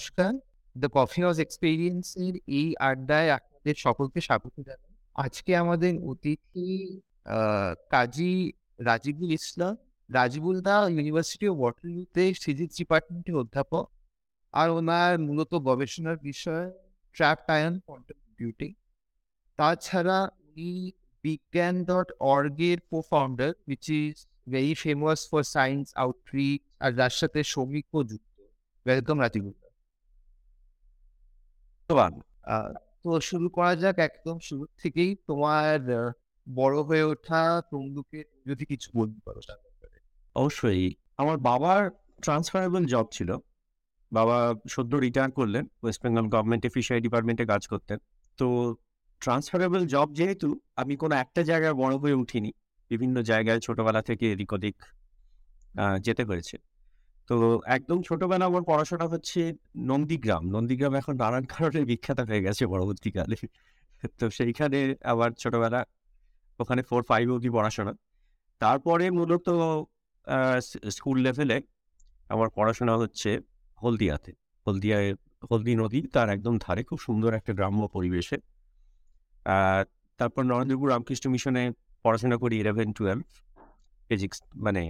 নমস্কার। The coffee house এক্সপিরিয়েন্সের এই আড্ডায় আপনাদের সকলকে স্বাগত জানাই। আজকে আমাদের অতিথি কাজী রাজিবুল ইসলাম। রাজিবুল দা ইউনিভার্সিটি অফ ওয়াটারলুতে ফিজিক্স ডিপার্টমেন্টের অধ্যাপক আর ওনার মূলত গবেষণার বিষয় ট্র্যাপ আয়ন কোয়ান্টাম কম্পিউটিং তাছাড়া উনি বিজ্ঞান dot অর্গের co founder which is very famous for science outreach আর যার সাথে শ্রমিকও যুক্ত। ওয়েলকাম রাজিবুল। দা তো শুরু করা যাক একদম শুরু থেকেই। তোমার বড় হয়ে ওঠা তমলুকে যদি কিছু বলতে পারো অবশ্যই। আমার বাবার ট্রান্সফারেবল জব ছিল। বাবা সদ্য রিটায়ার করলেন। ওয়েস্ট বেঙ্গল গভর্নমেন্টে ফিশারি ডিপার্টমেন্টে কাজ করতেন। তো ট্রান্সফারেবল জব যেহেতু আমি কোনো একটা জায়গায় বড় হয়ে উঠিনি। বিভিন্ন জায়গায় ছোটবেলা থেকে এদিক ওদিক আহ, যেতে হয়েছে তো একদম ছোটবেলা আমার পড়াশোনা হচ্ছে নন্দীগ্রাম। নন্দীগ্রাম এখন নানান কারণে বিখ্যাত হয়ে গেছে পরবর্তীকালে। তো সেইখানে আবার ছোটবেলা ওখানে ফোর ফাইভ অবধি পড়াশোনা। তারপরে মূলত স্কুল লেভেলে আমার পড়াশোনা হচ্ছে হলদিয়াতে। হলদিয়ায়, হলদি নদী তার একদম ধারে খুব সুন্দর একটা গ্রাম্য পরিবেশে। তারপর নরেন্দ্রপুর রামকৃষ্ণ মিশনে পড়াশোনা করি ইলেভেন টুয়েলভ ফিজিক্স মানে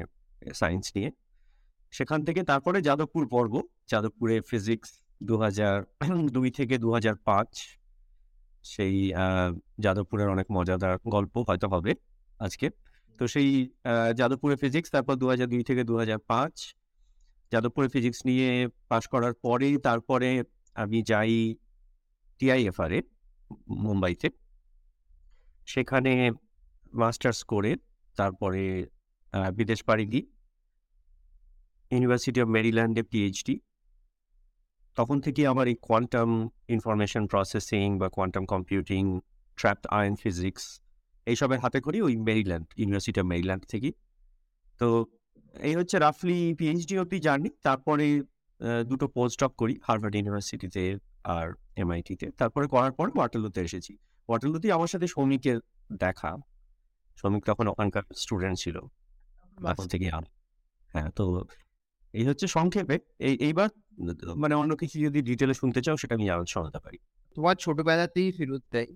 সায়েন্স নিয়ে। সেখান থেকে তারপরে যাদবপুর পর্ব, যাদবপুরে ফিজিক্স দু হাজার দুই থেকে দু হাজার পাঁচ। সেই যাদবপুরের অনেক মজাদার গল্প হয়তো হবে আজকে। তো সেই যাদবপুরে ফিজিক্স তারপর দু হাজার দুই থেকে দু হাজার পাঁচ। যাদবপুরে ফিজিক্স নিয়ে পাশ করার পরে তারপরে আমি যাই টিআইএফআর মুম্বাইতে। সেখানে মাস্টার্স করে তারপরে বিদেশ পাড়ি দিই। ইউনিভার্সিটি অফ মেরিল্যান্ডে পিএইচডি তখন থেকে আমার এই কোয়ান্টাম ইনফরমেশন প্রসেসিং বা quantum computing trapped ion physics এইসবের হাতে করি ওই মেরিল্যান্ড ইউনিভার্সিটি অফ মেরিল্যান্ড থেকে তো এই হচ্ছে রাফলি পিএইচডি অব্দি জার্নি তারপরে দুটো পোস্ট ডক করি হার্ভার্ড ইউনিভার্সিটিতে আর এমআইটিতে তারপরে করার পর ওয়াটারলুতে এসেছি। ওয়াটারলুতে আমার সাথে সৌমিকের দেখা। সৌমিক তখন ওখানকার স্টুডেন্ট ছিল। এখন থেকে আর হ্যাঁ তো এই হচ্ছে সংক্ষেপে। এই এইবার মানে অন্য কিছু যদি ডিটেলে শুনতে চাও সেটা আমি জানাতে শোনাতে পারি। তোমার ছোটবেলাতেই ফেরত দেয়।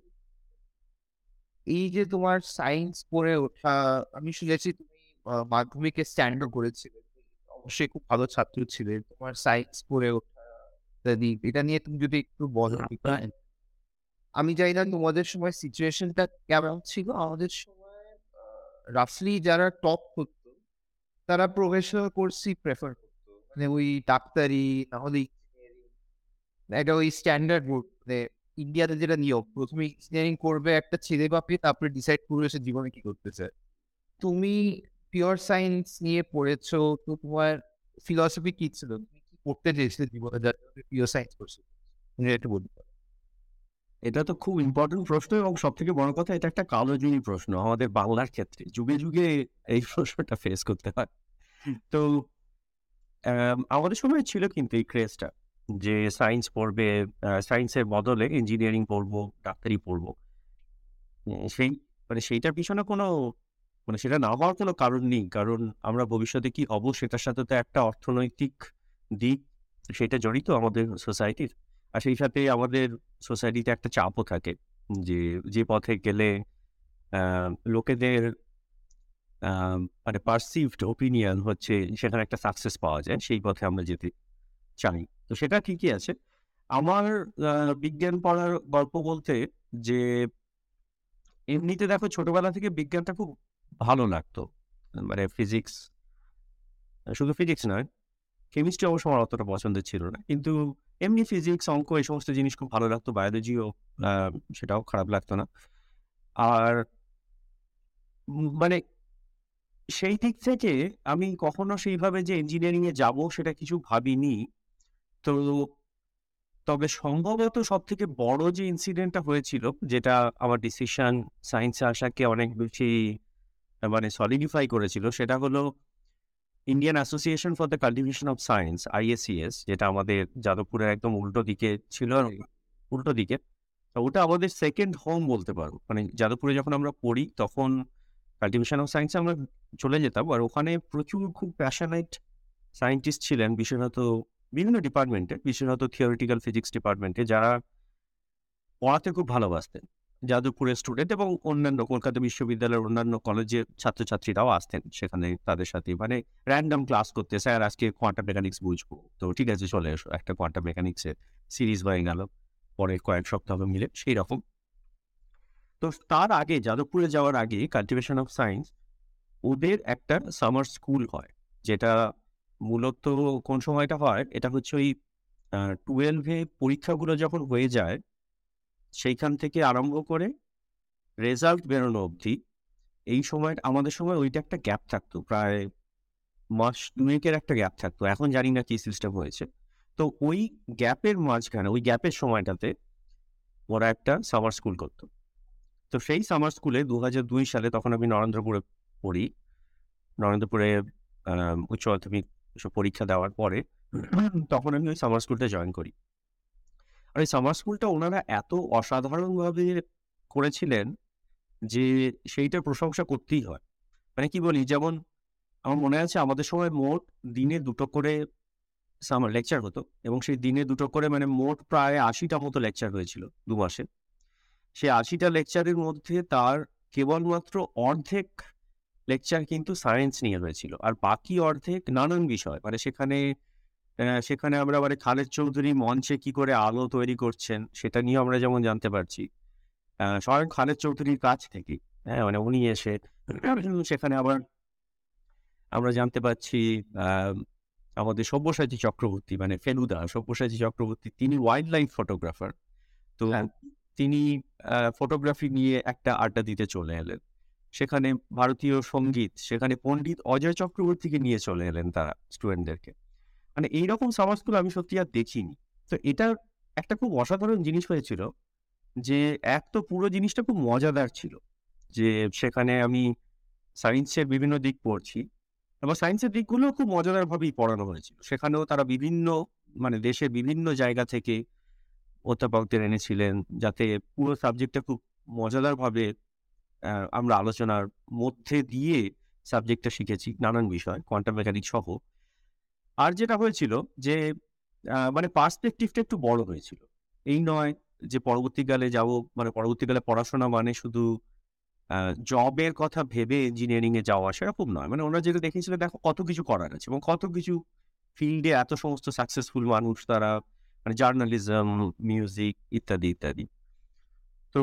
এই যে তোমার সায়েন্স পড়ে ওঠা আমি শুনেছি তুমি মাধ্যমিকে স্ট্যান্ডার্ড করেছিলে। অবশ্যই খুব ভালো ছাত্র ছিলে। তোমার সায়েন্স পড়ে ওঠা ইত্যাদি এটা নিয়ে তুমি যদি একটু বলো। আমি জানি না তোমাদের সময় সিচুয়েশনটা কেমন ছিল। আমাদের সময় রাফলি যারা টপ করতো তারা প্রফেশনাল কোর্সই প্রেফার করতো। মানে ওই ডাক্তারি, না হলে এটা ওই স্ট্যান্ডার্ড বোর্ড মানে ইন্ডিয়াতে যেটা নিয়ম, প্রথমে ইঞ্জিনিয়ারিং করবে একটা ছেলে বাপে তারপরে ডিসাইড করবে সে জীবনে কি করতে চায়। তুমি পিওর সায়েন্স নিয়ে পড়েছো, তো তোমার ফিলসফি কি ছিল? তুমি কি করতে চেয়েছিলে জীবনে যার পিওর সায়েন্স করছ একটু বলতে পারো। এটা তো খুব ইম্পর্টেন্ট প্রশ্ন এবং সব থেকে বড় কথা এটা একটা কালোজয়ী প্রশ্ন আমাদের বাংলার ক্ষেত্রে। যুগে যুগে এই প্রশ্নটা ফেস করতে হয়। তো আম, আমাদের সময় ছিল কিন্তু এই ক্রেজটা যে সায়েন্স পড়বে সায়েন্সের বদলে ইঞ্জিনিয়ারিং পড়ব ডাক্তারি পড়ব। সেই মানে সেইটার পিছনে কোনো মানে সেটা না হওয়ার কোনো কারণ নেই। কারণ আমরা ভবিষ্যতে কি হব সেটার সাথে তো একটা অর্থনৈতিক দিক সেটা জড়িত আমাদের সোসাইটির আর সেই সাথে আমাদের সোসাইটিতে একটা চাপও থাকে যে যে পথে গেলে লোকেদের মানে পারসিভড ওপিনিয়ন হচ্ছে সেখানে একটা সাকসেস পাওয়া যায়, সেই পথে আমরা যেতে চাই। তো সেটা ঠিকই আছে। আমার বিজ্ঞান পড়ার গল্প বলতে যে, এমনিতে দেখো ছোটবেলা থেকে বিজ্ঞানটা খুব ভালো লাগতো। মানে ফিজিক্স শুধু ফিজিক্স নয় কেমিস্ট্রি অবশ্য আমার অতটা পছন্দের ছিল না। কিন্তু এমনি ফিজিক্স অঙ্ক এই সমস্ত জিনিস খুব ভালো লাগতো। বায়োলজিও সেটাও খারাপ লাগতো না। আর মানে সেই দিক থেকে আমি কখনো সেইভাবে যে ইঞ্জিনিয়ারিংয়ে যাব সেটা কিছু ভাবিনি। তো তবে সম্ভবত সব থেকে বড় যে ইনসিডেন্টটা হয়েছিল, যেটা আমার ডিসিশন সায়েন্সে আসাকে অনেক বেশি মানে সলিডিফাই করেছিল, সেটা হলো Indian Association for the Cultivation of Science IACS যেটা আমাদের যাদবপুরের একদম উল্টো দিকে ছিল উল্টো দিকে তো ওটা আমাদের সেকেন্ড হোম বলতে পারো। মানে যাদবপুরে যখন আমরা পড়ি তখন কাল্টিভেশন অফ সায়েন্সে আমরা চলে যেতাম আর ওখানে প্রচুর খুব প্যাশনেট সায়েন্টিস্ট ছিলেন বিশেষত বিভিন্ন ডিপার্টমেন্টে বিশেষত থিওরিটিক্যাল ফিজিক্স ডিপার্টমেন্টে যারা পড়াতে খুব ভালোবাসতেন। যাদবপুরের স্টুডেন্ট এবং অন্যান্য কলকাতা বিশ্ববিদ্যালয়ের অন্যান্য কলেজের ছাত্রছাত্রীরাও আসতেন। সেখানে তাদের সাথে মানে র্যান্ডম ক্লাস করতে। স্যার, আজকে কোয়ান্টাম মেকানিক্স বুঝব। তো ঠিক আছে, চলে এসো। একটা কোয়ান্টাম মেকানিক্সের সিরিজ হয়ে গেল। পরে কয়েক সপ্তাহ মিলে সেই রকম। তো তার আগে, যাদবপুরে যাওয়ার আগে কাল্টিভেশন অফ সায়েন্স ওদের একটা সামার স্কুল হয়। যেটা মূলত কোন সময়টা হয়? এটা হচ্ছে ওই টুয়েলভে পরীক্ষাগুলো যখন হয়ে যায় সেইখান থেকে আরম্ভ করে রেজাল্ট বেরোনো অবধি এই সময়, আমাদের সময় ওইটা একটা গ্যাপ থাকতো। প্রায় মাস দুয়েকের একটা গ্যাপ থাকতো। এখন জানি না কি সিস্টেম হয়েছে। তো ওই গ্যাপের মাঝখানে, ওই গ্যাপের সময়টাতে ওরা একটা সামার স্কুল করতো। তো সেই সামার স্কুলে দু দুই সালে তখন আমি নরেন্দ্রপুরে পড়ি। নরেন্দ্রপুরে উচ্চ মাধ্যমিক পরীক্ষা দেওয়ার পরে তখন আমি ওই সামার স্কুলটা জয়েন করি। আর এই সামার স্কুলটা ওনারা এত অসাধারণভাবে করেছিলেন যে সেইটার প্রশংসা করতেই হয়। মানে কি বলি? যেমন আমার মনে আছে আমাদের সময় মোট দিনে দুটো করে সামার লেকচার হতো এবং সেই দিনে দুটো করে মানে মোট প্রায় আশিটা মতো লেকচার হয়েছিল দু মাসে। সেই আশিটা লেকচারের মধ্যে তার কেবলমাত্র অর্ধেক লেকচার কিন্তু সায়েন্স নিয়ে হয়েছিল আর বাকি অর্ধেক নানান বিষয়। মানে সেখানে সেখানে আমরা মানে খালেদ চৌধুরী মঞ্চে কি করে আলো তৈরি করছেন সেটা নিয়ে আমরা যেমন জানতে পারছি। স্বয়ং খালেদ চৌধুরীর কাছ থেকে হ্যাঁ মানে উনি এসে সেখানে আবার আমরা জানতে পারছি আহ, আমাদের সব্যসাচী চক্রবর্তী মানে ফেলুদা সব্যসাচী চক্রবর্তী তিনি ওয়াইল্ড লাইফ ফটোগ্রাফার তো হ্যাঁ। তিনি ফটোগ্রাফি নিয়ে একটা আড্ডা দিতে চলে এলেন। সেখানে ভারতীয় সংগীত সেখানে পণ্ডিত অজয় চক্রবর্তীকে নিয়ে চলে এলেন তারা স্টুডেন্টদেরকে মানে এইরকম সমাজগুলো আমি সত্যি আর দেখিনি। তো এটা একটা খুব অসাধারণ জিনিস হয়েছিল যে, এক তো পুরো জিনিসটা খুব মজাদার ছিল যে, সেখানে আমি সায়েন্সের বিভিন্ন দিক পড়ছি এবং সায়েন্সের দিকগুলো খুব মজাদারভাবেই পড়ানো হয়েছিল। সেখানেও তারা বিভিন্ন মানে দেশের বিভিন্ন জায়গা থেকে অধ্যাপকদের এনেছিলেন যাতে পুরো সাবজেক্টটা খুব মজাদারভাবে আমরা আলোচনার মধ্যে দিয়ে সাবজেক্টটা শিখেছি নানান বিষয় কোয়ান্টাম মেকানিক্স সহ। আর যেটা হয়েছিল যে মানে পার্সপেক্টিভটা একটু বড় হয়েছিল। এই নয় যে, পরবর্তীকালে যাব মানে পরবর্তীকালে পড়াশোনা মানে শুধু জবের কথা ভেবে ইঞ্জিনিয়ারিং এ যাওয়া সেরকম নয়। মানে ওনারা যেটা দেখেছিলেন দেখো কত কিছু করার আছে এবং কত কিছু ফিল্ডে এত সমস্ত সাকসেসফুল মানুষ তারা মানে জার্নালিজম মিউজিক ইত্যাদি ইত্যাদি। তো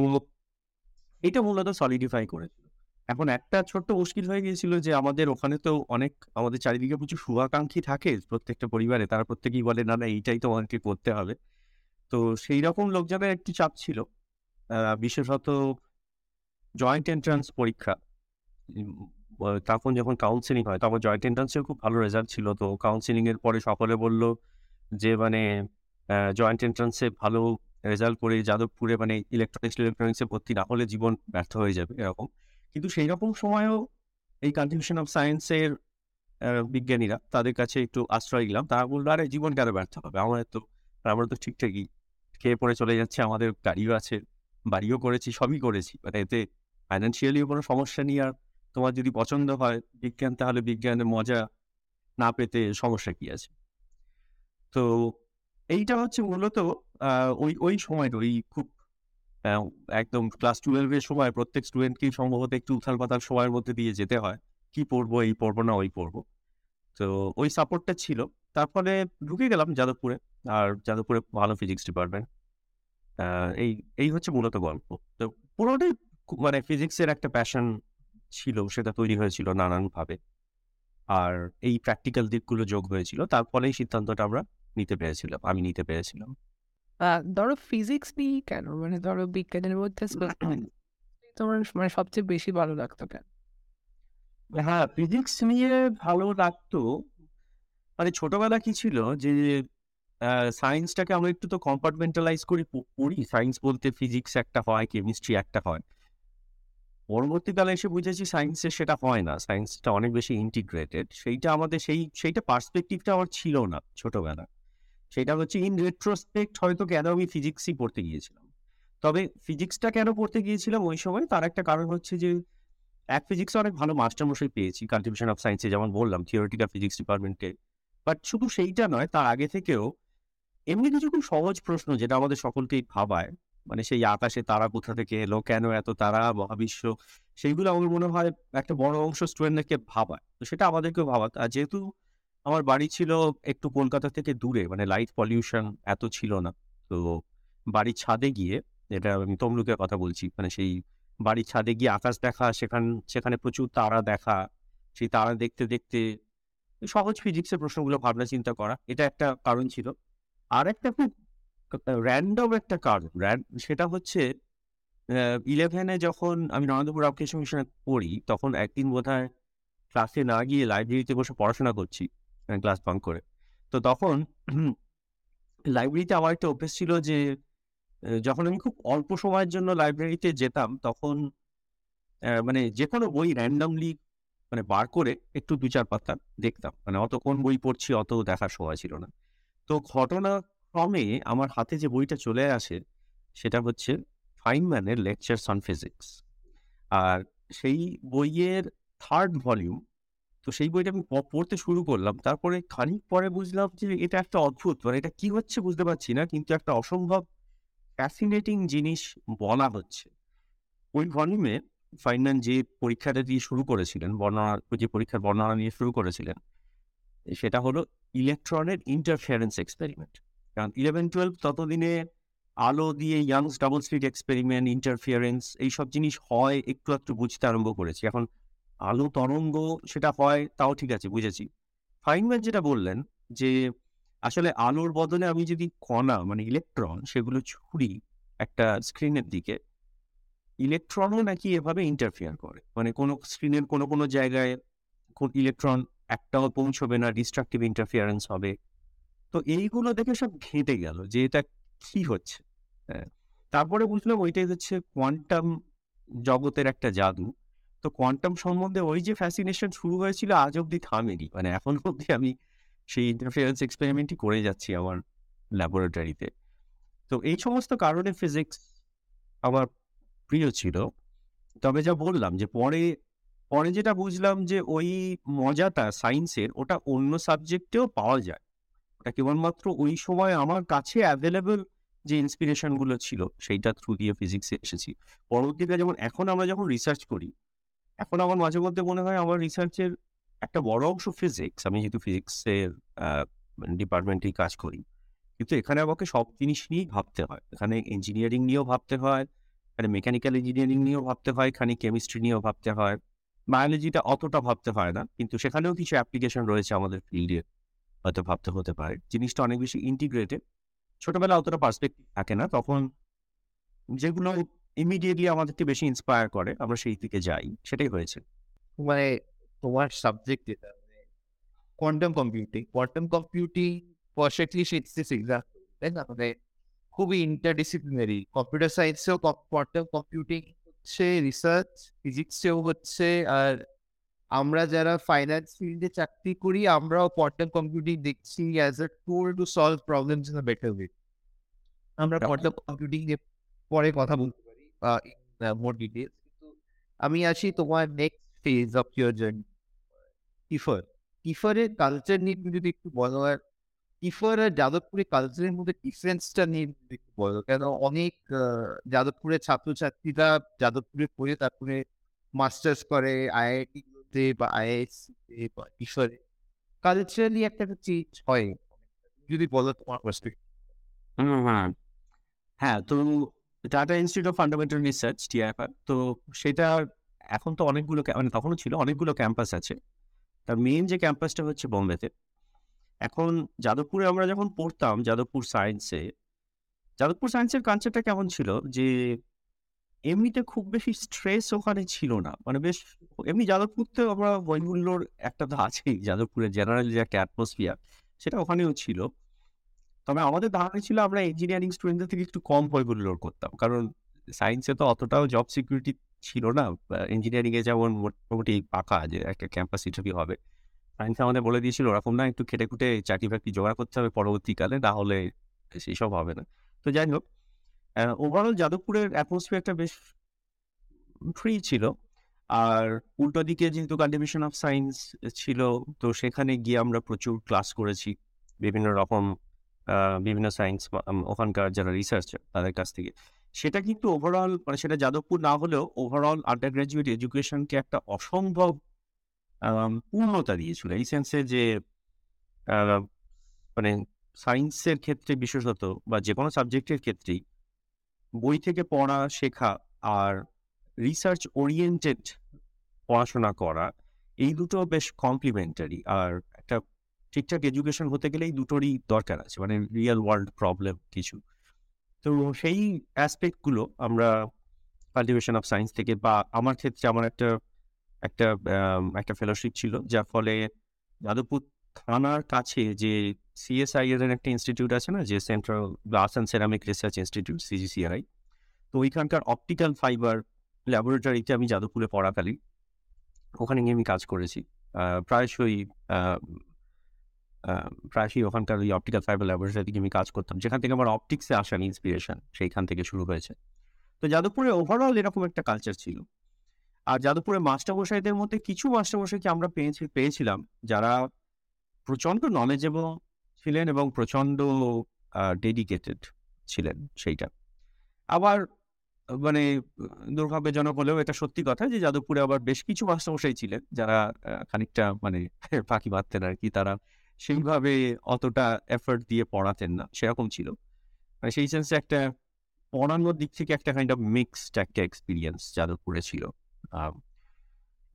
এটা মূলত সলিডিফাই করেছিল এখন একটা ছোট্ট মুশকিল হয়ে গিয়েছিল যে আমাদের ওখানে তো অনেক, আমাদের চারিদিকে প্রচুর শুভাকাঙ্ক্ষী থাকে প্রত্যেকটা পরিবারে। তারা প্রত্যেকেই বলে, না না, এইটাই তোমাকে করতে হবে। তো সেই রকম লোকজনের একটু চাপ ছিল। বিশেষত জয়েন্ট এন্ট্রান্স পরীক্ষা। তখন যখন কাউন্সিলিং হয়, তখন জয়েন্ট এন্ট্রান্সেও খুব ভালো রেজাল্ট ছিল। তো কাউন্সিলিং এর পরে সকলে বলল যে মানে জয়েন্ট এন্ট্রান্সে ভালো রেজাল্ট করে যাদবপুরে মানে ইলেকট্রনিক্স ইলেকট্রনিক্সে ভর্তি না হলে জীবন ব্যর্থ হয়ে যাবে। এরকম। কিন্তু সেই রকম সময়েও এই কন্ট্রিবিউশন অফ সায়েন্সের বিজ্ঞানীরা তাদের কাছে একটু আশ্রয় দিলাম তারা বলল, আরে, জীবন কেন ব্যর্থ হবে? আমাদের তো, আমরা তো ঠিকঠাকই খেয়ে পড়ে চলে যাচ্ছে, আমাদের গাড়িও আছে, বাড়িও করেছি, সবই করেছি। মানে এতে ফাইন্যান্সিয়ালিও কোনো সমস্যা নেই। আর তোমার যদি পছন্দ হয় বিজ্ঞান, তাহলে বিজ্ঞানের মজা না পেতে সমস্যা কি আছে? তো, এইটা হচ্ছে মূলত ওই ওই সময়টা, ওই খুব একদম ক্লাস টুয়েলভের সময় প্রত্যেক স্টুডেন্টকেই সম্ভবত একটু উথাল পাতাল সময়ের মধ্যে দিয়ে যেতে হয়। কি পড়ব, এই পড়ব না ওই পড়ব। তো ওই সাপোর্টটা ছিল। তারপরে ঢুকে গেলাম যাদবপুরে। আর যাদবপুরে ভালো ফিজিক্স ডিপার্টমেন্ট এই এই হচ্ছে মূলত গল্প। তো পুরোটাই মানে ফিজিক্সের একটা প্যাশন ছিল, সেটা তৈরি হয়েছিল নানানভাবে। আর এই প্র্যাকটিক্যাল দিকগুলো যোগ হয়েছিল। তার ফলেই সিদ্ধান্তটা আমরা নিতে পেরেছিলাম, আমি নিতে পেরেছিলাম। ধরো ফিজিক্স নিয়ে কেন? মানে ধরো বিজ্ঞানের মধ্যে তোমার মানে সবচেয়ে বেশি ভালো লাগতো কেন? হ্যাঁ ফিজিক্স নিয়ে ভালো লাগতো। মানে ছোটবেলা কি ছিল যে সায়েন্সটাকে আমরা একটু তো কম্পার্টমেন্টালাইজ করে পড়ি। সায়েন্স বলতে ফিজিক্স একটা হয় কেমিস্ট্রি একটা হয়। পরবর্তীকালে এসে বুঝেছি সায়েন্সে সেটা হয় না। সায়েন্সটা অনেক বেশি ইন্টিগ্রেটেড সেইটা আমাদের সেই সেইটা পার্সপেক্টিভটা আমার ছিল না ছোটবেলা। সেটা হচ্ছে ইন রেট্রোস্পেক্ট হয়তো কেন আমি ফিজিক্সই পড়তে গিয়েছিলাম। তবে ফিজিক্সটা কেন পড়তে গিয়েছিলাম ওই সময়? তার একটা কারণ হচ্ছে যে, এক ফিজিক্সে অনেক ভালো মাস্টারমশাই পেয়েছি কন্ট্রিবিউশন অফ সায়েন্সে যেমন বললাম থিওরিটিক্যাল ফিজিক্স ডিপার্টমেন্টে বাট শুধু সেইটা নয়, তার আগে থেকেও এমনি কিছু খুব সহজ প্রশ্ন যেটা আমাদের সকলকেই ভাবায় মানে সেই আকাশে তারা কোথা থেকে এলো, কেন এত তারা, মহাবিশ্ব, সেইগুলো আমার মনে হয় একটা বড় অংশ স্টুডেন্টদেরকে ভাবায়। তো সেটা আমাদেরকেও ভাবাত আর যেহেতু আমার বাড়ি ছিল একটু কলকাতা থেকে দূরে মানে লাইট পলিউশন এত ছিল না। তো বাড়ির ছাদে গিয়ে এটা আমি তমলুকের কথা বলছি মানে সেই বাড়ির ছাদে গিয়ে আকাশ দেখা, সেখান, সেখানে প্রচুর তারা দেখা, সেই তারা দেখতে দেখতে সহজ ফিজিক্সের প্রশ্নগুলো, ভাবনা চিন্তা করা, এটা একটা কারণ ছিল। আর একটা খুব র্যান্ডম একটা কারণ সেটা হচ্ছে ইলেভেনে যখন আমি নরেন্দ্রপুর রামকৃষ্ণ মিশনে পড়ি, তখন একদিন বোধহয় ক্লাসে না গিয়ে লাইব্রেরিতে বসে পড়াশোনা করছি। ক্লাস বাঙ্ক করে। তো তখন লাইব্রেরিতে আমার একটা অভ্যেস ছিল যে যখন আমি খুব অল্প সময়ের জন্য লাইব্রেরিতে যেতাম, তখন মানে যে কোনো বই র্যান্ডামলি মানে বার করে একটু দু চার পাতা দেখতাম। মানে অত কোন বই পড়ছি অত দেখার সময় ছিল না। তো ঘটনাক্রমে আমার হাতে যে বইটা চলে আসে, সেটা হচ্ছে ফাইনম্যানের লেকচারস অন ফিজিক্স আর সেই বইয়ের থার্ড ভলিউম তো সেই বইটা আমি পড়তে শুরু করলাম। তারপরে খানিক পরে বুঝলাম যে এটা একটা অদ্ভুত মানে এটা কি হচ্ছে বুঝতে পারছি না, কিন্তু একটা অসম্ভব ফ্যাসিনেটিং জিনিস বলা হচ্ছে। ওই ভলিউমে ফাইনাল যে পরীক্ষাটা দিয়ে শুরু করেছিলেন, বর্ণনা, যে পরীক্ষার বর্ণনা নিয়ে শুরু করেছিলেন, সেটা হলো ইলেকট্রনের ইন্টারফিয়ারেন্স এক্সপেরিমেন্ট কারণ ইলেভেন টুয়েলভ ততদিনে আলো দিয়ে Young's double slit experiment interference এইসব জিনিস হয়, একটু একটু বুঝতে আরম্ভ করেছি। এখন আলো তরঙ্গ সেটা হয়, তাও ঠিক আছে, বুঝেছি। ফাইনম্যান যেটা বললেন যে, আসলে আলোর বদলে আমি যদি কণা মানে ইলেকট্রন সেগুলো ছুরি একটা স্ক্রিনের দিকে, ইলেকট্রনও নাকি এভাবে ইন্টারফিয়ার করে। মানে কোনো স্ক্রিনের কোনো কোনো জায়গায় ইলেকট্রন একটাও পৌঁছবে না ডিস্ট্রাকটিভ ইন্টারফিয়ারেন্স হবে। তো এইগুলো দেখে সব ঘেঁটে গেল যে এটা কি হচ্ছে। হ্যাঁ। তারপরে বুঝলাম ওইটাই হচ্ছে কোয়ান্টাম জগতের একটা জাদু। তো কোয়ান্টাম সম্বন্ধে ওই যে ফ্যাসিনেশন শুরু হয়েছিল আজ অব্দি থামেনি। মানে এখন অব্দি আমি সেই ইন্টারফিয়ারেন্স এক্সপেরিমেন্টই করে যাচ্ছি আমার ল্যাবরেটরিতে তো। এই সমস্ত কারণে ফিজিক্স আমার প্রিয় ছিল। তবে যা বললাম যে পরে পরে যেটা বুঝলাম যে ওই মজাটা সায়েন্সের ওটা অন্য সাবজেক্টেও পাওয়া যায়। ওটা কেবলমাত্র ওই সময় আমার কাছে অ্যাভেলেবেল যে ইন্সপিরেশনগুলো ছিল, সেইটা থ্রু দিয়ে ফিজিক্সে এসেছি। পরবর্তীতে যেমন এখন আমরা যখন রিসার্চ করি এখন আমার মাঝে মধ্যে মনে হয় আমার রিসার্চের একটা বড় অংশ ফিজিক্স আমি যেহেতু ফিজিক্সের ডিপার্টমেন্টেই কাজ করি। কিন্তু এখানে আমাকে সব জিনিস নিয়েই ভাবতে হয়। এখানে ইঞ্জিনিয়ারিং নিয়েও ভাবতে হয়, এখানে মেকানিক্যাল ইঞ্জিনিয়ারিং নিয়েও ভাবতে হয়, এখানে কেমিস্ট্রি নিয়েও ভাবতে হয়। বায়োলজিটা অতটা ভাবতে হয় না, কিন্তু সেখানেও কিছু অ্যাপ্লিকেশন রয়েছে আমাদের ফিল্ডে হয়তো ভাবতে হতে পারে। জিনিসটা অনেক বেশি ইন্টিগ্রেটেড ছোটবেলা অতটা পার্সপেক্টিভ থাকে না, তখন যেগুলো ইমিডিয়েটলি আমাদেরকে বেশি ইন্সপায়ার করে আমরা সেই দিকে যাই সেটাই হয়েছে। মানে তোমার সাবজেক্ট যেটা quantum computing quantum computing perfectly sits this example তাই না? মানে খুবই ইন্টারডিসিপ্লিনারি কম্পিউটার সায়েন্সেও কোয়ান্টাম কম্পিউটিং হচ্ছে রিসার্চ ফিজিক্সেও হচ্ছে আর আমরা যারা ফাইন্যান্স ফিল্ডে চাকরি করি আমরাও কোয়ান্টাম কম্পিউটিং দেখছি as a tool to solve problems in a better way আমরা কোয়ান্টাম কম্পিউটিং নিয়ে পরে কথা বলতে মোর ডিটেলস আমি আসি তোমার next phase of your journey কিফার, কিফারের কালচার নিয়ে তুমি যদি একটু বলো, আর কিফার আর যাদবপুরের কালচারের মধ্যে ডিফারেন্সটা নিয়ে বলো, কেন অনেক যাদবপুরের ছাত্রছাত্রীরা যাদবপুরে পড়ে তারপরে মাস্টার্স করে আইআইটি গুলোতে বা আইআইএসসিতে বা কিফারে। কালচারালি একটা চেঞ্জ হয়। যদি বলো তোমার পার্সপেক্টিভ হ্যাঁ তো Tata Institute of Fundamental Research TIFR তো সেটা এখন তো অনেকগুলো মানে তখনও ছিল, অনেকগুলো ক্যাম্পাস আছে। তার মেইন যে ক্যাম্পাসটা হচ্ছে বোম্বেতে। এখন যাদবপুরে আমরা যখন পড়তাম, যাদবপুর সায়েন্সে যাদবপুর সায়েন্সের কালচারটা কেমন ছিল? যে এমনিতে খুব বেশি স্ট্রেস ওখানে ছিল না। মানে বেশ, এমনি যাদবপুরতে আমরা বইমূল্যর একটা তো আছেই, যাদবপুরের জেনারেল যে একটা অ্যাটমসফিয়ার সেটা ওখানেও ছিল। তবে আমাদের ধারণা ছিল আমরা ইঞ্জিনিয়ারিং স্টুডেন্টদের থেকে একটু কম বইগুলো করতাম। কারণ সায়েন্সে তো অতটাও জব সিকিউরিটি ছিল না। ইঞ্জিনিয়ারিংয়ে যেমন মোটামুটি পাকা যে একটা ক্যাম্পাস ইন্টারভিউ হবে। সায়েন্সে আমাদের বলে দিয়েছিল, ওরকম না, একটু খেটে খুটে চাকরি বাকরি জোগাড় করতে হবে পরবর্তীকালে, না হলে সেই সব হবে না। তো যাই হোক ওভারঅল যাদবপুরের অ্যাটমসফিয়ারটা বেশ ফ্রি ছিল। আর উল্টো দিকে যেহেতু কন্ট্রিবিউশন অফ সায়েন্স ছিল, তো সেখানে গিয়ে আমরা প্রচুর ক্লাস করেছি। বিভিন্ন রকম বিভিন্ন সায়েন্স ওখানকার যারা রিসার্চার তাদের কাছ থেকে। সেটা কিন্তু ওভারঅল মানে সেটা যাদবপুর না হলেও ওভারঅল আন্ডার গ্রাজুয়েট এডুকেশনকে একটা অসম্ভব পূর্ণতা দিয়েছিল। এই সেন্সে যে মানে সায়েন্সের ক্ষেত্রে বিশেষত বা যে কোনো সাবজেক্টের ক্ষেত্রেই বই থেকে পড়া, শেখা আর রিসার্চ ওরিয়েন্টেড পড়াশোনা করা, এই দুটো বেশ কমপ্লিমেন্টারি আর ঠিকঠাক এডুকেশন হতে গেলে এই দুটোরই দরকার আছে মানে রিয়েল ওয়ার্ল্ড প্রবলেম কিছু। তো সেই অ্যাসপেক্টগুলো আমরা কাল্টিভেশন অফ সায়েন্স থেকে বা আমার ক্ষেত্রে আমার একটা একটা একটা ফেলোশিপ ছিল, যার ফলে যাদবপুর থানার কাছে যে সিএসআই এর একটা ইনস্টিটিউট আছে না, যে Central Glass and Ceramic Research Institute CGCI তো ওইখানকার অপটিক্যাল ফাইবার ল্যাবরেটরিতে আমি যাদবপুরে পড়াকালীন। ওখানে গিয়ে আমি কাজ করেছি। প্রায়শই প্রায়শই ওখানকার ওই অপটিক্যাল ফাইবার ল্যাবরেটরি আমি কাজ করতাম। যেখান থেকে আমার অপটিক্সে আসার ইন্সপিরেশন সেইখান থেকে শুরু হয়েছে। তো যাদবপুরে ওভারঅল এরকম একটা কালচার ছিল। আর যাদবপুরে মাস্টারমশাইদের মধ্যে কিছু মাস্টারমশাইকে আমরা পেয়েছি, পেয়েছিলাম যারা প্রচণ্ড নলেজেবল ছিলেন এবং প্রচণ্ড ডেডিকেটেড ছিলেন সেইটা। আবার মানে দুর্ভাগ্যজনক হলেও এটা সত্যি কথা যে যাদবপুরে আবার বেশ কিছু মাস্টারমশাই ছিলেন যারা খানিকটা মানে ফাঁকি মারতেন আর কি। তারা সেইভাবে অতটা এফর্ট দিয়ে পড়াতেন না, সেরকম ছিল। মানে সেই সেন্সে একটা পড়ানোর দিক থেকে একটা কাইন্ড অফ মিক্সড একটা এক্সপিরিয়েন্স যাদবপুরে ছিল।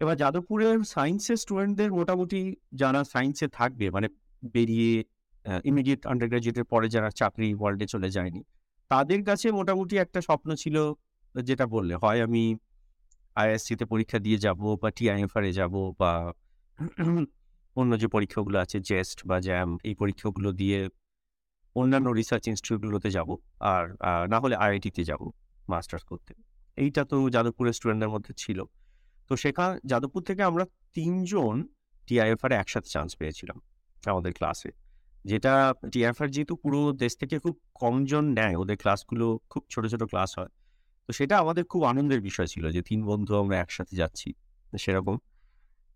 এবার যাদবপুরের সায়েন্সের স্টুডেন্টদের মোটামুটি যারা সায়েন্সে থাকবে মানে বেরিয়ে ইমিডিয়েট আন্ডার গ্রাজুয়েটের পরে যারা চাকরি ওয়ার্ল্ডে চলে যায়নি, তাদের কাছে মোটামুটি একটা স্বপ্ন ছিল, যেটা বললে, হয় আমি আইএসসিতে পরীক্ষা দিয়ে যাব বা টিআইএফআর যাব বা অন্য যে পরীক্ষাগুলো আছে জেস্ট বা জ্যাম এই পরীক্ষাগুলো দিয়ে অন্যান্য রিসার্চ ইনস্টিটিউটগুলোতে যাব। আর না হলে আইআইটিতে যাব মাস্টার্স করতে। এইটা তো যাদবপুরের স্টুডেন্টদের মধ্যে ছিল। তো সেখান, যাদবপুর থেকে আমরা তিনজন টিআইএফআর একসাথে চান্স পেয়েছিলাম আমাদের ক্লাসে যেটা টিআইএফআর যেহেতু পুরো দেশ থেকে খুব কমজন নেয়, ওদের ক্লাসগুলো খুব ছোট ছোট ক্লাস হয়। তো সেটা আমাদের খুব আনন্দের বিষয় ছিল যে তিন বন্ধু আমরা একসাথে যাচ্ছি সেরকম।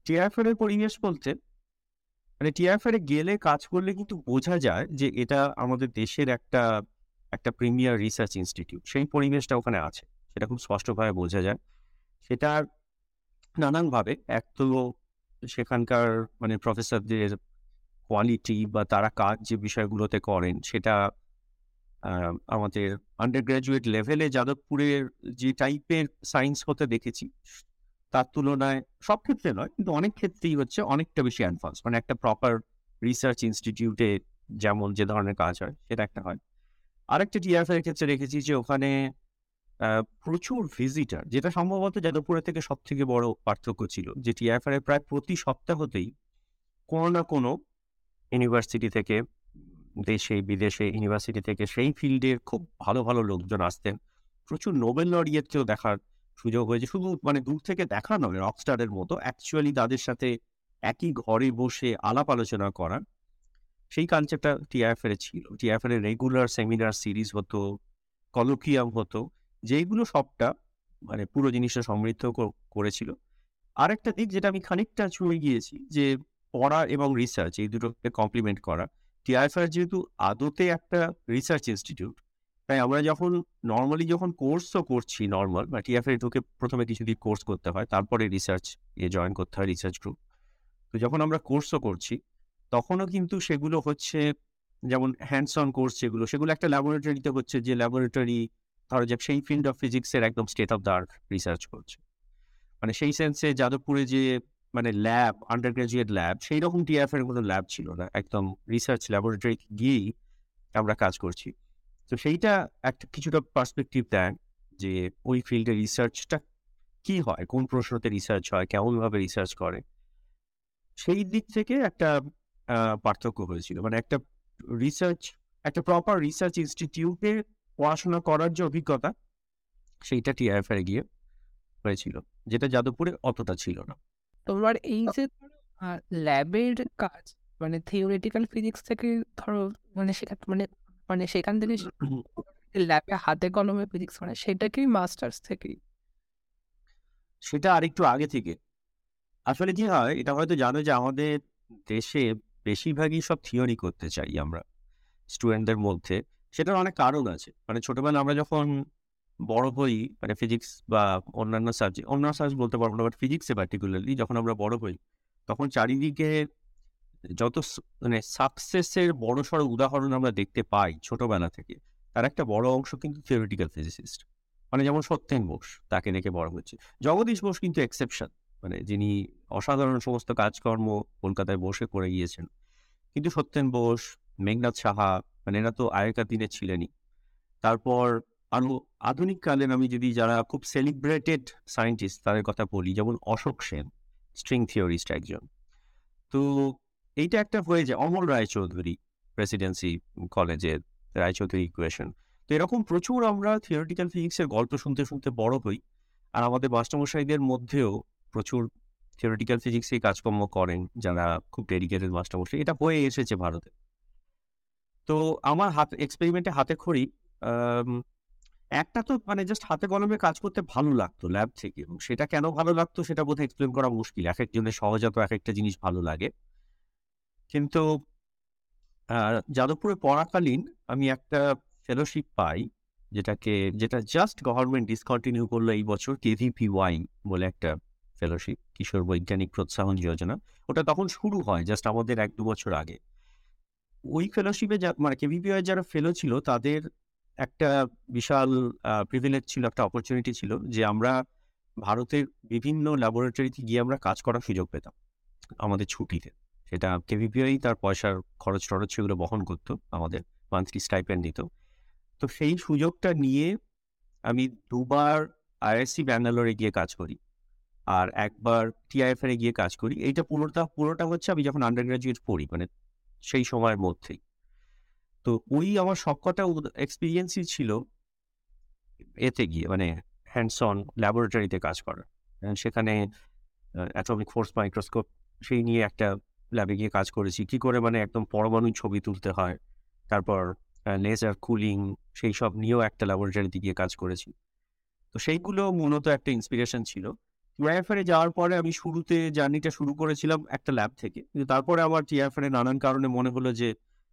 টিআইএফআর এর পরিবেশ বলতে মানে টিআইএফআর এ গেলে কাজ করলে কিন্তু বোঝা যায় যে এটা আমাদের দেশের একটা একটা প্রিমিয়ার রিসার্চ ইনস্টিটিউট সেই পরিবেশটা ওখানে আছে। সেটা খুব স্পষ্টভাবে বোঝা যায়। সেটা নানানভাবে এক তো সেখানকার মানে প্রফেসরদের কোয়ালিটি বা তারা কাজ যে বিষয়গুলোতে করেন, সেটা আমাদের আন্ডার গ্র্যাজুয়েট লেভেলে যাদবপুরের যে টাইপের সায়েন্স হতে দেখেছি তার তুলনায় সব ক্ষেত্রে নয়, কিন্তু অনেক ক্ষেত্রেই হচ্ছে অনেকটা বেশি অ্যাডভান্স মানে একটা প্রপার রিসার্চ ইনস্টিটিউটে যেমন যে ধরনের কাজ হয়, সেটা একটা হয়। আরেকটা টিআরএফ এর ক্ষেত্রে রেখেছি যে ওখানে প্রচুর ভিজিটার যেটা সম্ভবত যাদবপুরের থেকে সব থেকে বড় পার্থক্য ছিল, যে টিআরএফ এর প্রায় প্রতি সপ্তাহতেই কোনো না কোনো ইউনিভার্সিটি থেকে দেশে, বিদেশে ইউনিভার্সিটি থেকে সেই ফিল্ডের খুব ভালো ভালো লোকজন আসতেন। প্রচুর নোবেল লরিয়েটকেও দেখার সুযোগ হয়েছে। শুধু মানে দূর থেকে দেখা নয় রকস্টারের মতো অ্যাকচুয়ালি তাদের সাথে একই ঘরে বসে আলাপ আলোচনা করা সেই কনসেপ্টটা টিআইএফ এর ছিল। টিআইএফ এর রেগুলার সেমিনার সিরিজ হতো কলোকিয়াম হতো, যেইগুলো সবটা মানে পুরো জিনিসটা সমৃদ্ধ কর- করেছিল। আরেকটা দিক যেটা আমি খানিকটা ছুঁয়ে গিয়েছি যে পড়া এবং রিসার্চ এই দুটোকে কমপ্লিমেন্ট করা। টিআইএফআর যেহেতু আদতে একটা রিসার্চ ইনস্টিটিউট তাই আমরা যখন নর্মালি যখন কোর্সও করছি নর্মাল বা টিএফআই ঢুকে প্রথমে কিছু কিছুদিন কোর্স করতে হয়, তারপরে রিসার্চ এ জয়েন করতে হয় রিসার্চ গ্রুপ তো যখন আমরা কোর্সও করছি, তখনও কিন্তু সেগুলো হচ্ছে যেমন হ্যান্ডস অন কোর্স যেগুলো, সেগুলো একটা ল্যাবরেটরিতে হচ্ছে যে ল্যাবরেটরি ধরো যে সেই ফিল্ড অফ ফিজিক্সের একদম state of the art research করছে। মানে সেই সেন্সে যাদবপুরে যে মানে ল্যাব আন্ডার গ্রাজুয়েট ল্যাব সেই রকম টিএফ এর কোনো ল্যাব ছিল না। একদম রিসার্চ ল্যাবরেটরি গিয়েই আমরা কাজ করছি। তো সেইটা একটা কিছুটা পার্সপেক্টিভ দেয় যে ওই ফিল্ডে রিসার্চটা কি হয় কোন প্রশ্নতে রিসার্চ হয় কেমনভাবে রিসার্চ করে। সেই দিক থেকে একটা পার্থক্য হয়েছিল। মানে একটা রিসার্চ একটা প্রপার রিসার্চ ইনস্টিটিউটে পড়াশোনা করার যে অভিজ্ঞতা সেইটা টিআইএফ এ গিয়ে হয়েছিল যেটা যাদবপুরে অতটা ছিল না। তোমার এই যে ল্যাবের কাজ মানে থিওরিটিক্যাল ফিজিক্স থেকে ধরো মানে সেখান মানে মানে সেখান থেকে ল্যাবে হাতে কলমে ফিজিক্স মানে সেটা কি মাস্টার্স থেকেই। সেটা আরেকটু আগে থেকে। আসলে কি হয় এটা হয়তো জানো যে আমাদের দেশে বেশিরভাগই সব থিওরি করতে চাই আমরা স্টুডেন্টদের মধ্যে। সেটার অনেক কারণ আছে। মানে ছোটবেলা আমরা যখন বড় হই মানে ফিজিক্স বা অন্যান্য সাবজেক্ট অন্যান্য সাবজেক্ট বলতে পারব না বাট ফিজিক্সে পার্টিকুলারলি যখন আমরা বড় হই তখন চারিদিকে যত মানে সাকসেসের বড় সড়ো উদাহরণ আমরা দেখতে পাই ছোটবেলা থেকে, তার একটা বড় অংশ কিন্তু থিওরিটিক্যাল ফিজিসিস্ট মানে যেমন সত্যেন বোস, তাকে দেখে বড় হচ্ছে। জগদীশ বোস কিন্তু এক্সেপশন মানে যিনি অসাধারণ সমস্ত কাজকর্ম কলকাতায় বসে করে গিয়েছেন। কিন্তু সত্যেন বোস মেঘনাথ সাহা মানে এরা তো আগেকার দিনে ছিলেনই। তারপর আরও আধুনিক কালের আমি যদি যারা খুব সেলিব্রেটেড সায়েন্টিস্ট তাদের কথা বলি, যেমন অশোক সেন স্ট্রিং থিওরিস্ট একজন। তো এইটা একটা হয়ে যায়। অমল রায়চৌধুরী প্রেসিডেন্সি কলেজের রায়চৌধুরী ইকুয়েশন তো এরকম প্রচুর আমরা থিওরিটিক্যাল ফিজিক্সের গল্প শুনতে শুনতে বড় হই আর আমাদের মাস্টারমশাইদের মধ্যেও প্রচুর থিওরিটিক্যাল ফিজিক্সে কাজকর্ম করেন যারা খুব ডেডিকেটেড মাস্টারমশাই। এটা হয়ে এসেছে ভারতে। তো আমার হাত এক্সপেরিমেন্টে হাতে খড়ি একটা তো মানে জাস্ট হাতে কলমে কাজ করতে ভালো লাগতো ল্যাব থেকে। এবং সেটা কেন ভালো লাগতো সেটা বোধহয় এক্সপ্লেন করা মুশকিল। এক একজনের সহজাত এক একটা জিনিস ভালো লাগে। কিন্তু যাদবপুরে পড়াকালীন আমি একটা ফেলোশিপ পাই, যেটাকে, যেটা জাস্ট গভর্নমেন্ট ডিসকন্টিনিউ করল এই বছর কেভিপি ওয়াই বলে একটা ফেলোশিপ কিশোর বৈজ্ঞানিক প্রোৎসাহন যোজনা। ওটা তখন শুরু হয় জাস্ট আমাদের এক দু বছর আগে। ওই ফেলোশিপে যা মানে কেভিপিআই যারা ফেলো ছিল, তাদের একটা বিশাল প্রিভিলেজ ছিল, একটা অপরচুনিটি ছিল যে আমরা ভারতের বিভিন্ন ল্যাবরেটরিতে গিয়ে আমরা কাজ করার সুযোগ পেতাম আমাদের ছুটিতে। সেটা কেভিপিআই তার পয়সার খরচ টরচ সেগুলো বহন করতো আমাদের মান্থলি স্টাইপেন্ড দিত। তো সেই সুযোগটা নিয়ে আমি দুবার আইআইসি ব্যাঙ্গালোরে গিয়ে কাজ করি আর একবার টিআইএফআর এ গিয়ে কাজ করি। এইটা পুরোটা পুরোটা হচ্ছে আমি যখন আন্ডার গ্রাজুয়েট পড়ি মানে সেই সময়ের মধ্যেই। তো ওই আমার সবকটা এক্সপিরিয়েন্সই ছিল এতে গিয়ে মানে হ্যান্ডস অন ল্যাবরেটরিতে কাজ করা আহ, সেখানে অ্যাটমিক ফোর্স মাইক্রোস্কোপ সেই নিয়ে একটা ল্যাবে গিয়ে কাজ করেছি। কি করে মানে একদম পরমাণু ছবি তুলতে হয়, তারপর লেজার কুলিং সেই সব নিয়েও একটা ল্যাবরেটরিতে গিয়ে কাজ করেছি। তো সেইগুলো মূলত একটা ইন্সপিরেশন ছিল। টিআইএফআরে যাওয়ার পরে আমি শুরুতে জার্নিটা শুরু করেছিলাম একটা ল্যাব থেকে। কিন্তু তারপরে আমার টিআইএফআর নানান কারণে মনে হলো যে,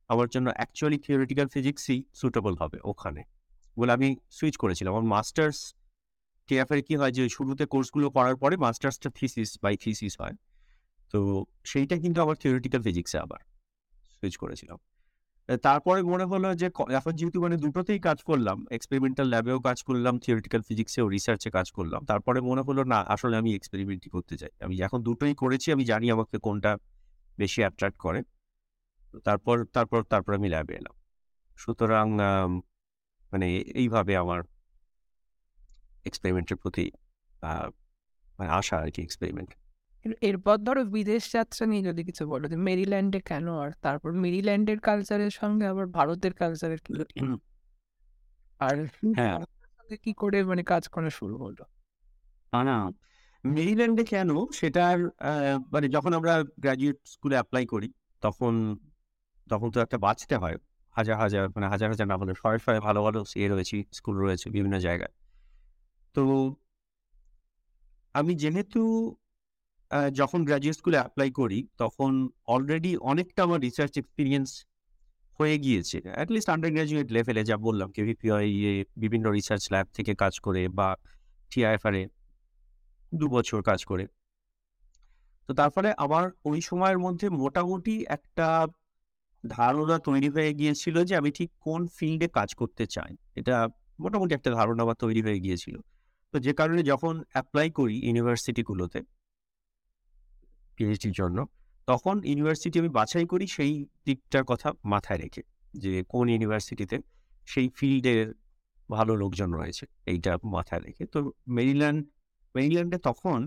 আমার জন্য অ্যাকচুয়ালি থিওরিটিক্যাল ফিজিক্সই সুটেবল হবে ওখানে। বলে আমি সুইচ করেছিলাম। আমার মাস্টার্স টিএফআর কি হয় যে, শুরুতে কোর্সগুলো করার পরে মাস্টার্সটা থিসিস বাই থিসিস হয়। তো সেইটা কিন্তু আমার থিওরিটিক্যাল ফিজিক্সে আবার সুইচ করেছিলাম। তারপরে মনে হলো যে এখন যেহেতু মানে দুটোতেই কাজ করলাম এক্সপেরিমেন্টাল ল্যাবেও কাজ করলাম থিওরিটিক্যাল ফিজিক্সেও রিসার্চে কাজ করলাম, তারপরে মনে হলো না, আসলে আমি এক্সপেরিমেন্টই করতে চাই। আমি এখন দুটোই করেছি, আমি জানি আমাকে কোনটা বেশি অ্যাট্রাক্ট করে। তারপর তারপর তারপর আমি ল্যাবে এলাম। সুতরাং মানে এইভাবে আমার এক্সপেরিমেন্টের প্রতি মানে আশা আর কি এক্সপেরিমেন্ট এরপর ধরো বিদেশ যাত্রা নিয়ে যদি কিছু বলো যে মেরিল্যান্ডে কেন আর তারপর মেরিল্যান্ডের কালচারের সঙ্গে আবার ভারতের কালচারের কি আর হ্যাঁ। কি করে মানে কাজ করা শুরু হলো? না মেরিল্যান্ডে কেন? সেটার মানে যখন আমরা গ্র্যাজুয়েট স্কুলে অ্যাপ্লাই করি তখন তখন তো একটা বাঁচতে হয়। হাজার হাজার মানে হাজার হাজার না বলে শয়ে শয়ে ভালো ভালো ইয়ে রয়েছে স্কুল রয়েছে বিভিন্ন জায়গায়। তো আমি যেহেতু যখন গ্র্যাজুয়েট স্কুলে অ্যাপ্লাই করি, তখন অলরেডি অনেকটা আমার রিসার্চ এক্সপিরিয়েন্স হয়ে গিয়েছে। অ্যাটলিস্ট আন্ডার গ্র্যাজুয়েট লেভেলে যা বললাম কেভিপিআই বিভিন্ন রিসার্চ ল্যাব থেকে কাজ করে বা টিআইএফআর এ দু বছর কাজ করে। তো তারপরে আমার ওই সময়ের মধ্যে মোটামুটি একটা ধারণা তৈরি হয়ে গিয়েছিল যে আমি ঠিক কোন ফিল্ডে কাজ করতে চাই। এটা মোটামুটি একটা ধারণা আমার তৈরি হয়ে গিয়েছিল। তো যে কারণে যখন অ্যাপ্লাই করি ইউনিভার্সিটিগুলোতে পিএইচডির জন্য, তখন ইউনিভার্সিটি আমি বাছাই করি সেই দিকটার কথা মাথায় রেখে যে কোন ইউনিভার্সিটিতে সেই ফিল্ডের ভালো লোকজন রয়েছে, এইটা মাথায় রেখে। তো মেরিল্যান্ড, মেরিল্যান্ডে তখন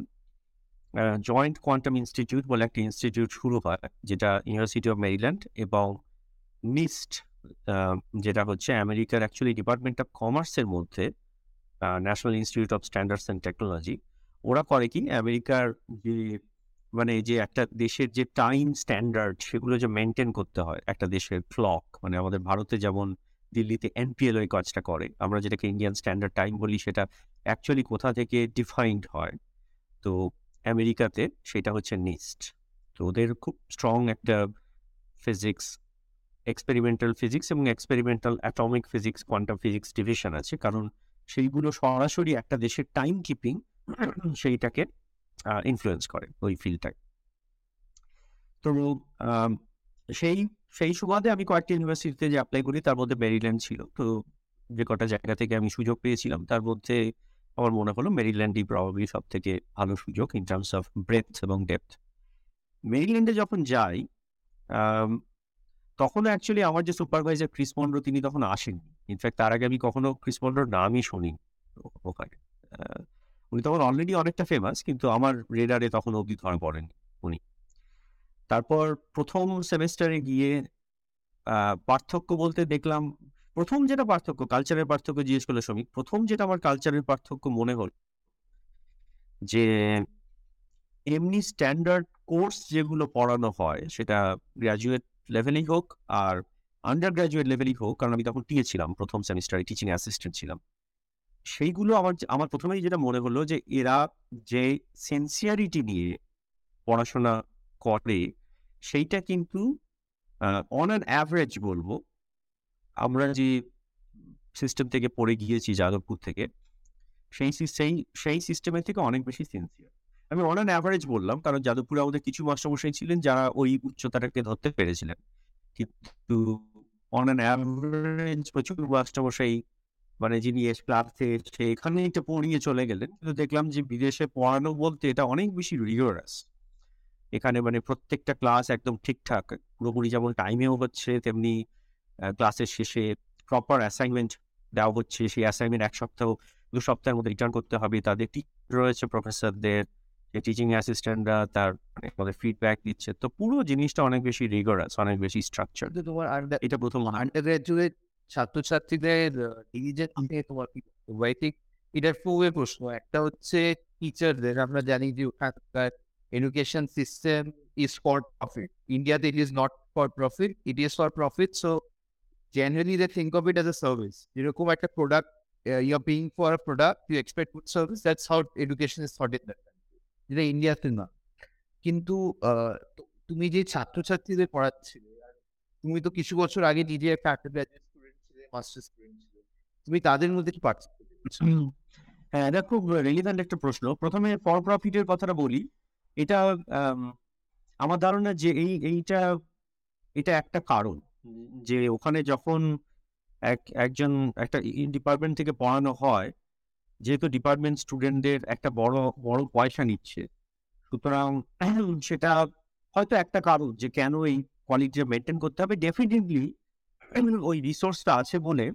জয়েন্ট কোয়ান্টাম ইনস্টিটিউট বলে একটা ইনস্টিটিউট শুরু হয়, যেটা ইউনিভার্সিটি অফ মেরিল্যান্ড এবং নিস্ট যেটা হচ্ছে আমেরিকার অ্যাকচুয়ালি ডিপার্টমেন্ট অফ কমার্সের মধ্যে National Institute of Standards and Technology ওরা করে কি, আমেরিকার যে মানে যে একটা দেশের যে টাইম স্ট্যান্ডার্ড সেগুলো যে মেনটেন করতে হয়, একটা দেশের ক্লক মানে আমাদের ভারতে যেমন দিল্লিতে এনপিএল ওই কাজটা করে, আমরা যেটাকে ইন্ডিয়ান স্ট্যান্ডার্ড টাইম বলি সেটা অ্যাকচুয়ালি কোথা থেকে ডিফাইন্ড হয়? তো আমেরিকাতে সেটা হচ্ছে নিস্ট তো ওদের খুব স্ট্রং একটা ফিজিক্স এক্সপেরিমেন্টাল ফিজিক্স এবং experimental atomic physics quantum physics division আছে, কারণ সেইগুলো সরাসরি একটা দেশের টাইম কিপিং সেইটাকে ইনফ্লুয়েন্স করে ওই ফিল্ডটাকে তো সেই সেই সুবাদে আমি কয়েকটি ইউনিভার্সিটিতে যে অ্যাপ্লাই করি, তার মধ্যে মেরিল্যান্ড ছিল। তো, যে কটা জায়গা থেকে আমি সুযোগ পেয়েছিলাম, তার মধ্যে আমার মনে হলো মেরিল্যান্ডই প্রবাবলি সব থেকে ভালো সুযোগ ইন টার্মস অফ ব্রেথ এবং ডেপথ মেরিল্যান্ডে যখন যাই তখন অ্যাকচুয়ালি আমার যে সুপারভাইজার ক্রিস মন্ডো তিনি তখন আসেননি। ইনফ্যাক্ট তার আগে আমি কখনো ক্রিস মন্ডোর নামই শুনি ওখানে উনি তখন অলরেডি অনেকটা ফেমাস কিন্তু আমার রেডারে তখন অবধি ধরা পড়েন উনি। তারপর প্রথম সেমেস্টারে গিয়ে পার্থক্য বলতে দেখলাম, প্রথম যেটা পার্থক্য কালচারের পার্থক্য জিজ্ঞেস করলে শ্রমিক, প্রথম যেটা আমার কালচারের পার্থক্য মনে হল, যে এমনি স্ট্যান্ডার্ড কোর্স যেগুলো পড়ানো হয়, সেটা গ্র্যাজুয়েট লেভেলেই হোক আর আন্ডার গ্র্যাজুয়েট লেভেলেই হোক, কারণ আমি তখন টিএ ছিলাম, প্রথম সেমিস্টারে টিচিং অ্যাসিস্ট্যান্ট ছিলাম। সেইগুলো আমার আমার প্রথমেই যেটা মনে হলো যে, এরা যে সেন্সিয়ারিটি নিয়ে পড়াশোনা করে, সেইটা কিন্তু অন অ্যান অ্যাভারেজ বলব, আমরা যে সিস্টেম থেকে পড়ে গিয়েছি যাদবপুর থেকে, সেই সেই সেই সিস্টেমের থেকে অনেক বেশি সিনসিয়ার আমি অন অ্যান অ্যাভারেজ বললাম, কারণ যাদবপুরে আমাদের কিছু মাস্টারমশাই ছিলেন যারা ওই উচ্চতাটাকে ধরতে পেরেছিলেন। কিন্তু অন অ্যান অ্যাভারেজ প্রচুর মাস্টারমশাই মানে যিনি এস ক্লাসে এসে এখানে এটা পড়িয়ে চলে গেলেন। কিন্তু দেখলাম যে বিদেশে পড়ানো বলতে এটা অনেক বেশি রিগোরাস এখানে মানে প্রত্যেকটা ক্লাস একদম ঠিকঠাক পুরোপুরি যেমন টাইমেও হচ্ছে তেমনি ক্লাসের শেষে প্রপার অ্যাসাইনমেন্ট দেওয়া হচ্ছে। সেই অ্যাসাইনমেন্ট এক সপ্তাহ দু সপ্তাহের মধ্যে রিটার্ন করতে হবে। তাদের রয়েছে প্রফেসরদের টিচিং অ্যাসিস্ট্যান্টরা তার মানে আমাদের ফিডব্যাক দিচ্ছে। তো পুরো জিনিসটা অনেক বেশি রিগোরাস অনেক বেশি স্ট্রাকচার তোমার এটা প্রথম আন্ডার গ্রাজুয়েট ছাত্রছাত্রীদের নিয়ে তোমার কি প্রশ্ন, একটা হচ্ছে টিচারদের আমরা জানি যে ওখানকার education system is for profit ইন্ডিয়াতে it is not for profit it is for profit so generally they think of it as a service যেরকম একটা product you are paying for a product you expect good service that's how education is thought in that যেটা ইন্ডিয়াতে না। কিন্তু তুমি যে ছাত্রছাত্রীদের পড়াচ্ছিলে, তুমি তো কিছু বছর আগে নিজে একটা আন্ডার গ্রাজুয়েট তুমি তাদের মধ্যে কি হ্যাঁ এটা খুব রেলিভেন্ট একটা প্রশ্ন। প্রথমে ফর প্রফিটের কথাটা বলি। এটা আম, আমার ধারণা যে এই এইটা এটা একটা কারণ যে ওখানে যখন এক একজন একটা ডিপার্টমেন্ট থেকে পড়ানো হয় যেহেতু ডিপার্টমেন্ট স্টুডেন্টদের একটা বড় বড় পয়সা নিচ্ছে সুতরাং সেটা হয়তো একটা কারণ যে কেন এই কোয়ালিটিটা মেনটেন করতে হবে। ডেফিনেটলি ওই রিসোর্সটা আছে বলে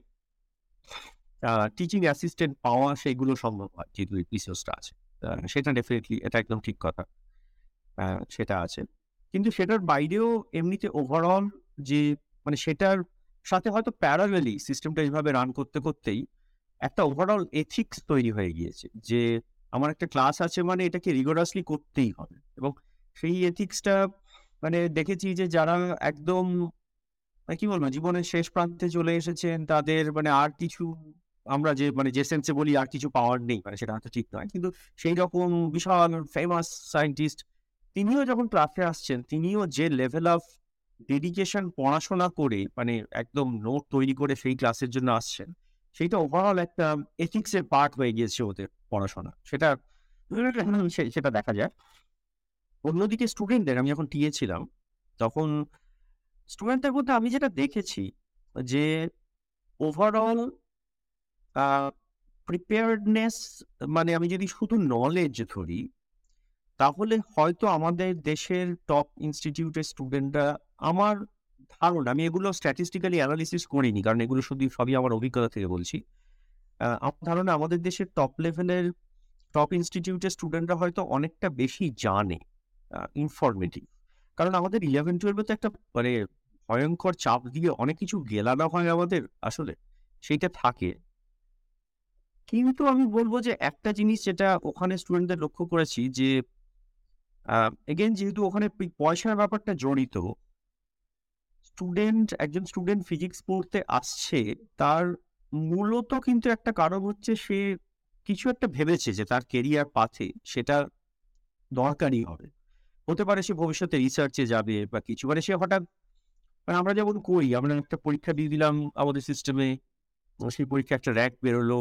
টিচিং অ্যাসিস্ট্যান্ট পাওয়া সেগুলো সম্ভব হয় যেহেতু রিসোর্সটা আছে। সেটা ডেফিনেটলি এটা একদম ঠিক কথা। সেটা আছে। কিন্তু সেটার বাইরেও এমনিতে ওভারঅল যে মানে সেটার সাথে হয়তো প্যারালালি সিস্টেমটা এইভাবে রান করতে করতেই একটা ওভারঅল এথিক্স তৈরি হয়ে গিয়েছে যে, আমার একটা ক্লাস আছে মানে এটাকে রিগোরাসলি করতেই হবে। এবং সেই এথিক্সটা মানে দেখেছি যে, যারা একদম মানে কি বলব, জীবনের শেষ প্রান্তে চলে এসেছেন, তাদের মানে আর কিছু আমরা যে মানে যে সেন্সে বলি আর কিছু পাওয়ার নেই মানে সেটা হয়তো ঠিক নয়। কিন্তু সেই রকম বিশাল ফেমাস সায়েন্টিস্ট তিনিও যখন ক্লাসে আসছেন, তিনিও যে লেভেল অফ ডেডিকেশন পড়াশোনা করে মানে একদম নোট তৈরি করে সেই ক্লাসের জন্য আসছেন, সেইটা ওভারঅল একটা এথিক্সের পার্ট হয়ে গিয়েছে ওদের পড়াশোনা। সেটা সেটা দেখা যায় অন্যদিকে স্টুডেন্টদের আমি যখন টিএ ছিলাম, তখন স্টুডেন্টদের মধ্যে আমি যেটা দেখেছি যে ওভারঅল প্রিপেয়ার্ডনেস মানে আমি যদি শুধু নলেজ ধরি তাহলে হয়তো আমাদের দেশের টপ ইনস্টিটিউটের স্টুডেন্টরা আমার ধারণা আমি এগুলো স্ট্যাটিস্টিক্যালি অ্যানালিসিস করিনি কারণ এগুলো শুধু সবই আমার অভিজ্ঞতা থেকে বলছি আমার ধারণা আমাদের দেশের টপ লেভেলের টপ ইনস্টিটিউটের স্টুডেন্টরা হয়তো অনেকটা বেশি জানে ইনফরমেটিভ কারণ আমাদের ইলেভেন টুয়েলভে তো একটা মানে ভয়ঙ্কর চাপ দিয়ে অনেক কিছু গেলানো হয় আমাদের আসলে, সেইটা থাকে। কিন্তু আমি বলব যে একটা জিনিস যেটা ওখানে স্টুডেন্টদের লক্ষ্য করেছি যে এগেন যেহেতু ওখানে পয়সার ব্যাপারটা জড়িত স্টুডেন্ট একজন স্টুডেন্ট ফিজিক্স পড়তে আসছে, তার মূলত কিন্তু একটা কারণ হচ্ছে সে কিছু একটা ভেবেছে যে তার কেরিয়ার পাথে সেটা দরকারই হবে। হতে পারে সে ভবিষ্যতে রিসার্চে যাবে বা কিছু মানে সে হঠাৎ মানে আমরা যেমন করি, আমরা একটা পরীক্ষা দিয়ে দিলাম আমাদের সিস্টেমে সেই পরীক্ষা একটা র্যাক বেরোলো,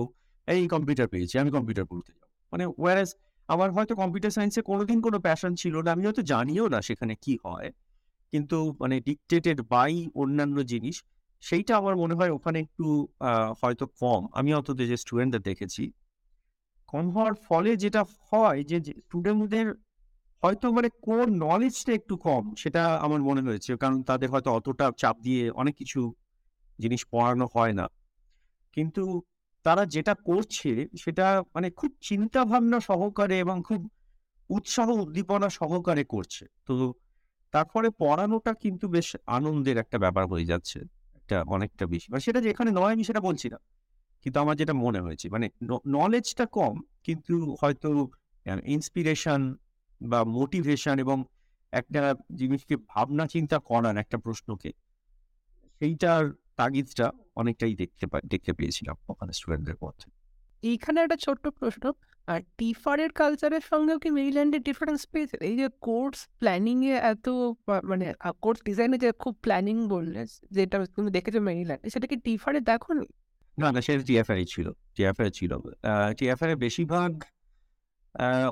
এই কম্পিউটার পেয়েছি, আমি কম্পিউটার পড়তে যাব। মানে ওয়ারাস আমার হয়তো কম্পিউটার সায়েন্সে কোনোদিন কোনো প্যাশন ছিল না, আমি হয়তো জানিও না সেখানে কি হয়, কিন্তু মানে ডিকটেটেড বাই অন্যান্য জিনিস, সেইটা আমার মনে হয় ওখানে একটু হয়তো কম। আমি অন্তত যে স্টুডেন্টদের দেখেছি, কম হওয়ার ফলে যেটা হয় যে স্টুডেন্টদের হয়তো মানে কোর নলেজটা একটু কম, সেটা আমার মনে হয়েছে। কারণ তাদের হয়তো অতটা চাপ দিয়ে অনেক কিছু জিনিস পড়ানো হয় না। কিন্তু তারা যেটা করছে, সেটা মানে খুব চিন্তা ভাবনা সহকারে এবং খুব উৎসাহ উদ্দীপনা সহকারে করছে। তো তারপরে পড়ানোটা কিন্তু বেশ আনন্দের একটা ব্যাপার হয়ে যাচ্ছে, একটা অনেকটা বেশি। মানে সেটা যে এখানে নয় আমি সেটা বলছি না। কিন্তু আমার যেটা মনে হয়েছে মানে নলেজটা কম, কিন্তু হয়তো ইন্সপিরেশন বা মোটিভেশন এবং একটা জিনিসকে ভাবনা চিন্তা করার একটা প্রশ্নকে সেইটার তাগিদটা অনেকটাই দেখতে দেখতে পেয়েছিলাম ওখানে স্টুডেন্টদের মধ্যে। এইখানে একটা ছোট্ট প্রশ্ন আর টিফারের কালচারের সঙ্গেও কি মেরিল্যান্ডের ডিফারেন্স পেয়েছে? এই যে কোর্স প্ল্যানিং এ এত মানে কোর্স ডিজাইনে যে খুব প্ল্যানিং বললে যেটা তুমি দেখেছ মেরিল্যান্ডে সেটা কি টিফারে দেখো নি না সেটা টিএফআই ছিল টিএফআই ছিল। টিএফআই বেশিরভাগ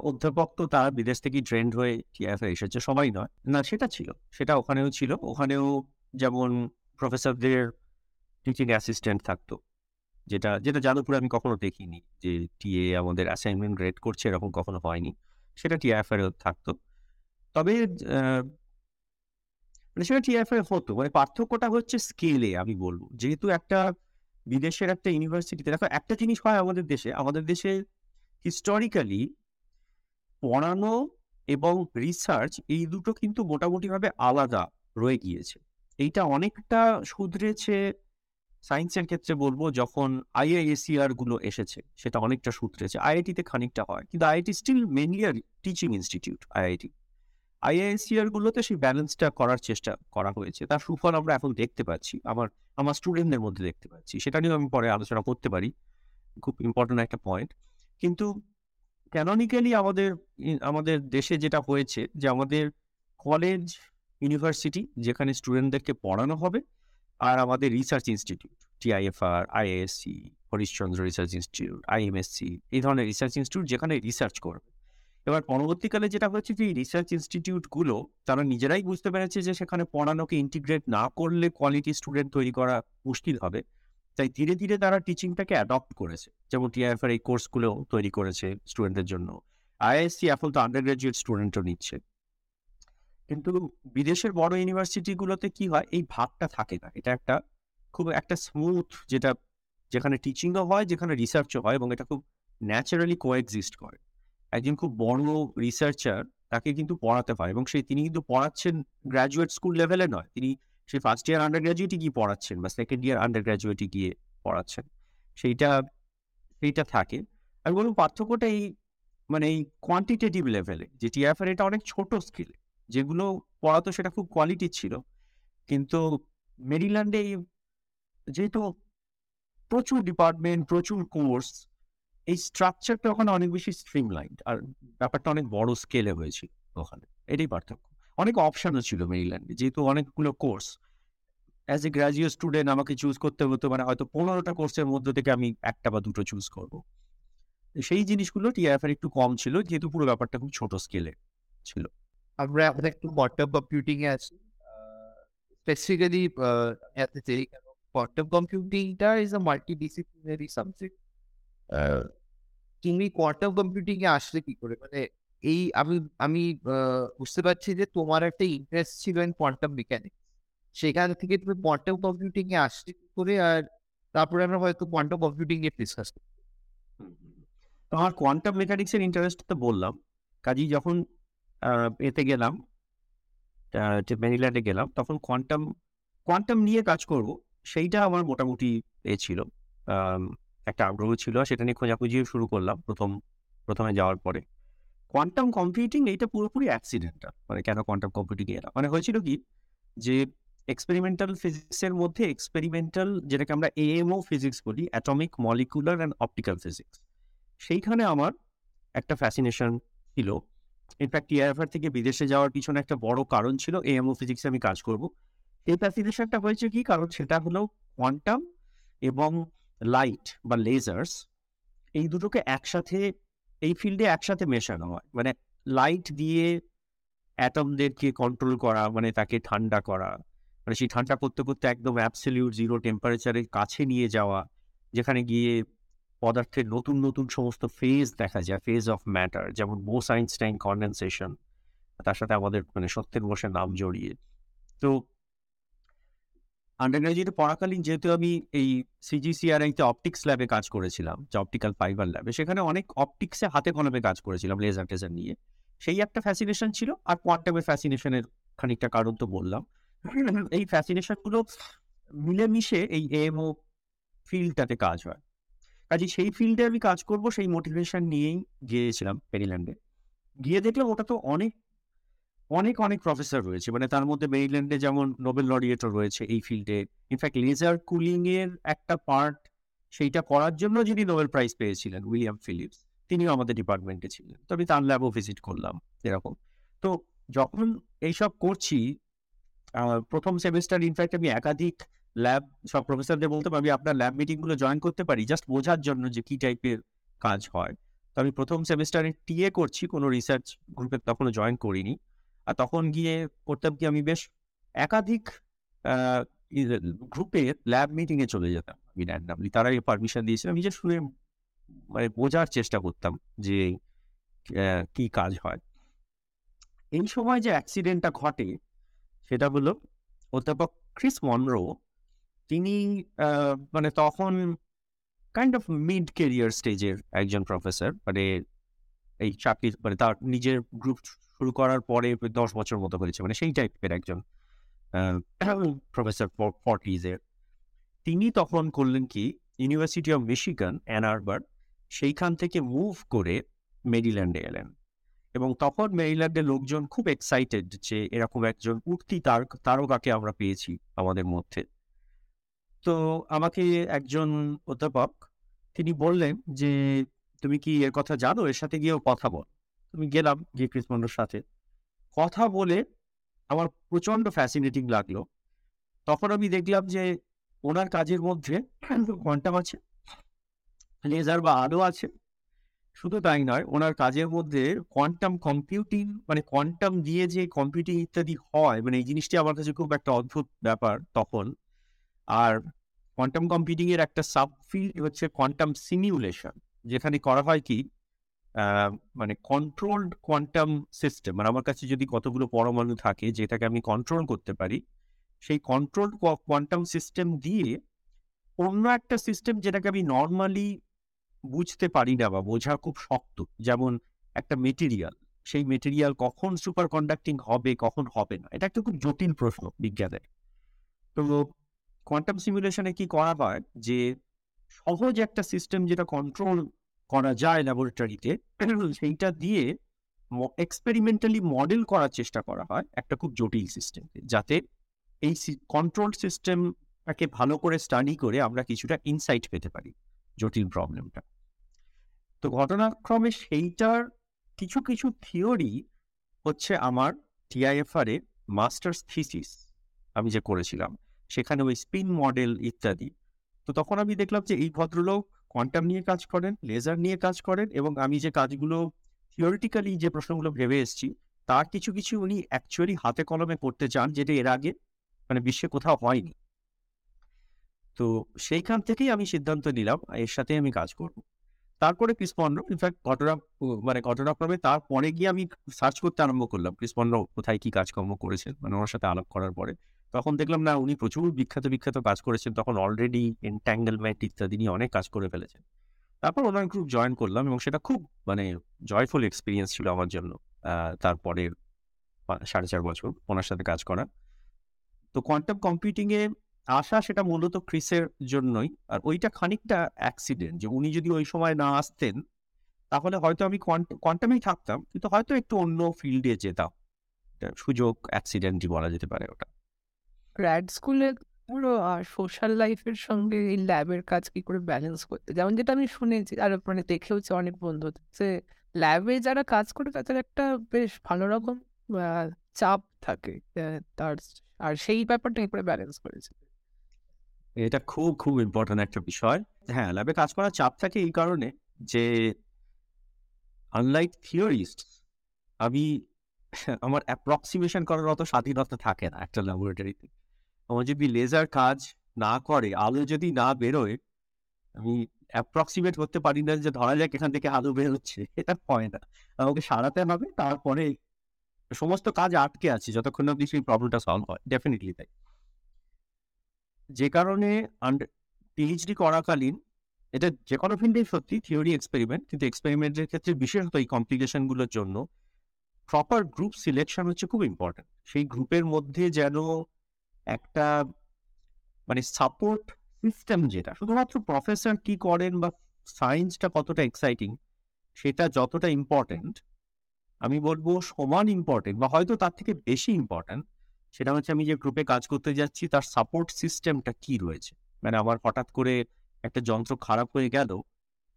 অধ্যাপক তো তারা বিদেশ থেকে ট্রেন্ড হয়ে টিএফআই এসেছে, সবাই নয়। না, সেটা ছিল, সেটা ওখানেও ছিল। ওখানেও যেমন প্রফেসরদের টিচিং অ্যাসিস্ট্যান্ট থাকতো, যেটা যেটা যাদবপুরে আমি কখনো দেখিনি যে টিএ আমাদের অ্যাসাইনমেন্ট গ্রেড করছে, এরকম কখনো হয়নি। সেটা টিএফআই থাকতো। তবে মানে সেটা টিএফআই হতো মানে পার্থক্যটা হচ্ছে স্কেলে আমি বলব। যেহেতু একটা বিদেশের একটা ইউনিভার্সিটিতে দেখো একটা জিনিস হয় আমাদের দেশে আমাদের দেশে হিস্টোরিক্যালি পড়ানো এবং রিসার্চ এই দুটো কিন্তু মোটামুটিভাবে আলাদা রয়ে গিয়েছে। এইটা অনেকটা শুধরেছে সায়েন্সের ক্ষেত্রে বলব যখন আইআইএসিআরগুলো এসেছে, সেটা অনেকটা শুধরেছে। আইআইটিতে খানিকটা হয়, কিন্তু IIT still mainly are teaching institute IIT আইআইএসিআর গুলোতে সেই ব্যালেন্সটা করার চেষ্টা করা হয়েছে। তার সুফল আমরা এখন দেখতে পাচ্ছি, আমার আমার স্টুডেন্টদের মধ্যে দেখতে পাচ্ছি। সেটা নিয়েও আমি পরে আলোচনা করতে পারি, খুব ইম্পর্টেন্ট একটা পয়েন্ট কিন্তু ক্যাননিক্যালি আমাদের আমাদের দেশে যেটা হয়েছে যে আমাদের কলেজ ইউনিভার্সিটি যেখানে স্টুডেন্টদেরকে পড়ানো হবে আর আমাদের research institute TIFR ISC Harishchandra research institute IMSc এই ধরনের রিসার্চ ইনস্টিটিউট যেখানে রিসার্চ করবে। এবার পরবর্তীকালে যেটা হয়েছে যে রিসার্চ ইনস্টিটিউটগুলো তারা নিজেরাই বুঝতে পেরেছে যে সেখানে পড়ানোকে ইন্টিগ্রেট না করলে কোয়ালিটি স্টুডেন্ট তৈরি করা মুশকিল হবে। তাই ধীরে ধীরে তারা টিচিংটাকে অ্যাডপ্ট করেছে। যেমন টিআইএফআর এই কোর্সগুলো তৈরি করেছে স্টুডেন্টদের জন্য। আইএসসি এখন তো আন্ডার গ্রাজুয়েট স্টুডেন্টও নিচ্ছে। কিন্তু বিদেশের বড় ইউনিভার্সিটিগুলোতে কি হয়? এই ভাগটা থাকে না। এটা একটা খুব একটা স্মুথ যেটা যেখানে টিচিংও হয়, যেখানে রিসার্চও হয় এবং এটা খুব ন্যাচারালি কোএক্সিস্ট করে। একজন খুব বড় রিসার্চার তাকে কিন্তু পড়াতে হয় এবং সেই তিনি কিন্তু পড়াচ্ছেন গ্র্যাজুয়েট স্কুল লেভেলে নয়। তিনি সেই ফার্স্ট ইয়ার আন্ডার গ্র্যাজুয়েটে গিয়ে পড়াচ্ছেন বা সেকেন্ড ইয়ার আন্ডার গ্র্যাজুয়েটে গিয়ে পড়াচ্ছেন। সেইটা সেইটা থাকে। আমি বলব পার্থক্যটা এই মানে এই কোয়ান্টিটেটিভ লেভেলে যে টিএফআর এটা অনেক ছোট স্কিলে যেগুলো পড়াতো সেটা খুব কোয়ালিটি ছিল। কিন্তু মেরিল্যান্ডে যেহেতু প্রচুর ডিপার্টমেন্ট প্রচুর কোর্স এই স্ট্রাকচারটা ওখানে অনেক বেশি স্ট্রিমলাইন্ড আর ব্যাপারটা অনেক বড় স্কেলে হয়েছিল ওখানে। এটাই পার্থক্য। অনেক অপশনও ছিল মেরিল্যান্ডে যেহেতু অনেকগুলো course as a graduate student আমাকে চুজ করতে হতো মানে হয়তো পনেরোটা কোর্সের মধ্যে থেকে আমি একটা বা দুটো চুজ করব। সেই জিনিসগুলো টিআইএফআর একটু কম ছিল, যেহেতু পুরো ব্যাপারটা খুব ছোট স্কেলে ছিল। আমরা এখন একটু কোয়ান্টাম কম্পিউটিং এ আছি। স্পেসিফিক্যালি এতে চাই quantum কম্পিউটিংটা is a multi disciplinary subject তুমি কোয়ান্টাম কম্পিউটিং এ আসলে কি করে? মানে এই আমি আমি বুঝতে পারছি যে তোমার একটা ইন্টারেস্ট ছিল ইন কোয়ান্টাম মেকানিক্স সেখান থেকে তুমি কোয়ান্টাম কম্পিউটিং এ আসলে কি করে আর তারপরে আমরা হয়তো কোয়ান্টাম কম্পিউটিং নিয়ে ডিসকাস তো আমার কোয়ান্টাম মেকানিক্সের ইন্টারেস্ট তো বললাম। কাজেই যখন এতে গেলাম যে মেরিল্যান্ডে গেলাম, তখন কোয়ান্টাম কোয়ান্টাম নিয়ে কাজ করব। সেইটা আমার মোটামুটি এ ছিল। একটা আগ্রহ ছিল। সেটা নিয়ে খোঁজাখুঁজিও শুরু করলাম প্রথম, প্রথমে যাওয়ার পরে। কোয়ান্টাম কম্পিউটিং এইটা পুরোপুরি অ্যাক্সিডেন্টাল মানে কেন কোয়ান্টাম কম্পিউটিং এলাম? মানে হয়েছিল কি? যে এক্সপেরিমেন্টাল ফিজিক্সের মধ্যে এক্সপেরিমেন্টাল যেটাকে আমরা এএমও ফিজিক্স বলি atomic molecular and optical physics সেইখানে আমার একটা ফ্যাসিনেশন ছিল। ইনফ্যাক্ট টিআইএফআর থেকে বিদেশে যাওয়ার পিছনে একটা বড় কারণ ছিল এএমও ফিজিক্সে আমি কাজ করব। এই ফ্যাসিনেশনটা হয়েছে কি? কারণ সেটা হলো কোয়ান্টাম এবং লাইট বা লেজার্স এই দুটোকে একসাথে এই ফিল্ডে একসাথে মেশানো হয়। মানে লাইট দিয়ে অ্যাটমদেরকে কন্ট্রোল করা মানে তাকে ঠান্ডা করা। মানে সেই ঠান্ডা করতে করতে একদম অ্যাবসলিউট জিরো টেম্পারেচারের কাছে নিয়ে যাওয়া, যেখানে গিয়ে পদার্থের নতুন নতুন সমস্ত ফেজ দেখা যায় ফেজ অফ ম্যাটার যেমন বোস আইনস্টাইন কন্ডেনসেশন তার সাথে আমাদের মানে সত্যের বসে নাম জড়িয়ে। তো আন্ডারগ্রাজুয়েটে পড়াকালীন যেহেতু আমি এই সিজিসিআরআইতে অপটিক্স ল্যাবে কাজ করেছিলাম, যে অপটিক্যাল ফাইবার ল্যাবে সেখানে অনেক অপটিক্সে হাতে কলমে কাজ করেছিলাম লেজার টেজার নিয়ে। সেই একটা ফ্যাসিনেশন ছিল, আর কোয়ান্টামের ফ্যাসিনেশনের খানিকটা কারণ তো বললাম। এই ফ্যাসিনেশনগুলো মিলেমিশে এই এমও ফিল্ডটাতে কাজ হয়। কাজে সেই ফিল্ডে আমি কাজ করব, সেই মোটিভেশন নিয়েই গিয়েছিলাম পেরিল্যান্ডে গিয়ে দেখলাম ওটা তো অনেক অনেক অনেক প্রফেসর রয়েছে। মানে তার মধ্যে মেরিল্যান্ডে যেমন নোবেল লরিয়েটর রয়েছে এই ফিল্ডে ইনফ্যাক্ট লেজার কুলিং এর একটা পার্ট সেইটা করার জন্য যিনি নোবেল প্রাইজ পেয়েছিলেন উইলিয়াম ফিলিপস তিনিও আমাদের ডিপার্টমেন্টে ছিলেন। তো আমি তার ল্যাবও ভিজিট করলাম এরকম। তো যখন এইসব করছি প্রথম সেমিস্টার ইনফ্যাক্ট আমি একাধিক ল্যাব সব প্রফেসরদের বলতাম, আমি আপনার ল্যাব মিটিংগুলো জয়েন করতে পারি জাস্ট বোঝার জন্য যে কি টাইপের কাজ হয়। তো আমি প্রথম সেমিস্টারে টিএ করছি, কোনো রিসার্চ গ্রুপে তখনও জয়েন করিনি। আর তখন গিয়ে করতাম কি আমি বেশ একাধিক গ্রুপে ল্যাব মিটিংয়ে চলে যেতাম আমি র্যান্ডামলি তারাই পারমিশন দিয়েছিল। আমি যে শুনে মানে বোঝার চেষ্টা করতাম যে কি কাজ হয়। এই সময় যে অ্যাক্সিডেন্টটা ঘটে, সেটা হলো অধ্যাপক ক্রিস মনরো, তিনি মানে তখন কাইন্ড অফ মিড কেরিয়ার স্টেজের একজন প্রফেসর মানে এই চাকরি মানে তার নিজের গ্রুপ শুরু করার পরে দশ বছর মতো হয়েছে মানে সেই টাইপের একজন প্রফেসর ফর্টিজের তিনি তখন করলেন কি university of Michigan Ann Arbor সেইখান থেকে মুভ করে মেরিল্যান্ডে এলেন। এবং তখন মেরিল্যান্ডের লোকজন খুব এক্সাইটেড যে এরকম একজন উঠতি তার, তারকাকে আমরা পেয়েছি আমাদের মধ্যে। তো আমাকে একজন অধ্যাপক, তিনি বললেন যে তুমি কি এর কথা জানো? এর সাথে গিয়েও কথা বল। তুমি গেলাম, গিয়ে কৃষ্ণর সাথে। কথা বলে আমার প্রচণ্ড ফ্যাসিনেটিং লাগল। তখন আমি দেখলাম যে ওনার কাজের মধ্যে কোয়ান্টাম আছে, লেজার বা আলো আছে। শুধু তাই নয়, ওনার কাজের মধ্যে কোয়ান্টাম কম্পিউটিং মানে কোয়ান্টাম দিয়ে যে কম্পিউটিং ইত্যাদি হয় মানে এই জিনিসটি আমার কাছে খুব একটা অদ্ভুত ব্যাপার তখন। আর কোয়ান্টাম কম্পিউটিং এর একটা সাবফিল্ড হচ্ছে কোয়ান্টাম সিমিউলেশন। যেখানে করা হয় কি মানে কন্ট্রোলড কোয়ান্টাম সিস্টেম মানে আমার কাছে যদি কতগুলো পরমাণু থাকে যেটাকে আমি কন্ট্রোল করতে পারি, সেই কন্ট্রোল কোয়ান্টাম সিস্টেম দিয়ে অন্য একটা সিস্টেম যেটাকে আমি নর্মালি বুঝতে পারি না বা বোঝা খুব শক্ত, যেমন একটা মেটেরিয়াল সেই মেটেরিয়াল কখন সুপার কন্ডাক্টিং হবে, কখন হবে না, এটা একটা খুব জটিল প্রশ্ন বিজ্ঞানের। তো কোয়ান্টাম সিমুলেশনে কি করা হয় যে সহজ একটা সিস্টেম যেটা কন্ট্রোল করা যায় ল্যাবরেটরিতে সেইটা দিয়ে এক্সপেরিমেন্টালি মডেল করার চেষ্টা করা হয় একটা খুব জটিল সিস্টেম যাতে এই কন্ট্রোল সিস্টেমটাকে ভালো করে স্টাডি করে আমরা কিছুটা ইনসাইট পেতে পারি জটিল প্রবলেমটা তো ঘটনাক্রমে সেইটার কিছু কিছু থিওরি হচ্ছে আমার টিআইএফআর এ মাস্টার্স থিসিস আমি যে করেছিলাম, সেখানে ওই স্পিন মডেল ইত্যাদি। তো তখন আমি দেখলাম যে এই ভদ্রলোক কোয়ান্টাম নিয়ে কাজ করেন লেজার নিয়ে কাজ করেন এবং আমি যে কাজগুলো থিওরিটিক্যালি যে প্রশ্নগুলো ভেবে এসেছি, তার কিছু কিছু উনি অ্যাকচুয়ালি হাতে কলমে করতে চান যেটা এর আগে মানে বিশ্বে কোথাও হয়নি। তো সেইখান থেকেই আমি সিদ্ধান্ত নিলাম, এর সাথে আমি কাজ করব। তারপরে কৃষ্ণপণ্য ইনফ্যাক্ট ঘটনা মানে ঘটনাক্রমে তারপরে গিয়ে আমি সার্চ করতে আরম্ভ করলাম। কৃষ্ণপণ্য কোথায় কি কাজকর্ম করেছেন মানে ওনার সাথে আলাপ করার পরে। তখন দেখলাম, না, উনি প্রচুর বিখ্যাত বিখ্যাত কাজ করেছেন। তখন অলরেডি এন্ট্যাঙ্গেলমেন্ট ইত্যাদি নিয়ে অনেক কাজ করে ফেলেছেন। তারপর ওনার গ্রুপ জয়েন করলাম এবং সেটা খুব মানে জয়ফুল এক্সপিরিয়েন্স ছিল আমার জন্য তারপরে সাড়ে চার বছর ওনার সাথে কাজ করা। তো কোয়ান্টাম কম্পিউটিংয়ে আসা সেটা মূলত ক্রিসের জন্যই। আর ওইটা খানিকটা অ্যাক্সিডেন্ট যে উনি যদি ওই সময় না আসতেন, তাহলে হয়তো আমি কোয়ান্টামেই থাকতাম। কিন্তু হয়তো একটু অন্য ফিল্ডে যেতাম। সুযোগ অ্যাক্সিডেন্টই বলা যেতে পারে ওটা। গ্র্যাড স্কুলে পুরো সোশ্যাল লাইফের সঙ্গে এই ল্যাবের কাজ কি করে ব্যালেন্স করতে যেমন যেটা আমি শুনেছি, আর মানে দেখেওছি অনেক বন্ধু যে ল্যাবে যারা কাজ করে তাদের একটা বেশ ভালো রকম চাপ থাকে তার আর সেই ব্যাপারটা এরপরে ব্যালেন্স করেছে এটা খুব খুব ইম্পর্ট্যান্ট একটা বিষয়। হ্যাঁ ল্যাবে কাজ করার চাপ থাকে এই কারণে যে আনলাইক থিওরিস্ট আমি আমার অ্যাপ্রক্সিমেশন করার অত স্বাধীনতা থাকে না একটা ল্যাবরেটরিতে আমার যদি লেজার কাজ না করে, আলো যদি না বেরোয়, আমি অ্যাপ্রক্সিমেট করতে পারি না যে ধরা যাক এখান থেকে আলো বেরোচ্ছে, এটা হয় না। আমাকে সারাতে হবে, তারপরে সমস্ত কাজ আটকে আছে, যতক্ষণ অব্দি সেই প্রবলেমটা সলভ হয় ডেফিনেটলি তাই। যে কারণে পিএইচডি করাকালীন, এটা যে কোনো ফিল্ডেই সত্যি থিওরি এক্সপেরিমেন্ট কিন্তু এক্সপেরিমেন্টের ক্ষেত্রে বিশেষত এই কমপ্লিকেশনগুলোর জন্য প্রপার গ্রুপ সিলেকশন হচ্ছে খুব ইম্পর্টেন্ট সেই গ্রুপের মধ্যে যেন একটা মানে সাপোর্ট সিস্টেম যেটা, শুধুমাত্র প্রফেসর কি করেন বা সায়েন্সটা কতটা এক্সাইটিং সেটা যতটা ইম্পর্টেন্ট আমি বলব সমান ইম্পর্টেন্ট বা হয়তো তার থেকে বেশি ইম্পর্টেন্ট সেটা হচ্ছে আমি যে গ্রুপে কাজ করতে যাচ্ছি, তার সাপোর্ট সিস্টেমটা কি রয়েছে? মানে আমার হঠাৎ করে একটা যন্ত্র খারাপ হয়ে গেল,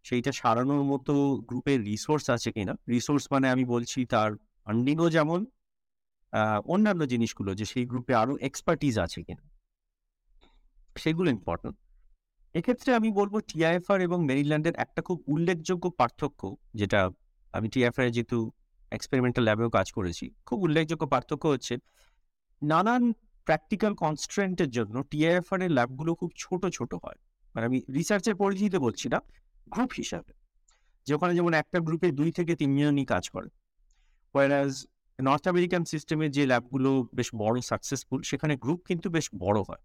সেইটা সারানোর মতো গ্রুপের রিসোর্স আছে কিনা? রিসোর্স মানে আমি বলছি তার ফান্ডিংও যেমন অন্যান্য জিনিসগুলো যে সেই গ্রুপে আরও এক্সপার্টিজ আছে কিনা। সেগুলো ইম্পর্টেন্ট এক্ষেত্রে আমি বলব টিআইএফআর এবং মেরিল্যান্ডের একটা খুব উল্লেখযোগ্য পার্থক্য, যেটা আমি টিআইএফআর যেহেতু এক্সপেরিমেন্টাল ল্যাবেও কাজ করেছি, খুব উল্লেখযোগ্য পার্থক্য হচ্ছে নানান প্র্যাকটিক্যাল কনস্ট্রেন্টের জন্য টিআইএফআর এর ল্যাবগুলো খুব ছোট ছোট হয়। মানে আমি রিসার্চের পরিধিতে বলছি না গ্রুপ হিসাবে। যে ওখানে যেমন একটা গ্রুপে দুই থেকে তিনজনই কাজ করে। ওয়ারাজ নর্থ আমেরিকান সিস্টেমে যে ল্যাবগুলো বেশ বড় সাকসেসফুল সেখানে গ্রুপ কিন্তু বেশ বড় হয়।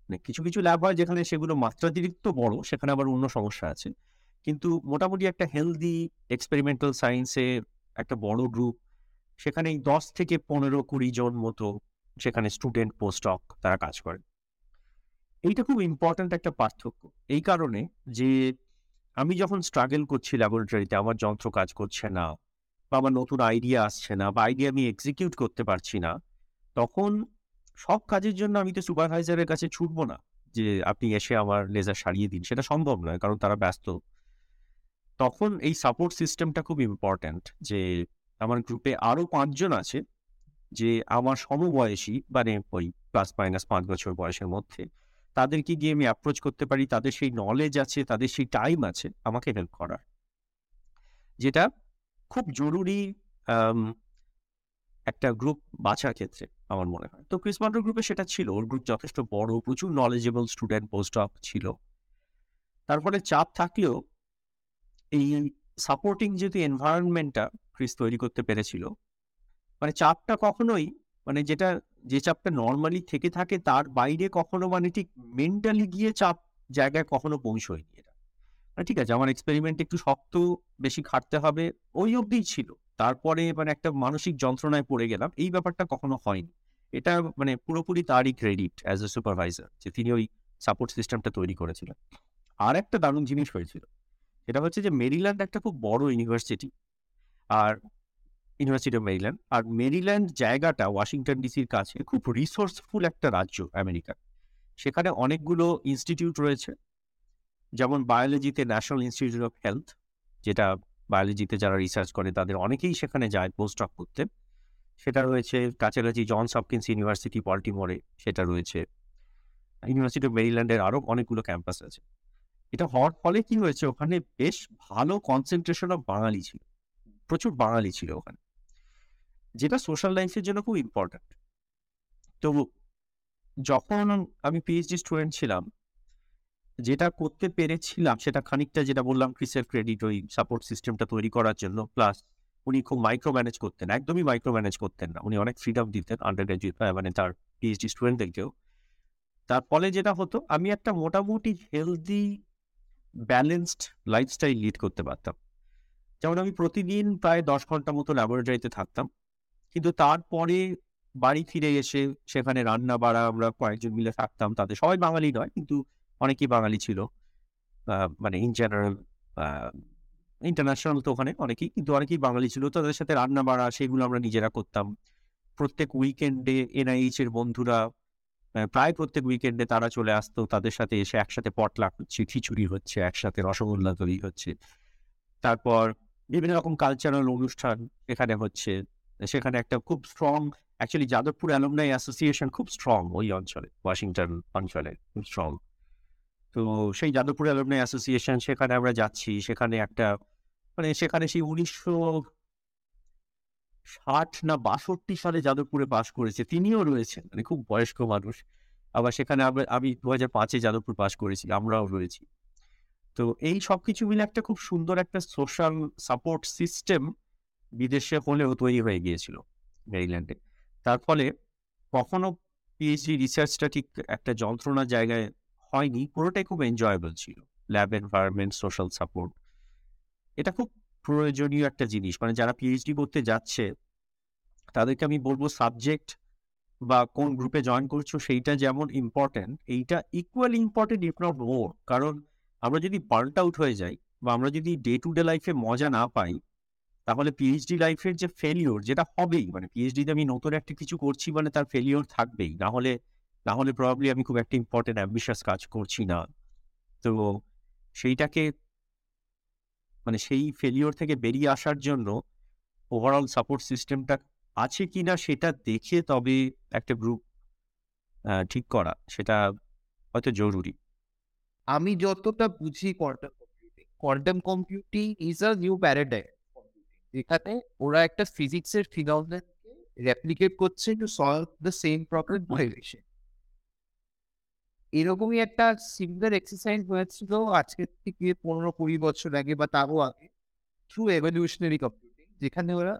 মানে কিছু কিছু ল্যাব হয় যেখানে সেগুলো মাত্রাতিরিক্ত বড়, সেখানে আবার অন্য সমস্যা আছে। কিন্তু মোটামুটি একটা হেলদি এক্সপেরিমেন্টাল সায়েন্সে একটা বড় গ্রুপ সেখানে দশ থেকে পনেরো কুড়ি জন মতো সেখানে স্টুডেন্ট পোস্টক তারা কাজ করে। এইটা খুব ইম্পর্ট্যান্ট একটা পার্থক্য। এই কারণে যে আমি যখন স্ট্রাগল করছি ল্যাবরেটরিতে আমার যন্ত্র কাজ করছে না বা আমার নতুন আইডিয়া আসছে না বা আইডিয়া আমি এক্সিকিউট করতে পারছি না, তখন সব কাজের জন্য আমি তো সুপারভাইজারের কাছে ছুটবো না যে আপনি এসে আমার লেজার সারিয়ে দিন, সেটা সম্ভব নয় কারণ তারা ব্যস্ত। তখন এই সাপোর্ট সিস্টেমটা খুব ইম্পর্ট্যান্ট যে আমার গ্রুপে আরও পাঁচজন আছে যে আমার সমবয়সী মানে ওই প্লাস মাইনাস পাঁচ বছর বয়সের মধ্যে, তাদেরকে গিয়ে আমি অ্যাপ্রোচ করতে পারি, তাদের সেই নলেজ আছে, তাদের সেই টাইম আছে আমাকে হেল্প করার। যেটা খুব জরুরি একটা গ্রুপ বাছার ক্ষেত্রে আমার মনে হয়। তো ক্রিস মান্ডার গ্রুপে সেটা ছিল, ওর গ্রুপ যথেষ্ট বড়, প্রচুর নলেজেবল স্টুডেন্ট পোস্ট অফ ছিল। তারপরে চাপ থাকলেও এই সাপোর্টিং যেহেতু এনভায়রনমেন্টটা ক্রিস তৈরি করতে পেরেছিল মানে চাপটা কখনোই মানে যেটা, যে চাপটা নর্মালি থেকে থাকে, তার বাইরে কখনো মানে ঠিক মেন্টালি গিয়ে চাপ জায়গায় কখনো পৌঁছয়নি। ঠিক আছে, আমার এক্সপেরিমেন্ট একটু শক্ত, বেশি খাটতে হবে, ওই অবধিই ছিল। তারপরে মানে একটা মানসিক যন্ত্রণায় পড়ে গেলাম, এই ব্যাপারটা কখনো হয়নি। এটা মানে পুরোপুরি তারই ক্রেডিট অ্যাজ এ সুপারভাইজার যে তিনি ওই সাপোর্ট সিস্টেমটা তৈরি করেছিলেন। আর একটা দারুণ জিনিস হয়েছিল, সেটা হচ্ছে যে মেরিল্যান্ড একটা খুব বড় ইউনিভার্সিটি আর ইউনিভার্সিটি অফ মেরিল্যান্ড আর মেরিল্যান্ড জায়গাটা ওয়াশিংটন ডিসির কাছে খুব রিসোর্সফুল একটা রাজ্য আমেরিকার সেখানে অনেকগুলো ইনস্টিটিউট রয়েছে। যেমন বায়োলজিতে ন্যাশনাল ইনস্টিটিউট অফ হেলথ যেটা বায়োলজিতে যারা রিসার্চ করে তাদের অনেকেই সেখানে যায় পোস্ট অফ করতে। সেটা রয়েছে কাছাকাছি জনস হপকিন্স ইউনিভার্সিটি পল্টিমোরে সেটা রয়েছে। ইউনিভার্সিটি অফ মেরিল্যান্ডের আরও অনেকগুলো ক্যাম্পাস আছে। এটা হওয়ার ফলে কি হয়েছে, ওখানে বেশ ভালো কনসেন্ট্রেশন অফ বাঙালি ছিল। প্রচুর বাঙালি ছিল ওখানে। যেটা সোশ্যাল লাইফের জন্য খুব ইম্পর্ট্যান্ট তো যখন আমি পিএইচডি স্টুডেন্ট ছিলাম যেটা করতে পেরেছিলাম, সেটা খানিকটা যেটা বললাম ক্রিসের ক্রেডিট ওই সাপোর্ট সিস্টেমটা তৈরি করার জন্য প্লাস উনি খুব মাইক্রো ম্যানেজ করতেন, একদমই মাইক্রো ম্যানেজ করতেন না। উনি অনেক ফ্রিডম দিতেন আন্ডার গ্রাজুয়েট মানে তার পিএইচডি স্টুডেন্টদেরকেও তার ফলে যেটা হতো, আমি একটা মোটামুটি হেলদি ব্যালেন্সড লাইফস্টাইল লিড করতে পারতাম। যেমন আমি প্রতিদিন প্রায় দশ ঘণ্টা মতো ল্যাবরেটরিতে থাকতাম, কিন্তু তারপরে বাড়ি ফিরে এসে সেখানে রান্না বাড়া আমরা কয়েকজন মিলে থাকতাম তাদের সবাই বাঙালি নয়, কিন্তু অনেকেই বাঙালি ছিল। মানে ইন জেনারেল ইন্টারন্যাশনাল তো ওখানে অনেকেই, কিন্তু অনেকেই বাঙালি ছিল। তাদের সাথে রান্না বাড়া, সেগুলো আমরা নিজেরা করতাম। প্রত্যেক উইকেন্ডে এনআইএইচ এর বন্ধুরা প্রায় প্রত্যেক উইকেন্ডে তারা চলে আসতো। তাদের সাথে এসে একসাথে পটলাক হচ্ছে খিচুড়ি হচ্ছে, একসাথে রসগোল্লা তৈরি হচ্ছে। তারপর বিভিন্ন রকম কালচারাল অনুষ্ঠান এখানে হচ্ছে। সেখানে একটা খুব strong actually Jadavpur alumni association খুব স্ট্রং ওই অঞ্চলে ওয়াশিংটন অঞ্চলে, খুব স্ট্রং তো সেই যাদবপুর অ্যালুমনাই অ্যাসোসিয়েশন সেখানে আমরা যাচ্ছি। সেখানে একটা মানে সেখানে সেই উনিশশো ষাট না বাষট্টি সালে যাদবপুরে পাশ করেছে। তিনিও রয়েছেন মানে খুব বয়স্ক মানুষ। আবার সেখানে আমি দু হাজার পাঁচে যাদবপুর পাশ করেছি, আমরাও রয়েছি। তো এই সব কিছু মিলে একটা খুব সুন্দর একটা সোশ্যাল সাপোর্ট সিস্টেম বিদেশে হলেও তৈরি হয়ে গিয়েছিল মেরিল্যান্ডে তার ফলে কখনো পিএইচডি রিসার্চটা ঠিক একটা যন্ত্রণার জায়গায় হয়নি, পুরোটাই খুব এনজয়েবল ছিল। ল্যাব এনভায়রনমেন্ট সোশ্যাল সাপোর্ট এটা খুব প্রয়োজনীয় একটা জিনিস। মানে যারা পিএইচডি করতে যাচ্ছে, তাদেরকে আমি বলব সাবজেক্ট বা কোন গ্রুপে জয়েন করছ, সেইটা যেমন ইম্পর্টেন্ট এইটা equally important if not more কারণ আমরা যদি বার্ন আউট হয়ে যাই বা আমরা যদি ডে টু ডে লাইফে মজা না পাই, তাহলে পিএইচডি লাইফের যে ফেলিওর যেটা হবেই মানে পিএইচডিতে আমি নতুন একটা কিছু করছি মানে তার ফেলিওর থাকবেই। না হলে না হলে প্রবাবলি আমি খুব একটা ইম্পর্টেন্ট অ্যাম্বিশাস কাজ করছি না। তো সেইটাকে মানে সেই ফেলিওর থেকে বেরিয়ে আসার জন্য ওভারঅল সাপোর্ট সিস্টেমটা আছে কিনা সেটা দেখে তবে একটা গ্রুপ ঠিক করা সেটা হয়তো জরুরি। আমি যতটা বুঝি quantum computing is a new paradigm এখানে ওরা একটা ফিজিক্সের ফিনোমিনাকে রেপ্লিকেট করছে to solve the same problem vibration এরকমই একটা সিমিলার এক্সারসাইজ হয়েছিল আজকে থেকে পনেরো কুড়ি বছর আগে বা তারও আগে থ্রু এভলিউশনারি কম্পিউটিং যেখানে ওরা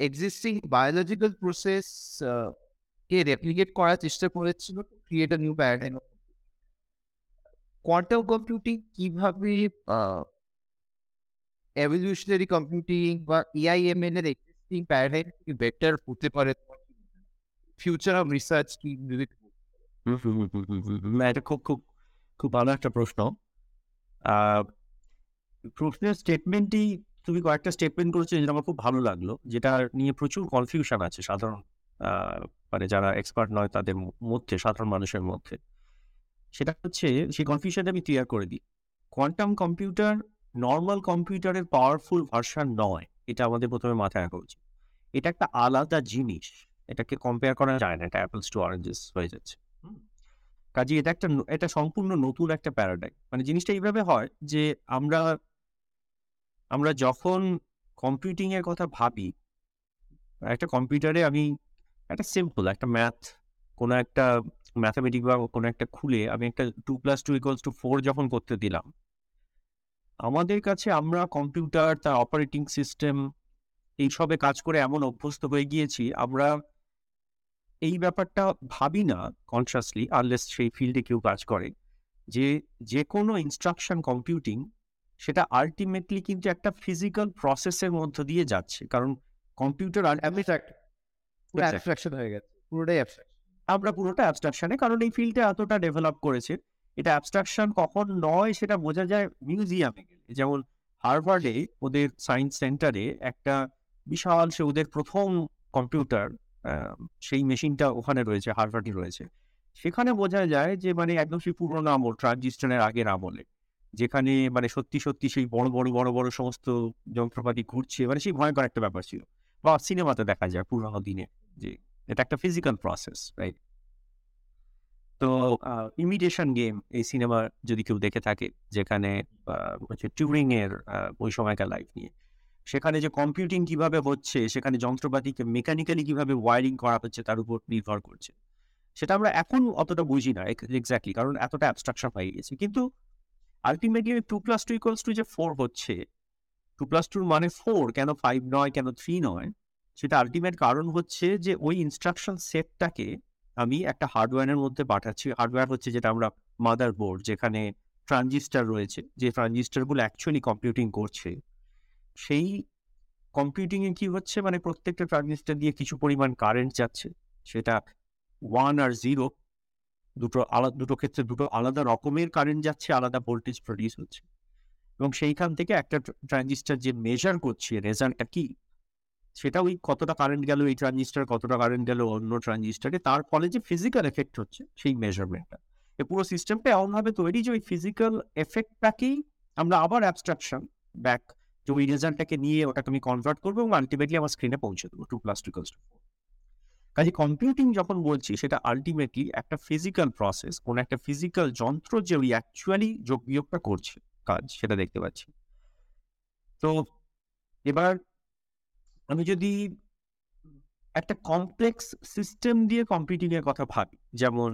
এক্সিস্টিং বায়োলজিক্যাল প্রসেস কে রেপ্লিকেট করার চেষ্টা করেছিল create a new paradigm quantum computing কীভাবে এভলিউশনারি কম্পিউটিং বা এআইএমএল এর এক্সিস্টিং প্যারাডাইম বেটার হতে পারে ফিউচার অফ রিসার্চ কি যদি এটা খুব খুব খুব ভালো একটা প্রশ্ন। প্রশ্নের স্টেটমেন্টই তুমি কয়েকটা স্টেটমেন্ট করেছ যেটা আমার খুব ভালো লাগল, যেটা নিয়ে প্রচুর কনফিউশন আছে সাধারণ মানে যারা এক্সপার্ট নয় তাদের মধ্যে, সাধারণ মানুষের মধ্যে। সেটা হচ্ছে, সেই কনফিউশনটা আমি ক্লিয়ার করে দিই। কোয়ান্টাম কম্পিউটার নর্মাল কম্পিউটারের পাওয়ারফুল ভার্সন নয়, এটা আমাদের প্রথমে মাথায় রাখা উচিত। এটা একটা আলাদা জিনিস, এটাকে কম্পেয়ার করা যায় না, এটা অ্যাপেলস টু অরেঞ্জেস হয়ে যাচ্ছে। কাজে এটা একটা এটা সম্পূর্ণ নতুন একটা প্যারাডাইম মানে জিনিসটা এইভাবে হয় যে আমরা আমরা যখন কম্পিউটিং এর কথা ভাবি, একটা কম্পিউটারে আমি একটা সিম্পল একটা ম্যাথ কোনো একটা ম্যাথামেটিক বা কোনো একটা খুলে আমি একটা two plus two equals to four যখন করতে দিলাম, আমাদের কাছে আমরা কম্পিউটার তার অপারেটিং সিস্টেম এইসবে কাজ করে এমন অভ্যস্ত হয়ে গিয়েছি, আমরা এই ব্যাপারটা ভাবি না কনসিয়াসলি আনলেস সেই ফিল্ডে কেউ কাজ করে। যে যে কোনো ইনস্ট্রাকশন কম্পিউটিং সেটা আলটিমেটলি কিন্তু একটা ফিজিক্যাল প্রসেসের মধ্য দিয়ে যাচ্ছে। কারণ কম্পিউটার অ্যাবস্ট্রাক্ট অ্যাবস্ট্রাকশন হয়ে গেছে। পুরোটাই আমরা পুরোটা অ্যাবস্ট্রাকশনে কারণ এই ফিল্ডটা এতটা ডেভেলপ করেছে। এটা অ্যাবস্ট্রাকশন কখন নয় সেটা বোঝা যায় মিউজিয়ামে গেলে। যেমন হার্ভার্ডে ওদের সায়েন্স সেন্টারে একটা বিশাল সে ওদের প্রথম কম্পিউটার সেই মেশিনটা ওখানে রয়েছে, হার্ভার্ডে রয়েছে। সেখানে বোঝা যায় যে মানে একদম সেই পুরোনো আমল ট্রানজিস্টনের আগের আমলে। যেখানে মানে সত্যি সত্যি সেই বড় বড় বড় বড় সমস্ত যন্ত্রপাতি ঘুরছে মানে সেই ভয়ঙ্কর একটা ব্যাপার ছিল। বা সিনেমাতে দেখা যায় পুরোনো দিনে যে, এটা একটা ফিজিক্যাল প্রসেস রাইট তো ইমিটেশন গেম এই সিনেমা যদি কেউ দেখে থাকে, যেখানে হচ্ছে টিউরিং এর ওই সময়কার লাইফ নিয়ে। সেখানে যে কম্পিউটিং কীভাবে হচ্ছে, সেখানে যন্ত্রপাতিকে মেকানিক্যালি কীভাবে ওয়ারিং করা হচ্ছে, তার উপর নির্ভর করছে। সেটা আমরা এখন অতটা বুঝি না এক্স্যাক্টলি কারণ এতটা অ্যাবস্ট্রাকশন হয়ে গেছে। কিন্তু ultimately two plus two equals to যে ফোর হচ্ছে টু প্লাস টুর মানে ফোর কেন ফাইভ নয়, কেন থ্রি নয়, সেটা আলটিমেট কারণ হচ্ছে যে ওই ইনস্ট্রাকশন সেটটাকে আমি একটা হার্ডওয়্যারের মধ্যে পাঠাচ্ছি। হার্ডওয়্যার হচ্ছে যেটা আমরা মাদার বোর্ড যেখানে ট্রানজিস্টার রয়েছে, যে ট্রানজিস্টারগুলো অ্যাকচুয়ালি কম্পিউটিং করছে। সেই কম্পিউটিং এ কি হচ্ছে? মানে প্রত্যেকটা ট্রানজিস্টার দিয়ে কিছু পরিমাণ কারেন্ট যাচ্ছে। সেটা ওয়ান আর জিরো দুটো আলাদা দুটো ক্ষেত্রে দুটো আলাদা রকমের কারেন্ট যাচ্ছে, আলাদা ভোল্টেজ প্রডিউস হচ্ছে। এবং সেইখান থেকে একটা ট্রানজিস্টার যে মেজার করছে রেজাল্টটা কি? সেটা ওই কতটা কারেন্ট গেল এই ট্রানজিস্টার কতটা কারেন্ট গেল অন্য ট্রানজিস্টারে তার ফলে যে ফিজিক্যাল এফেক্ট হচ্ছে সেই মেজারমেন্টটা এই পুরো সিস্টেমটা এমনভাবে তৈরি যে ওই ফিজিক্যাল এফেক্টটাকেই আমরা আবার অ্যাবস্ট্রাকশন ব্যাক তো ওই রেজাল্টটাকে নিয়ে ওটাকে আমি কনভার্ট করব এবং আলটিমেটলি আমার স্ক্রিনে পৌঁছে দেবো টু প্লাস টু টু কাজে কম্পিউটিং যখন বলছি, সেটা আলটিমেটলি একটা ফিজিক্যাল প্রসেস কোন একটা ফিজিক্যাল যন্ত্র যে ওই অ্যাকচুয়ালি যোগ বিয়োগটা করছে কাজ, সেটা দেখতে পাচ্ছি। তো এবার আমি যদি একটা কমপ্লেক্স সিস্টেম দিয়ে কম্পিউটিং এর কথা ভাবি, যেমন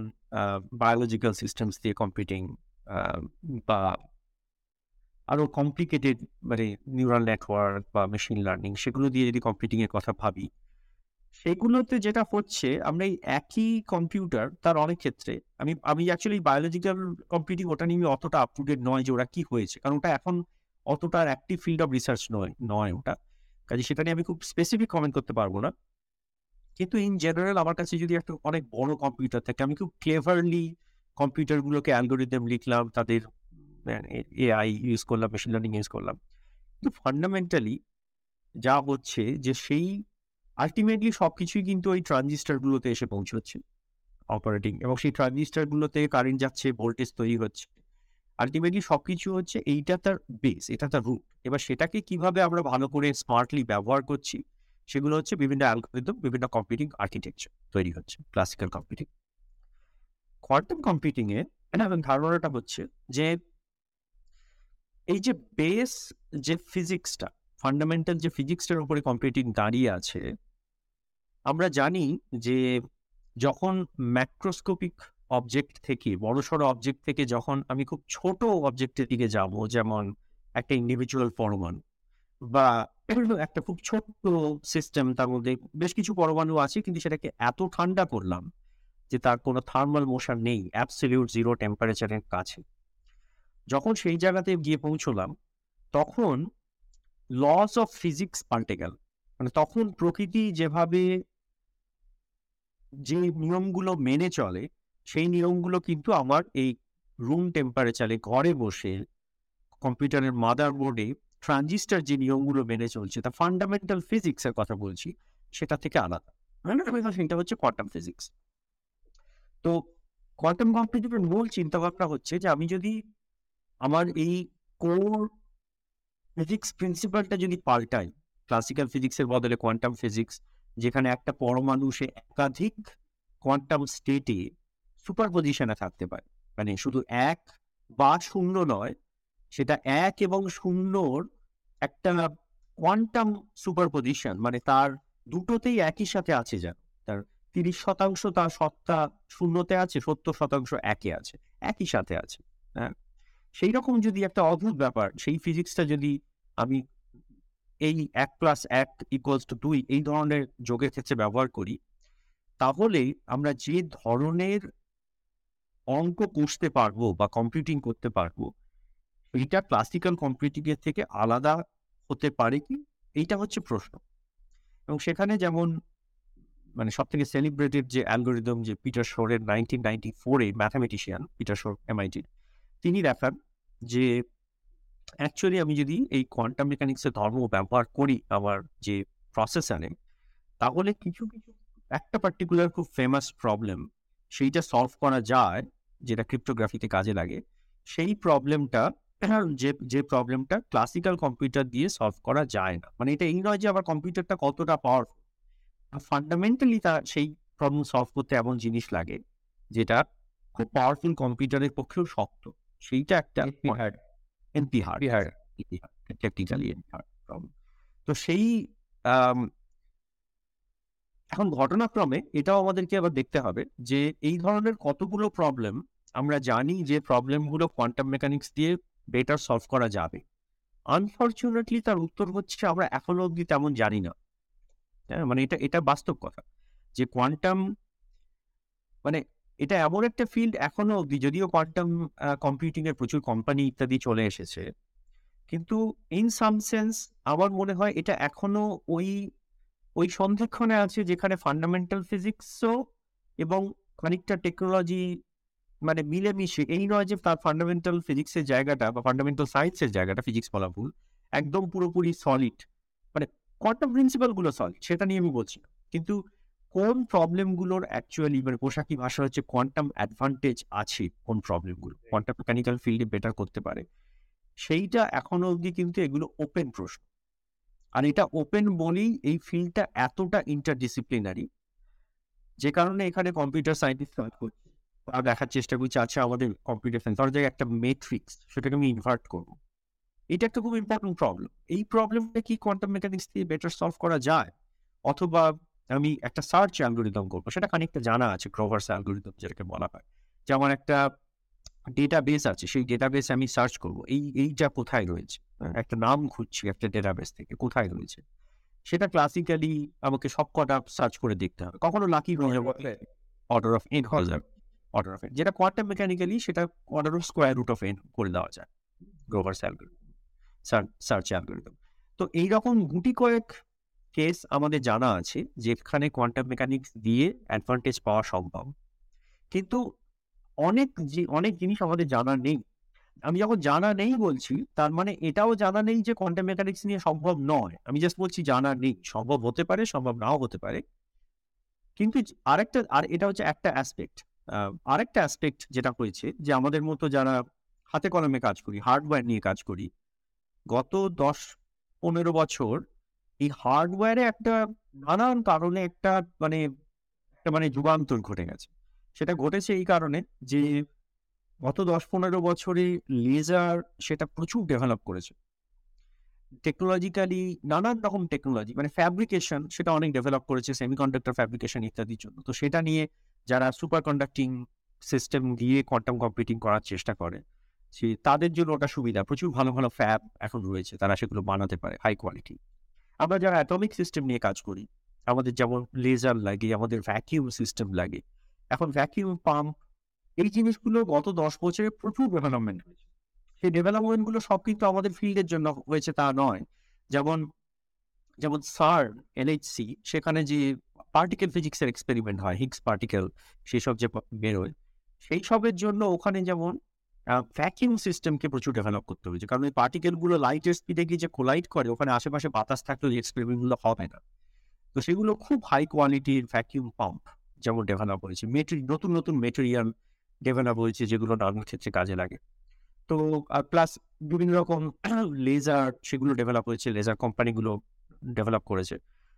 বায়োলজিক্যাল সিস্টেমস দিয়ে কম্পিউটিং বা আরও কমপ্লিকেটেড মানে নিউরাল নেটওয়ার্ক বা মেশিন লার্নিং সেগুলো দিয়ে যদি কম্পিউটিং এর কথা ভাবি, সেগুলোতে যেটা হচ্ছে আমরা এই একই কম্পিউটার তার অনেক ক্ষেত্রে, আমি আমি অ্যাকচুয়ালি বায়োলজিক্যাল কম্পিউটিং ওটা নিয়ে অতটা আপ নয় যে ওরা কি হয়েছে, কারণ ওটা এখন অতটা অ্যাক্টিভ ফিল্ড অফ রিসার্চ নয় নয় ওটা। কাজে সেটা নিয়ে আমি খুব স্পেসিফিক কমেন্ট করতে পারব না। কিন্তু ইন জেনারেল আমার কাছে যদি একটা অনেক বড় কম্পিউটার থাকে, আমি খুব ক্লেভারলি কম্পিউটারগুলোকে অ্যালগোরিদম লিখলাম, তাদের এআই ইউজ করলাম মেশিন লার্নিং ইউজ করলাম। কিন্তু ফান্ডামেন্টালি যা হচ্ছে যে সেই আলটিমেটলি সব কিছুই কিন্তু ওই ট্রানজিস্টারগুলোতে এসে পৌঁছচ্ছে অপারেটিং এবং সেই ট্রানজিস্টারগুলোতে কারেন্ট যাচ্ছে ভোল্টেজ তৈরি হচ্ছে। আলটিমেটলি সব কিছু হচ্ছে এইটা তার বেস এটা তার রুট এবার সেটাকে কীভাবে আমরা ভালো করে স্মার্টলি ব্যবহার করছি, সেগুলো হচ্ছে বিভিন্ন অ্যালগোরিদম বিভিন্ন কম্পিউটিং আর্কিটেকচার তৈরি হচ্ছে ক্লাসিক্যাল কম্পিউটিং কোয়ান্টাম কম্পিউটিং এ ধারণাটা হচ্ছে যে এই যে বেস যে ফিজিক্সটা ফান্ডামেন্টাল যে ফিজিক্সটার উপরে কম্পিউটিং দাঁড়িয়ে আছে, আমরা জানি যে যখন ম্যাক্রোস্কোপিক অবজেক্ট থেকে বড়সড় অবজেক্ট থেকে যখন আমি খুব ছোট অবজেক্টের দিকে যাব, যেমন একটা ইন্ডিভিজুয়াল পরমাণু বা একটা খুব ছোট্ট সিস্টেম তার মধ্যে বেশ কিছু পরমাণু আছে, কিন্তু সেটাকে এত ঠান্ডা করলাম যে তার কোনো থার্মাল মোশন নেই অ্যাবসলিউট জিরো টেম্পারেচারের কাছে। যখন সেই জায়গাতে গিয়ে পৌঁছলাম, তখন লস অফ ফিজিক্স পাল্টে গেল। মানে তখন প্রকৃতি যেভাবে যে নিয়মগুলো মেনে চলে, সেই নিয়মগুলো কিন্তু আমার এই রুম টেম্পারেচারে ঘরে বসে কম্পিউটারের মাদার বোর্ডে ট্রানজিস্টার যে নিয়মগুলো মেনে চলছে, তা ফান্ডামেন্টাল ফিজিক্সের কথা বলছি, সেটা থেকে আলাদা। সেটা হচ্ছে কোয়ান্টাম ফিজিক্স তো কোয়ান্টাম কম্পিউটারের মূল চিন্তাভাবনা হচ্ছে যে আমি যদি আমার এই কোর ফিজিক্স প্রিন্সিপালটা যদি পাল্টাই ক্লাসিক্যাল ফিজিক্সের বদলে কোয়ান্টাম ফিজিক্স যেখানে একটা পরমাণু সে একাধিক কোয়ান্টাম স্টেটে সুপার পজিশনে থাকতে পারে। মানে শুধু এক বা শূন্য নয়, সেটা এক এবং শূন্যর একটা কোয়ান্টাম সুপার পজিশন মানে তার দুটোতেই একই সাথে আছে যেন। তার তিরিশ শতাংশ তার সত্তা শূন্যতে আছে, সত্তর শতাংশ একে আছে, একই সাথে আছে হ্যাঁ? সেই রকম যদি একটা অদ্ভুত ব্যাপার, সেই ফিজিক্সটা যদি আমি এই এক প্লাস এক ইকুয়ালস টু দুই এই ধরনের যোগের ক্ষেত্রে ব্যবহার করি, তাহলে আমরা যে ধরনের অঙ্ক কষতে পারব বা কম্পিউটিং করতে পারব, এইটা ক্লাসিক্যাল কম্পিউটিং এর থেকে আলাদা হতে পারে কি? এইটা হচ্ছে প্রশ্ন। এবং সেখানে যেমন মানে সব থেকে সেলিব্রেটেড যে অ্যালগোরিদম যে পিটার শোরের নাইনটিন নাইনটি ফোরে ম্যাথামেটিশিয়ান পিটার শোর এমআইটি তিনি দেখান যে অ্যাকচুয়ালি আমি যদি এই কোয়ান্টাম মেকানিক্সের ধর্ম ব্যবহার করি আমার যে প্রসেসারে তাহলে কিছু কিছু, একটা পার্টিকুলার খুব ফেমাস প্রবলেম সেইটা সলভ করা যায়, যেটা ক্রিপ্টোগ্রাফিতে কাজে লাগে। সেই প্রবলেমটা যে যে প্রবলেমটা ক্লাসিক্যাল কম্পিউটার দিয়ে সলভ করা যায় না। মানে এটা এই নয় যে আবার কম্পিউটারটা কতটা পাওয়ারফুল ফান্ডামেন্টালি তা, সেই প্রবলেম সলভ করতে এমন জিনিস লাগে, যেটা খুব পাওয়ারফুল কম্পিউটারের পক্ষেও শক্ত। সেইটা একটা হার্ড টেকনিক্যালি প্রবলেম তো সেই এখন ঘটনাক্রমে এটাও আমাদেরকে আবার দেখতে হবে যে এই ধরনের কতগুলো প্রবলেম আমরা জানি যে প্রবলেমগুলো কোয়ান্টাম মেকানিক্স দিয়ে বেটার সলভ করা যাবে। আনফর্চুনেটলি তার উত্তর হচ্ছে আমরা এখনও অবধি তেমন জানি না। হ্যাঁ মানে এটা এটা বাস্তব কথা। যে কোয়ান্টাম মানে এটা এমন একটা ফিল্ড এখনও অবধি যদিও কোয়ান্টাম কম্পিউটিং এর প্রচুর কোম্পানি ইত্যাদি চলে এসেছে, কিন্তু ইন সাম সেন্স আমার মনে হয় এটা এখনও ওই ওই সন্ধিক্ষণে আছে যেখানে ফান্ডামেন্টাল ফিজিক্সও এবং খানিকটা টেকনোলজি মানে মিলেমিশে, এই নয় যে ফান্ডামেন্টাল ফিজিক্সের জায়গাটা বা ফান্ডামেন্টাল সায়েন্সের জায়গাটা ফিজিক্স বলা ভুল, একদম পুরোপুরি সলিড মানে কোয়ান্টাম প্রিন্সিপালগুলো সলিড সেটা নিয়ে আমি বলছি কিন্তু কোন প্রবলেমগুলোর অ্যাকচুয়ালি মানে পোশাকি ভাষা হচ্ছে কোয়ান্টাম অ্যাডভান্টেজ আছে কোন প্রবলেমগুলো কোয়ান্টাম মেকানিক্যাল ফিল্ডে বেটার করতে পারে। সেইটা এখনও অবধি কিন্তু এগুলো ওপেন প্রশ্ন। আর এটা ওপেন বলেই এই ফিল্ডটা এতটা ইন্টারডিসিপ্লিনারি যে কারণে এখানে কম্পিউটার সায়েন্টিস্ট কাজ করছে। বা দেখার চেষ্টা করছে আচ্ছা আমাদের কম্পিউটার সায়েন্স ধর জায়গায় একটা মেট্রিক্স সেটাকে আমি ইনভার্ট করব। এটা একটা খুব ইম্পর্টেন্ট প্রবলেম এই প্রবলেমটা কি কোয়ান্টাম মেকানিক্স দিয়ে বেটার সলভ করা যায়? অথবা আমি একটা সার্চ অ্যালগোরিদম করব। সেটা খানিকটা জানা আছে ক্রোভার্স অ্যালগোরিদম যেটাকে বলা হয়। যেমন একটা ডেটাবেস আছে সেই ডেটাবেসে আমি সার্চ করব এই এইটা কোথায় রয়েছে? হ্যাঁ, একটা নাম খুঁজছি একটা ডেটাবেস থেকে কোথায় রয়েছে? সেটা ক্লাসিক্যালি আমাকে সব কটা সার্চ করে দেখতে হবে। কখনো লাকি হয়ে যাবে অর্ডার অফ এন হয়ে যাবে। অর্ডার অফ এন যেটা কোয়ান্টাম মেকানিক্যালি সেটা order of square root of n করে দেওয়া যায়। গ্রোভার্স অ্যালগোরিদম সার্চ অ্যালগোরিদম তো এইরকম গুটি কয়েক কেস আমাদের জানা আছে যেখানে কোয়ান্টাম মেকানিক্স দিয়ে অ্যাডভান্টেজ পাওয়া সম্ভব। কিন্তু অনেক জি- অনেক জিনিস আমাদের জানা নেই। আমি যখন জানা নেই বলছি, তার মানে এটাও জানা নেই যে কোয়ান্টাম মেকানিক্স নিয়ে সম্ভব নয়। আমি জাস্ট বলছি জানা নেই। সম্ভব হতে পারে, সম্ভব নাও হতে পারে। কিন্তু আরেকটা, আর এটা হচ্ছে একটা অ্যাসপেক্ট আরেকটা অ্যাসপেক্ট যেটা হয়েছে যে আমাদের মতো যারা হাতে কলমে কাজ করি হার্ডওয়্যার নিয়ে কাজ করি, গত দশ, পনেরো বছর এই হার্ডওয়্যারে একটা নানান কারণে একটা মানে একটা মানে যুগান্তর ঘটে গেছে। সেটা ঘটেছে এই কারণে যে, গত দশ পনেরো বছরে লেজার সেটা প্রচুর ডেভেলপ করেছে। টেকনোলজিক্যালি নানান রকম টেকনোলজি মানে ফ্যাব্রিকেশন সেটা অনেক ডেভেলপ করেছে সেমিকন্ডাক্টর ফ্যাব্রিকেশন ইত্যাদির জন্য। তো সেটা নিয়ে যারা সুপার কন্ডাক্টিং সিস্টেম দিয়ে কোয়ান্টাম কম্পিউটিং করার চেষ্টা করে, সে তাদের জন্য ওটা সুবিধা। প্রচুর ভালো ভালো ফ্যাব এখন রয়েছে, তারা সেগুলো বানাতে পারে হাই কোয়ালিটি আমরা যারা অ্যাটমিক সিস্টেম নিয়ে কাজ করি, আমাদের যেমন লেজার লাগে, আমাদের ভ্যাকিউম সিস্টেম লাগে, এখন ভ্যাকিউম পাম্প এই জিনিসগুলো গত দশ বছরে প্রচুর ডেভেলপমেন্ট হয়েছে। সেই ডেভেলপমেন্টগুলো সব কিন্তু আমাদের ফিল্ডের জন্য হয়েছে তা নয়। যেমন যেমন সার এনএইচসি সেখানে যে পার্টিকেল ফিজিক্সের এক্সপেরিমেন্ট হয় হিগস পার্টিকেল সেসব যে বেরোয়, সেই সবের জন্য ওখানে যেমন ভ্যাকিউম সিস্টেমকে প্রচুর ডেভেলপ করতে হয়েছে কারণ এই পার্টিকেলগুলো লাইটের স্পিডে গিয়ে যে কোলাইড করে, ওখানে আশেপাশে বাতাস থাকলে ওই এক্সপেরিমেন্টগুলো হবে না। তো সেগুলো খুব হাই কোয়ালিটির ভ্যাকিউম পাম্প যেমন ডেভেলপ হয়েছে। মেটেরি নতুন নতুন মেটেরিয়াল ডেভেলপ হয়েছে যেগুলো নানান ক্ষেত্রে কাজে লাগে। তো প্লাস বিভিন্ন রকম লেজার সেগুলো ডেভেলপ হয়েছে লেজার কোম্পানিগুলো ডেভেলপ করেছে।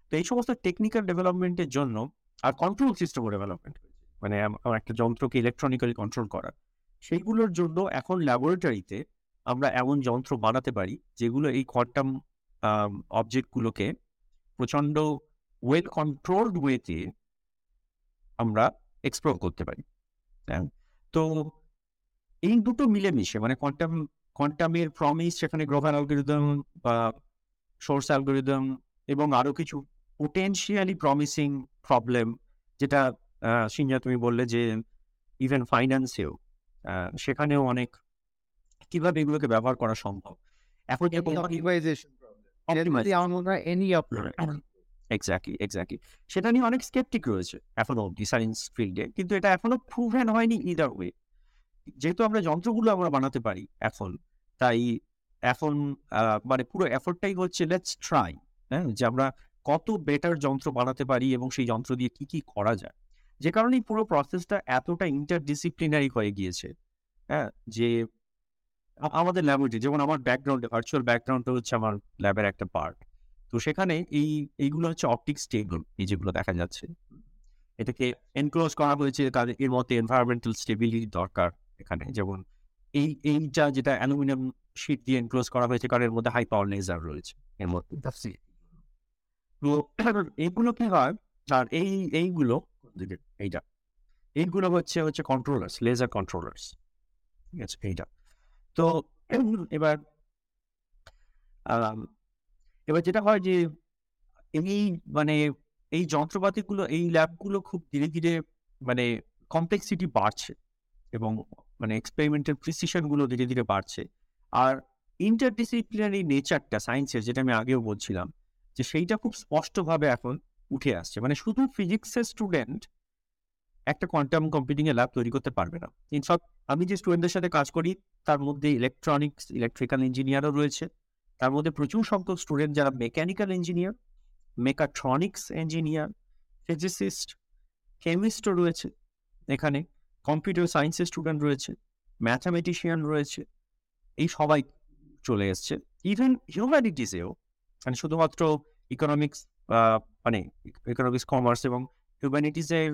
তো এই সমস্ত টেকনিক্যাল ডেভেলপমেন্টের জন্য আর কন্ট্রোল সিস্টেমও ডেভেলপমেন্ট মানে একটা যন্ত্রকে ইলেকট্রনিক্যালি কন্ট্রোল করা। সেইগুলোর জন্য এখন ল্যাবরেটরিতে আমরা এমন যন্ত্র বানাতে পারি, যেগুলো এই কোয়ান্টাম অবজেক্টগুলোকে প্রচণ্ড ওয়েল কন্ট্রোলড ওয়েতে আমরা এক্সপ্লোর করতে পারি। হ্যাঁ তো এই দুটো মিলেমিশে মানে কোয়ান্টাম কোয়ান্টামের প্রমিস সেখানে গ্লোবাল অ্যালগোরিদম বা সোর্স অ্যালগোরিদম এবং আরও কিছু পোটেনশিয়ালি প্রমিসিং প্রবলেম যেটা সিনজা তুমি বললে যে ইভেন ফাইন্যান্সেও সেখানেও অনেক কীভাবে এগুলোকে ব্যবহার করা সম্ভব? এখন এক্স্যাক্টলি এক্স্যাক্টলি সেটা নিয়ে অনেক স্কেপটিক রয়েছে এখনও অব্দি সায়েন্স ফিল্ডে কিন্তু এটা এখনও প্রুভেন হয়নি ইদার ওয়ে যেহেতু আমরা যন্ত্রগুলো আমরা বানাতে পারি এখন তাই এখন মানে পুরো এফোর্টটাই হচ্ছে লেটস ট্রাই হ্যাঁ? যে আমরা কত বেটার যন্ত্র বানাতে পারি এবং সেই যন্ত্র দিয়ে কি কি করা যায়। যে কারণে পুরো প্রসেসটা এতটা ইন্টারডিসিপ্লিনারি হয়ে গিয়েছে। হ্যাঁ যে আমাদের ল্যাবরেটরি যেমন আমার ব্যাকগ্রাউন্ডে ভার্চুয়াল ব্যাকগ্রাউন্ডটা হচ্ছে আমার ল্যাবের একটা পার্ট তো সেখানে এই এইগুলো হচ্ছে অপটিক্স টেবল এই যেগুলো দেখা যাচ্ছে। এটাকে এনক্লোজ করা হয়েছে তাদের এর মধ্যে এনভায়রনমেন্টাল স্টেবিলিটি দরকার এখানে। যেমন এই এইটা যেটা অ্যালুমিনিয়াম শিট দিয়ে এনক্লোজ করা হয়েছে কারণ এর মধ্যে হাই পাওয়ার লেজার রয়েছে এর মধ্যে। তো এইগুলো কি হয়? আর এই এইগুলো দিকে, এইটা। এইগুলো হচ্ছে হচ্ছে কন্ট্রোলার্স লেজার কন্ট্রোলার্স ঠিক আছে, এইটা। তো এবার এবার যেটা হয় যে, এই মানে এই যন্ত্রপাতিগুলো, এই ল্যাবগুলো খুব ধীরে ধীরে মানে কমপ্লেক্সিটি বাড়ছে এবং মানে এক্সপেরিমেন্টাল প্রিসিশনগুলো ধীরে ধীরে বাড়ছে। আর ইন্টারডিসিপ্লিনারি নেচারটা সায়েন্সের যেটা আমি আগেও বলছিলাম, যে সেইটা খুব স্পষ্টভাবে এখন উঠে আসছে। মানে শুধু ফিজিক্সের স্টুডেন্ট একটা কোয়ান্টাম কম্পিউটিং এর ল্যাব তৈরি করতে পারবে না। ইনফ্যাক্ট আমি যে স্টুডেন্টদের সাথে কাজ করি, তার মধ্যে ইলেকট্রনিক্স ইলেকট্রিক্যাল ইঞ্জিনিয়ারও রয়েছে। তার মধ্যে প্রচুর সংখ্যক স্টুডেন্ট যারা mechanical engineer mechatronics engineer physicist কেমিস্টও রয়েছে এখানে। কম্পিউটার সায়েন্সের স্টুডেন্ট রয়েছে ম্যাথামেটিশিয়ান রয়েছে। এই সবাই চলে এসছে। ইভেন হিউম্যানিটিসেও মানে শুধুমাত্র ইকোনমিক্স মানে ইকোনমিক্স কমার্স এবং হিউম্যানিটিসের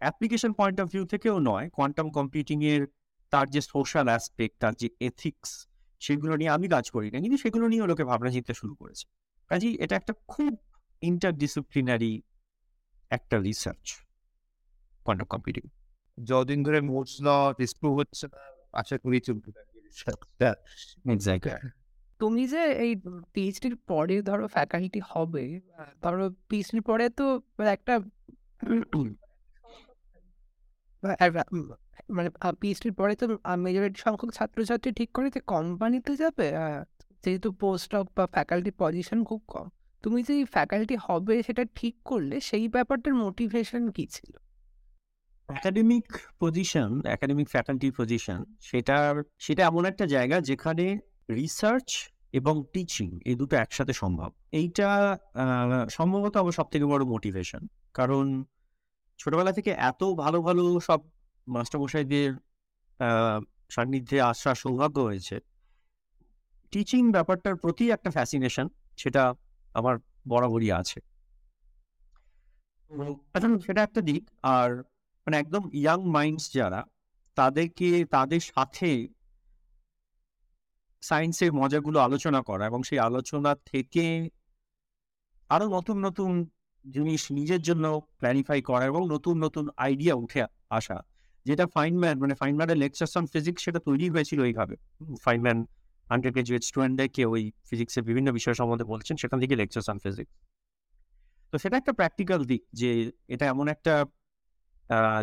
অ্যাপ্লিকেশন পয়েন্ট অফ ভিউ থেকেও নয় কোয়ান্টাম কম্পিউটিং এর তার যে সোশ্যাল অ্যাসপেক্ট তার যে এথিক্স সেগুলো নিয়ে আমি কাজ করি না। কিন্তু সেগুলো নিয়ে লোকে ভাবনা চিন্তা শুরু করেছে। কাজেই এটা একটা খুব ইন্টারডিসিপ্লিনারি একটা রিসার্চ কোয়ান্টাম কম্পিউটিং যতদিন ধরে মোটস ল ডিসপ্রুভ হচ্ছে আশা করি চলতে এক্স্যাক্টলি তুমি যে এই পিএইচডির পরে ধরো ফ্যাকাল্টি হবে ধরো পিএইচডির পরে তো মানে একটা মানে পিএইচডির পরে তো মেজরিটি সংখ্যক ছাত্রছাত্রী ঠিক করে যে কোম্পানিতে যাবে যেহেতু পোস্ট অফ বা ফ্যাকাল্টি পজিশন খুব কম। তুমি যে ফ্যাকাল্টি হবে সেটা ঠিক করলে সেই ব্যাপারটার মোটিভেশন কি ছিল? Academic position academic faculty position সেটার, সেটা এমন একটা জায়গা যেখানে রিসার্চ এবং টিচিং এই দুটো একসাথে সম্ভব। এইটা সম্ভবত আমার সব থেকে বড় মোটিভেশন কারণ ছোটবেলা থেকে এত ভালো ভালো সব মাস্টারমশাইদের সান্নিধ্যে আসার সৌভাগ্য হয়েছে। টিচিং ব্যাপারটার প্রতি একটা ফ্যাসিনেশন সেটা আমার বরাবরই আছে। সেটা একটা দিক, আর মানে একদম ইয়াং মাইন্ডস যারা, তাদেরকে, তাদের সাথে সায়েন্সের মজাগুলো আলোচনা করা এবং সেই আলোচনা থেকে আরও নতুন নতুন জিনিস নিজের জন্য ক্ল্যারিফাই করা এবং নতুন নতুন আইডিয়া উঠে আসা। যেটা ফাইনম্যান মানে ফাইনম্যানের লেকচার্স অন ফিজিক্স সেটা তৈরি হয়েছিল এইভাবে। ফাইনম্যান আন্ডার গ্রাজুয়েট স্টুডেন্টদেরকে ওই ফিজিক্সের বিভিন্ন বিষয় সম্বন্ধে বলছেন, সেখান থেকে লেকচার্স অন ফিজিক্স তো সেটা একটা প্র্যাকটিক্যাল দিক যে এটা এমন একটা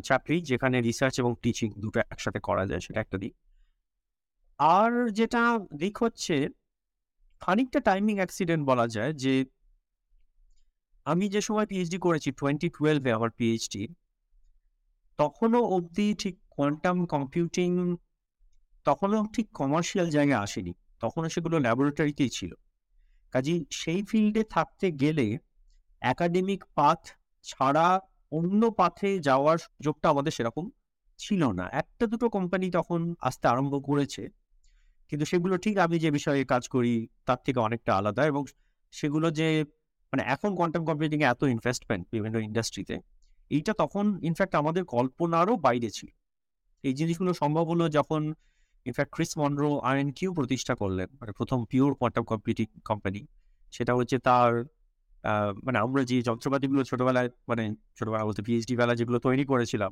চাকরি যেখানে রিসার্চ এবং টিচিং দুটো একসাথে করা যায়, সেটা একটা দিক। আর যেটা দিক হচ্ছে, খানিকটা টাইমিং অ্যাক্সিডেন্ট বলা যায় যে, আমি যে সময় পিএইচডি করেছি টোয়েন্টি টুয়েলভে আমার পিএইচডি তখনও অবধি ঠিক কোয়ান্টাম কম্পিউটিং তখনও ঠিক কমার্শিয়াল জায়গায় আসেনি। তখনও সেগুলো ল্যাবরেটরিতেই ছিল। কাজেই সেই ফিল্ডে থাকতে গেলে একাডেমিক পাথ ছাড়া অন্য পাথে যাওয়ার সুযোগটা আমাদের সেরকম ছিল না। একটা দুটো কোম্পানি তখন আসতে আরম্ভ করেছে। কিন্তু সেগুলো ঠিক আমি যে বিষয়ে কাজ করি তার থেকে অনেকটা আলাদা এবং সেগুলো যে মানে এখন কোয়ান্টাম কম্পিউটিং এ এত ইনভেস্টমেন্ট বিভিন্ন ইন্ডাস্ট্রিতে এইটা তখন ইনফ্যাক্ট আমাদের কল্পনারও বাইরে ছিল। এই জিনিসগুলো সম্ভব হলো যখন in fact Chris Monroe IonQ প্রতিষ্ঠা করলেন মানে প্রথম পিওর কোয়ান্টাম কম্পিউটিং কোম্পানি সেটা হচ্ছে তার মানে আমরা যে যন্ত্রপাতিগুলো ছোটবেলায় মানে ছোটবেলা বলতে পিএইচডি বেলা যেগুলো তৈরি করেছিলাম,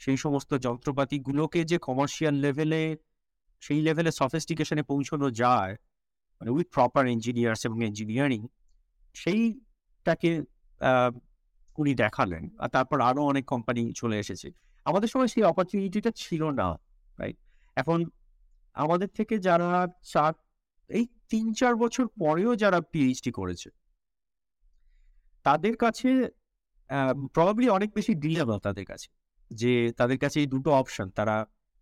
সেই সমস্ত যন্ত্রপাতিগুলোকে যে কমার্শিয়াল লেভেলে সেই লেভেলে সফিস্টিকেশনে পৌঁছানো যায় মানে উইথ প্রপার ইঞ্জিনিয়ার্স এবং ইঞ্জিনিয়ারিং সেইটাকে উনি দেখালেন। আর তারপর আরও অনেক কোম্পানি চলে এসেছে। আমাদের সময় সেই অপরচুনিটিটা ছিল না রাইট এখন আমাদের থেকে যারা চার, এই তিন, চার বছর পরেও যারা পিএইচডি করেছে, তাদের কাছে প্রবাবলি অনেক বেশি ডিলেবল তাদের কাছে, যে তাদের কাছে এই দুটো অপশন তারা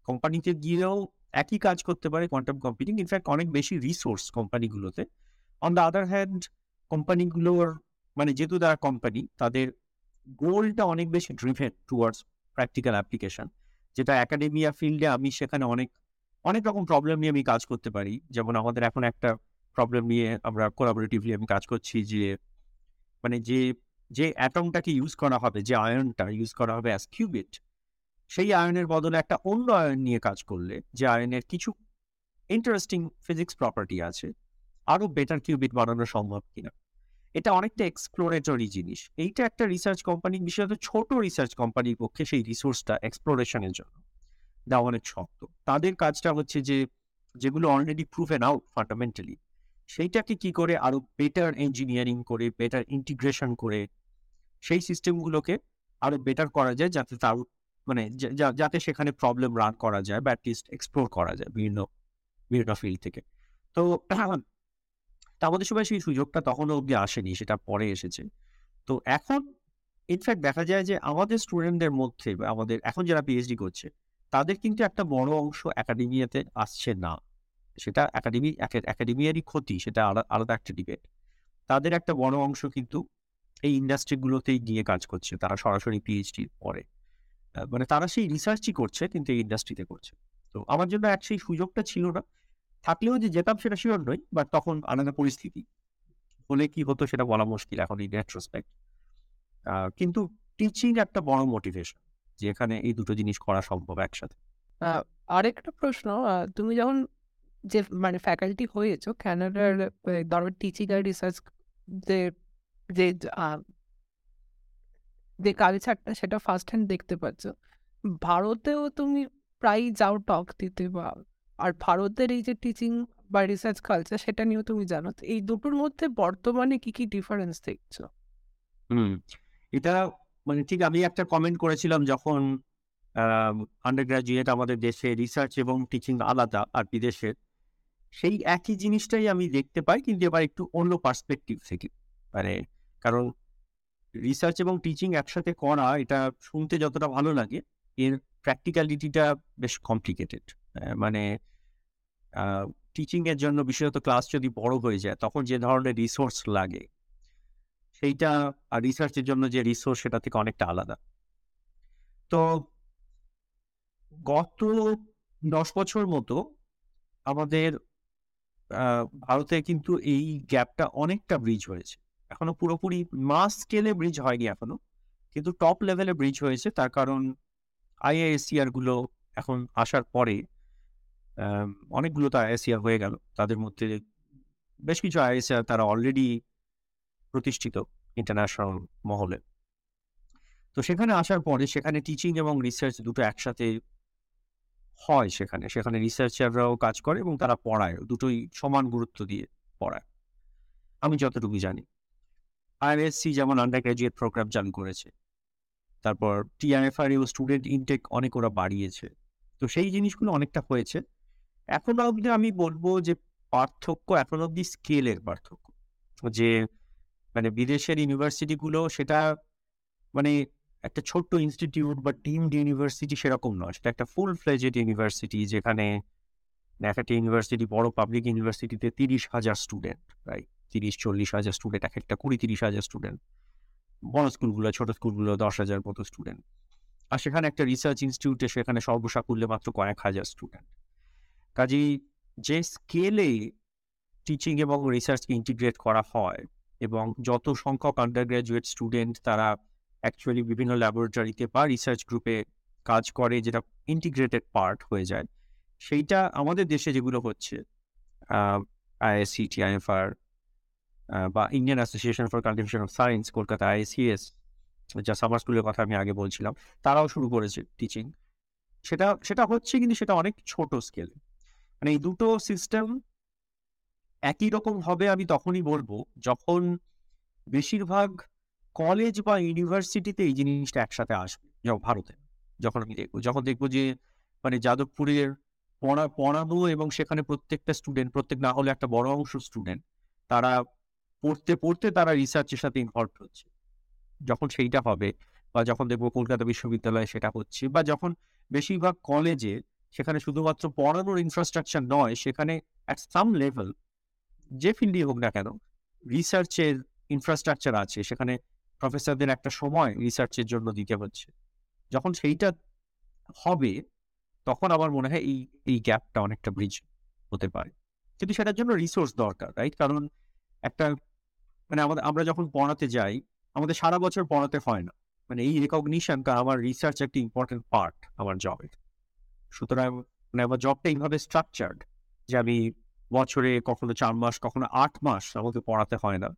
কোম্পানিতে গিয়েও একই কাজ করতে পারে কোয়ান্টাম কম্পিউটিং ইনফ্যাক্ট অনেক বেশি রিসোর্স কোম্পানিগুলোতে অন দ্য আদার হ্যান্ড কোম্পানিগুলোর মানে যেহেতু তারা কোম্পানি তাদের গোলটা অনেক বেশি ড্রিভেন টুয়ার্ডস প্র্যাকটিক্যাল অ্যাপ্লিকেশন যেটা একাডেমিয়া ফিল্ডে আমি সেখানে অনেক অনেক রকম প্রবলেম নিয়ে আমি কাজ করতে পারি। যেমন আমাদের এখন একটা প্রবলেম নিয়ে আমরা কোলাবোরেটিভলি আমি কাজ করছি যে মানে যে যে অ্যাটমটাকে ইউজ করা হবে, যে আয়নটা ইউজ করা হবে অ্যাজ কিউবিট সেই আয়নের বদলে একটা অন্য আয়ন নিয়ে কাজ করলে যে আয়নের কিছু ইন্টারেস্টিং ফিজিক্স প্রপার্টি আছে, আরও বেটার কিউবিট বানানো সম্ভব কিনা। এটা অনেকটা এক্সপ্লোরেটরি জিনিস। এইটা একটা রিসার্চ কোম্পানি বিশেষত ছোট রিসার্চ কোম্পানির পক্ষে সেই রিসোর্সটা এক্সপ্লোরেশনের জন্য দেওয়া অনেক শক্ত তাদের কাজটা হচ্ছে যে, যেগুলো অলরেডি প্রুভেন আউট ফান্ডামেন্টালি সেইটাকে কি করে আরও বেটার ইঞ্জিনিয়ারিং করে বেটার ইন্টিগ্রেশন করে, সেই সিস্টেমগুলোকে আরও বেটার করা যায় যাতে তার মানে যাতে সেখানে প্রবলেম রান করা যায় বা অ্যাটলিস্ট এক্সপ্লোর করা যায় বিভিন্ন বিভিন্ন ফিল্ড থেকে। তো আমাদের সময় সেই সুযোগটা তখনও অব্দি আসেনি, সেটা পরে এসেছে। তো এখন ইনফ্যাক্ট দেখা যায় যে আমাদের স্টুডেন্টদের মধ্যে আমাদের এখন যারা পিএইচডি করছে, তাদের কিন্তু একটা বড় অংশ একাডেমিয়াতে আসছে না। সেটা একাডেমি একাডেমিয়ারই ক্ষতি, সেটা আলা- আলাদা একটা ডিবেট তাদের একটা বড় অংশ কিন্তু এই ইন্ডাস্ট্রিগুলোতেই গিয়ে কাজ করছে, তারা সরাসরি পিএইচডি পরে। মানে তারা সেই রিসার্চই করছে কিন্তু এই ইন্ডাস্ট্রিতে করছে। তো আমার জন্য এক সেই সুযোগটা ছিল না। থাকলেও যে যেতাম সেটা শিওর নই বাট তখন আলাদা পরিস্থিতি। হলে কি হতো সেটা বলা মুশকিল এখন এই রেট্রোস্পেক্ট কিন্তু টিচিং একটা বড় মোটিভেশন যে এখানে এই দুটো জিনিস করা সম্ভব একসাথে। আরেকটা প্রশ্ন তুমি যখন যে মানে ফ্যাকাল্টি হয়েছো ক্যানাডার ধরো টিচিং আর রিসার্চ যে যে যে কালচারটা সেটা ফার্স্ট হ্যান্ড দেখতে পাচ্ছ ভারতেও তুমি প্রায় যাও টক দিতে বা, আর ভারতের এই যে টিচিং বা রিসার্চ কালচার সেটা নিয়েও তুমি জানো এই দুটোর মধ্যে বর্তমানে কি কি ডিফারেন্স দেখছ? হুম, এটা মানে ঠিক আমি একটা কমেন্ট করেছিলাম যখন আন্ডার গ্রাজুয়েট আমাদের দেশে রিসার্চ এবং টিচিং আলাদা আর বিদেশের সেই একই জিনিসটাই আমি দেখতে পাই, কিন্তু এবার একটু অন্য পার্সপেক্টিভ থেকে। মানে কারণ রিসার্চ এবং টিচিং একসাথে করা, এটা শুনতে যতটা ভালো লাগে, এর প্র্যাকটিক্যালিটিটা বেশ কমপ্লিকেটেড মানে টিচিং এর জন্য বিশেষত ক্লাস যদি বড় হয়ে যায়, তখন যে ধরনের রিসোর্স লাগে, সেইটা আর রিসার্চের জন্য যে রিসোর্স সেটা থেকে অনেকটা আলাদা। তো, গত দশ বছর মতো আমাদের ভারতে কিন্তু এই গ্যাপটা অনেকটা ব্রিজ হয়েছে। এখনও পুরোপুরি মাস স্কেলে ব্রিজ হয়নি এখনও। কিন্তু টপ লেভেলে ব্রিজ হয়েছে, তার কারণ আইএএসসিআরগুলো এখন আসার পরে অনেকগুলো তো আইএসিআর হয়ে গেল। তাদের মধ্যে বেশ কিছু আইএসসিআর তারা অলরেডি প্রতিষ্ঠিত ইন্টারন্যাশনাল মহলে। তো সেখানে আসার পরে সেখানে টিচিং এবং রিসার্চ দুটো একসাথে হয় সেখানে। সেখানে রিসার্চাররাও কাজ করে এবং তারা পড়ায়, দুটোই সমান গুরুত্ব দিয়ে পড়ায়। আমি যতটুকু জানি। আইএসসি যেমন আন্ডার গ্রাজুয়েট প্রোগ্রাম চালু করেছে, তারপর টিআইএফআর ও স্টুডেন্ট ইনটেক অনেক ওরা বাড়িয়েছে। তো সেই জিনিসগুলো অনেকটা হয়েছে। এখন অবধি আমি বলব যে পার্থক্য এখন অবধি স্কেলের পার্থক্য। যে মানে বিদেশের ইউনিভার্সিটিগুলো সেটা মানে একটা ছোট্ট ইনস্টিটিউট বা টিমড ইউনিভার্সিটি সেরকম নয়, সেটা একটা ফুল ফ্লেজেড ইউনিভার্সিটি যেখানে এক একটা ইউনিভার্সিটি বড় পাবলিক ইউনিভার্সিটিতে তিরিশ হাজার স্টুডেন্ট রাইট তিরিশ, চল্লিশ হাজার স্টুডেন্ট এক একটা কুড়ি, তিরিশ হাজার স্টুডেন্ট বড় স্কুলগুলো, ছোট স্কুলগুলো দশ হাজার মতো স্টুডেন্ট আর সেখানে একটা রিসার্চ ইনস্টিটিউটে সেখানে সর্বসাকুল্যে মাত্র কয়েক হাজার স্টুডেন্ট কাজেই যে স্কেলে টিচিং এবং রিসার্চকে ইন্টিগ্রেট করা হয় এবং যত সংখ্যক আন্ডার গ্র্যাজুয়েট স্টুডেন্ট তারা অ্যাকচুয়ালি বিভিন্ন ল্যাবরেটরিতে বা রিসার্চ গ্রুপে কাজ করে, যেটা ইন্টিগ্রেটেড পার্ট হয়ে যায়। সেইটা আমাদের দেশে যেগুলো হচ্ছে আইএসসি টিআইএফআর বা Indian Association for Cultivation of Science Kolkata ICS যা সামার স্কুলের কথা আমি আগে বলছিলাম, তারাও শুরু করেছে টিচিং সেটা সেটা হচ্ছে কিন্তু সেটা অনেক ছোট স্কেলে মানে এই দুটো সিস্টেম একই রকম হবে আমি তখনই বলব, যখন বেশিরভাগ কলেজ বা ইউনিভার্সিটিতে এই জিনিসটা একসাথে আসবে ভারতে। যখন আমি দেখব, যখন দেখব যে মানে যাদবপুরের পড়া, পড়ানো এবং সেখানে প্রত্যেকটা স্টুডেন্ট প্রত্যেক না হলে একটা বড় অংশ স্টুডেন্ট তারা পড়তে পড়তে তারা রিসার্চের সাথে ইনভলভ হচ্ছে। যখন সেইটা হবে বা যখন দেখব কলকাতা বিশ্ববিদ্যালয়ে সেটা হচ্ছে বা যখন বেশিরভাগ কলেজে সেখানে শুধুমাত্র পড়ানোর ইনফ্রাস্ট্রাকচার নয়, সেখানে অ্যাট সাম লেভেল যে ফিল্ডই হোক না কেন রিসার্চের ইনফ্রাস্ট্রাকচার আছে। সেখানে প্রফেসরদের একটা সময় রিসার্চের জন্য দিতে হচ্ছে। যখন সেইটা হবে, তখন আমার মনে হয় এই এই গ্যাপটা অনেকটা ব্রিজ হতে পারে। কিন্তু সেটার জন্য রিসোর্স দরকার রাইট কারণ একটা মানে আমাদের, আমরা যখন পড়াতে যাই, আমাদের সারা বছর পড়াতে হয় না। মানে এই রেকগনিশনটা আমার রিসার্চ একটা ইম্পর্টেন্ট পার্ট আমার জবের সুতরাং মানে আমার জবটা এইভাবে স্ট্রাকচার্ড যে আমি বছরে কখনো চার মাস, কখনো আট মাস আমাকে পড়াতে হয় না।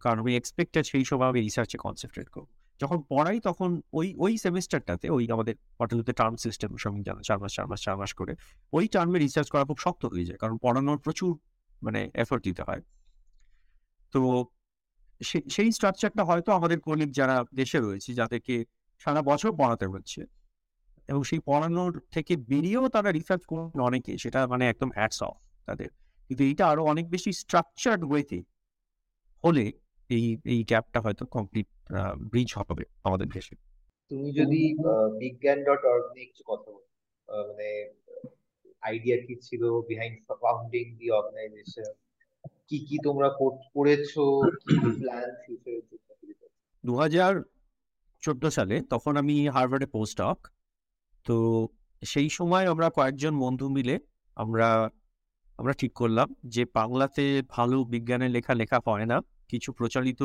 কারণ আমি এক্সপেক্টেড সেই সময় আমি রিসার্চে কনসেন্ট্রেট করব। যখন পড়াই তখন ওই ওই সেমিস্টারটাতে ওই আমাদের পটলতে টার্ম সিস্টেম সঙ্গে জানো, চার মাস চার মাস চার মাস করে ওই টার্মে রিসার্চ করা খুব শক্ত হয়ে যায়। কারণ পড়ানোর প্রচুর মানে এফোর্ট দিতে হয়। তো সেই স্ট্রাকচারটা হয়তো আমাদের কলিগ যারা দেশে রয়েছে, যাদেরকে সারা বছর পড়াতে হচ্ছে এবং সেই পড়ানোর থেকে বেরিয়েও তারা রিসার্চ করবেন অনেকে, সেটা মানে একদম হ্যাটস অফ তাদের। কিন্তু এইটা আরও অনেক বেশি স্ট্রাকচার্ড ওয়েতে হলে এই এই গ্যাপটা হয়তো কমপ্লিট ব্রিজ হবে আমাদের দেশে। তুমি যদি বিজ্ঞান ডট অর্গ নিয়ে কিছু কথা বলো মানে আইডিয়া কি ছিল বিহাইন্ড ফাউন্ডিং দি অর্গানাইজেশন কি কি তোমরা করেছ? দু হাজার চোদ্দ সালে তখন আমি হার্ভার্ডে পোস্ট অক তো সেই সময় আমরা কয়েকজন বন্ধু মিলে আমরা আমরা ঠিক করলাম যে বাংলাতে ভালো বিজ্ঞানের লেখা লেখা হয় না। কিছু প্রচলিত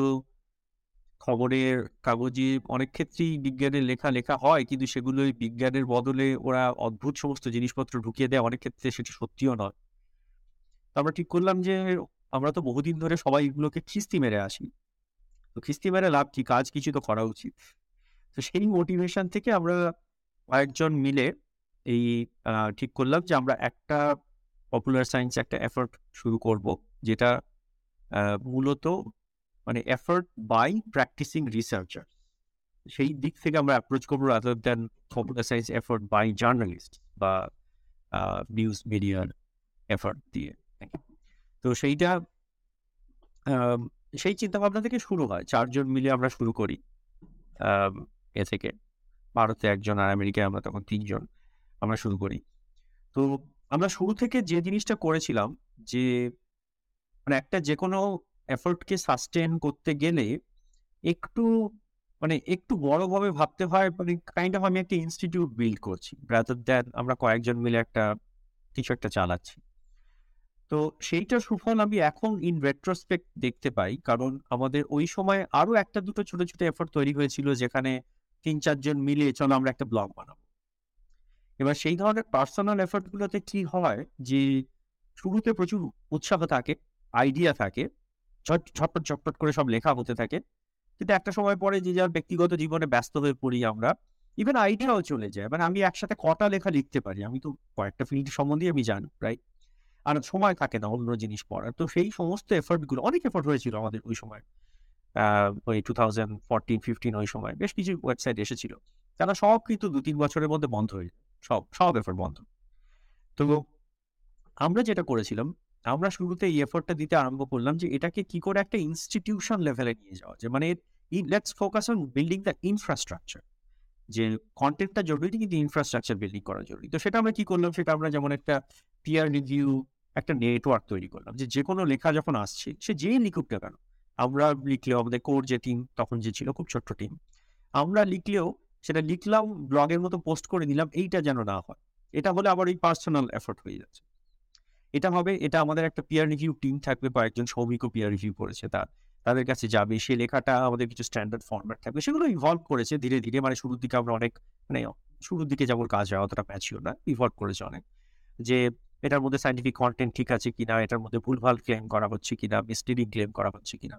খবরের কাগজে অনেক ক্ষেত্রেই বিজ্ঞানের লেখা লেখা হয়, কিন্তু সেগুলোই বিজ্ঞানের বদলে ওরা অদ্ভুত সমস্ত জিনিসপত্র ঢুকিয়ে দেয়। অনেক ক্ষেত্রে সেটা সত্যিও নয়। আমরা ঠিক করলাম যে আমরা তো বহুদিন ধরে সবাই এগুলোকে খিস্তি মেরে আসি। তো খিস্তি মেরে লাভ কি? কাজ কিছু তো করা উচিত। তো সেই মোটিভেশন থেকে আমরা কয়েকজন মিলে এই ঠিক করলাম যে আমরা একটা পপুলার সায়েন্স একটা এফর্ট শুরু করব, যেটা মূলত মানে এফর্ট বাই প্র্যাকটিসিং রিসার্চার সেই দিক থেকে আমরা অ্যাপ্রোচ করব rather than popular science effort by journalist বা নিউজ মিডিয়ার এফর্ট দিয়ে। তো সেইটা সেই চিন্তা ভাবনা থেকে শুরু হয়। চারজন মিলে আমরা শুরু করি এ থেকে। ভারতে একজন আর আমেরিকায় আমরা তখন তিনজন আমরা শুরু করি। তো আমরা শুরু থেকে যে জিনিসটা করেছিলাম যে মানে একটা যে কোনো এফোর্টকে সাস্টেন করতে গেলে একটু মানে একটু বড়ভাবে ভাবতে হয় মানে কাইন্ড অফ আমি একটা ইনস্টিটিউট বিল্ড করছি। রাদার দ্যান আমরা কয়েকজন মিলে একটা কিছু একটা চালাচ্ছি। তো সেইটা সুফল আমি এখন ইন রেট্রোস্পেক্ট দেখতে পাই। কারণ আমাদের ওই সময় আরও একটা দুটো ছোট ছোট এফোর্ট তৈরি হয়েছিল যেখানে তিন, চারজন মিলে চলো আমরা একটা ব্লগ বানাবো। এবার সেই ধরনের পার্সোনাল এফর্ট গুলোতে কি হয় যে শুরুতে প্রচুর উৎসাহ থাকে আইডিয়া থাকে, ঝট- ঝটপট ঝটপট করে সব লেখা হতে থাকে। কিন্তু একটা সময় পরে যে যার ব্যক্তিগত জীবনে ব্যস্ত হয়ে পড়ি আমরা ইভেন আইডিয়াও চলে যায়। মানে আমি একসাথে কটা লেখা লিখতে পারি, আমি তো কয়েকটা ফিল্ড সম্বন্ধে আমি জানি রাইট আর সময় থাকে না অন্য জিনিস পড়ার। তো সেই সমস্ত এফর্টগুলো, অনেক এফর্ট হয়েছিল আমাদের ওই সময়। ওই টু থাউজেন্ড ফোরটিন ফিফটিন ওই সময় বেশ কিছু ওয়েবসাইট এসেছিল। তারা সব কিন্তু দু তিন বছরের মধ্যে বন্ধ হয়ে সব সব এফর্ট বন্ধ। তো আমরা যেটা করেছিলাম, আমরা শুরুতে এই এফর্টটা দিতে আরম্ভ করলাম যে এটাকে কি করে একটা ইনস্টিটিউশন লেভেলে নিয়ে যাওয়া যায়। মানে let's focus on building the infrastructure যে কন্টেন্টটা জরুরি, কিন্তু ইনফ্রাস্ট্রাকচার বিল্ডিং করা জরুরি। তো সেটা আমরা কি করলাম? সেটা আমরা যেমন একটা পিয়ার রিভিউ একটা নেটওয়ার্ক তৈরি করলাম যে যে কোনো লেখা যখন আসছে, সে যেই লিখুক না কেন, আমরা লিখলেও আমাদের কোর যে টিম তখন যে ছিল খুব ছোট্ট টিম আমরা লিখলেও সেটা লিখলাম ব্লগের মতো পোস্ট করে দিলাম, এইটা যেন না হয়। এটা হলে আবার ওই পার্সোনাল এফোর্ট হয়ে যাচ্ছে। এটা হবে, এটা আমাদের একটা পিয়ার রিভিউ টিম থাকবে বা একজন সৌমিকও পিয়ার রিভিউ করেছে তার। তাদের কাছে যাবে, সে লেখাটা আমাদের কিছু স্ট্যান্ডার্ড ফর্ম্যাট থাকবে, সেগুলো ইভলভ করেছে ধীরে ধীরে। মানে শুরুর দিকে আমরা অনেক মানে শুরুর দিকে যেমন কাজ হয়, অতটা প্যাচিও না ইভলভ করেছে অনেক। যে এটার মধ্যে সাইন্টিফিক কন্টেন্ট ঠিক আছে কিনা, এটার মধ্যে ভুলভাল ক্লেম করা হচ্ছে কিনা মিসলিডিং ক্লেম করা হচ্ছে কিনা।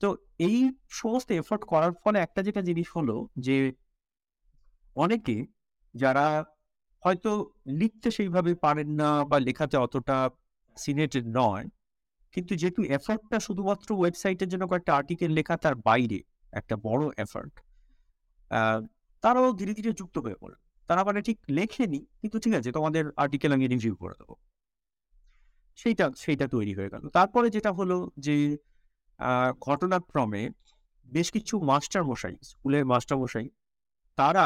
তো এই সমস্ত এফোর্ট করার ফলে একটা যেটা জিনিস হলো যে, অনেকে যারা হয়তো লিখতে সেইভাবে পারেন না বা লেখাতে অতটা সিনেটেড নয়, কিন্তু যেহেতু এফার্টটা শুধুমাত্র ওয়েবসাইটের জন্য কয়েকটা আর্টিকেল লেখা তার বাইরে একটা বড় এফার্ট তারাও ধীরে ধীরে যুক্ত হয়ে পড়ে। তারা মানে ঠিক লেখেনি, কিন্তু ঠিক আছে, তোমাদের আর্টিকেল আমি রিভিউ করে দেবো। সেইটা সেইটা তৈরি হয়ে গেল। তারপরে যেটা হলো যে ঘটনাক্রমে বেশ কিছু মাস্টার মশাই স্কুলের মাস্টার মশাই তারা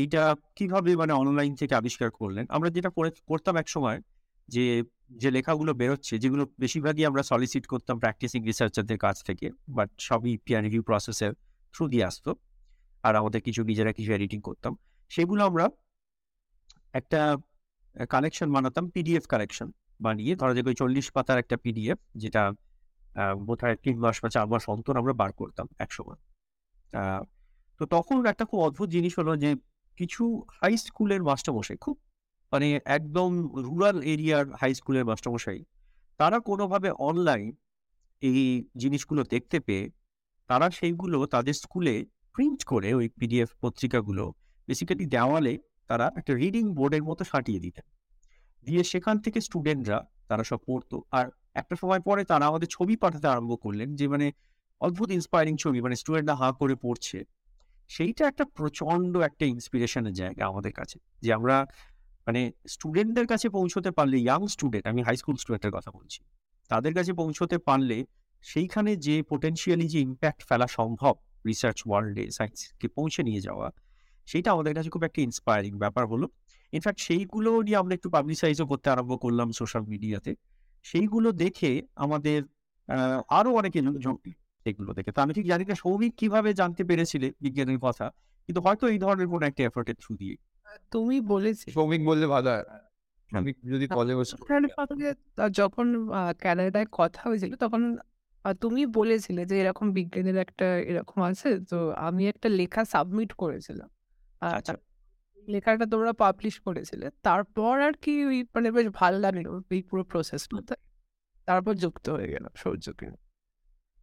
এইটা কীভাবে মানে অনলাইন থেকে আবিষ্কার করলেন? আমরা যেটা করে, করতাম এক সময় যে যে লেখাগুলো বেরোচ্ছে, যেগুলো বেশিরভাগই আমরা সলিসিট করতাম প্র্যাকটিসিং রিসার্চারদের কাছ থেকে বাট সবই পিয়ার রিভিউ প্রসেসের থ্রু দিয়ে আসতো, আর আমাদের কিছু নিজেরা কিছু এডিটিং করতাম। সেগুলো আমরা একটা কালেকশন বানাতাম পিডিএফ কালেকশন বানিয়ে ধরা যাক ওই চল্লিশ পাতার একটা পিডিএফ যেটা আহ, বোধহয় তিন মাস বা চার মাস অন্তর আমরা বার করতাম একসময়। তো তখন একটা খুব অদ্ভুত জিনিস হলো যে কিছু হাই স্কুলের মাস্টারমশাই খুব মানে একদম রুরাল এরিয়ার হাই স্কুলের মাস্টারমশাই তারা কোনোভাবে অনলাইন এই জিনিসগুলো দেখতে পেয়ে তারা সেইগুলো তাদের স্কুলে প্রিন্ট করে ওই পিডিএফ পত্রিকাগুলো বেসিক্যালি দেওয়ালে তারা একটা রিডিং বোর্ডের মতো সাটিয়ে দিতেন। দিয়ে সেখান থেকে স্টুডেন্টরা তারা সব পড়তো। আর একটা সময় পরে তারা আমাদের ছবি পাঠাতে আরম্ভ করলেন যে মানে অদ্ভুত ইন্সপায়ারিং ছবি মানে স্টুডেন্টরা হাঁ করে পড়ছে। সেইটা একটা প্রচণ্ড একটা ইন্সপিরেশনের জায়গা আমাদের কাছে। যে আমরা মানে স্টুডেন্টদের কাছে পৌঁছতে পারলে ইয়াং স্টুডেন্ট আমি হাই স্কুল স্টুডেন্টের কথা বলছি, তাদের কাছে পৌঁছতে পারলে, সেইখানে যে পোটেনশিয়ালি যে ইম্প্যাক্ট ফেলা সম্ভব রিসার্চ ওয়ার্ল্ডে সায়েন্সকে পৌঁছে নিয়ে যাওয়া সেইটা আমাদের কাছে খুব একটা ইন্সপায়ারিং ব্যাপার হলো। ইনফ্যাক্ট সেইগুলো নিয়ে আমরা একটু পাবলিসাইজও করতে আরম্ভ করলাম সোশ্যাল মিডিয়াতে সেইগুলো দেখে আমাদের আহ, আরও অনেকে এগুলো দেখে। তো আমি ঠিক জানি না সৌমিক কীভাবে জানতে পেরেছিলে বিজ্ঞানের কথা কিন্তু হয়তো এই ধরনের কোনো একটা এফোর্টের থ্রু দিয়ে তুমি বলেছি সৌমিক বললে ভালো হয়। আমি যদি কলে সঙ্গে আহ, যখন আহ, কানাডায় কথা হয়েছিল তখন তুমি বলেছিলে যে এরকম বিজ্ঞানের একটা এরকম আছে তো আমি একটা লেখা সাবমিট করেছিলাম। আচ্ছা। লেখাটা তোমরা পাবলিশ করেছিলে। তারপর আর কি ওই মানে বেশ ভালো লাগল এই পুরো প্রসেসটাতে তারপর যুক্ত হয়ে গেল সৌর্যকে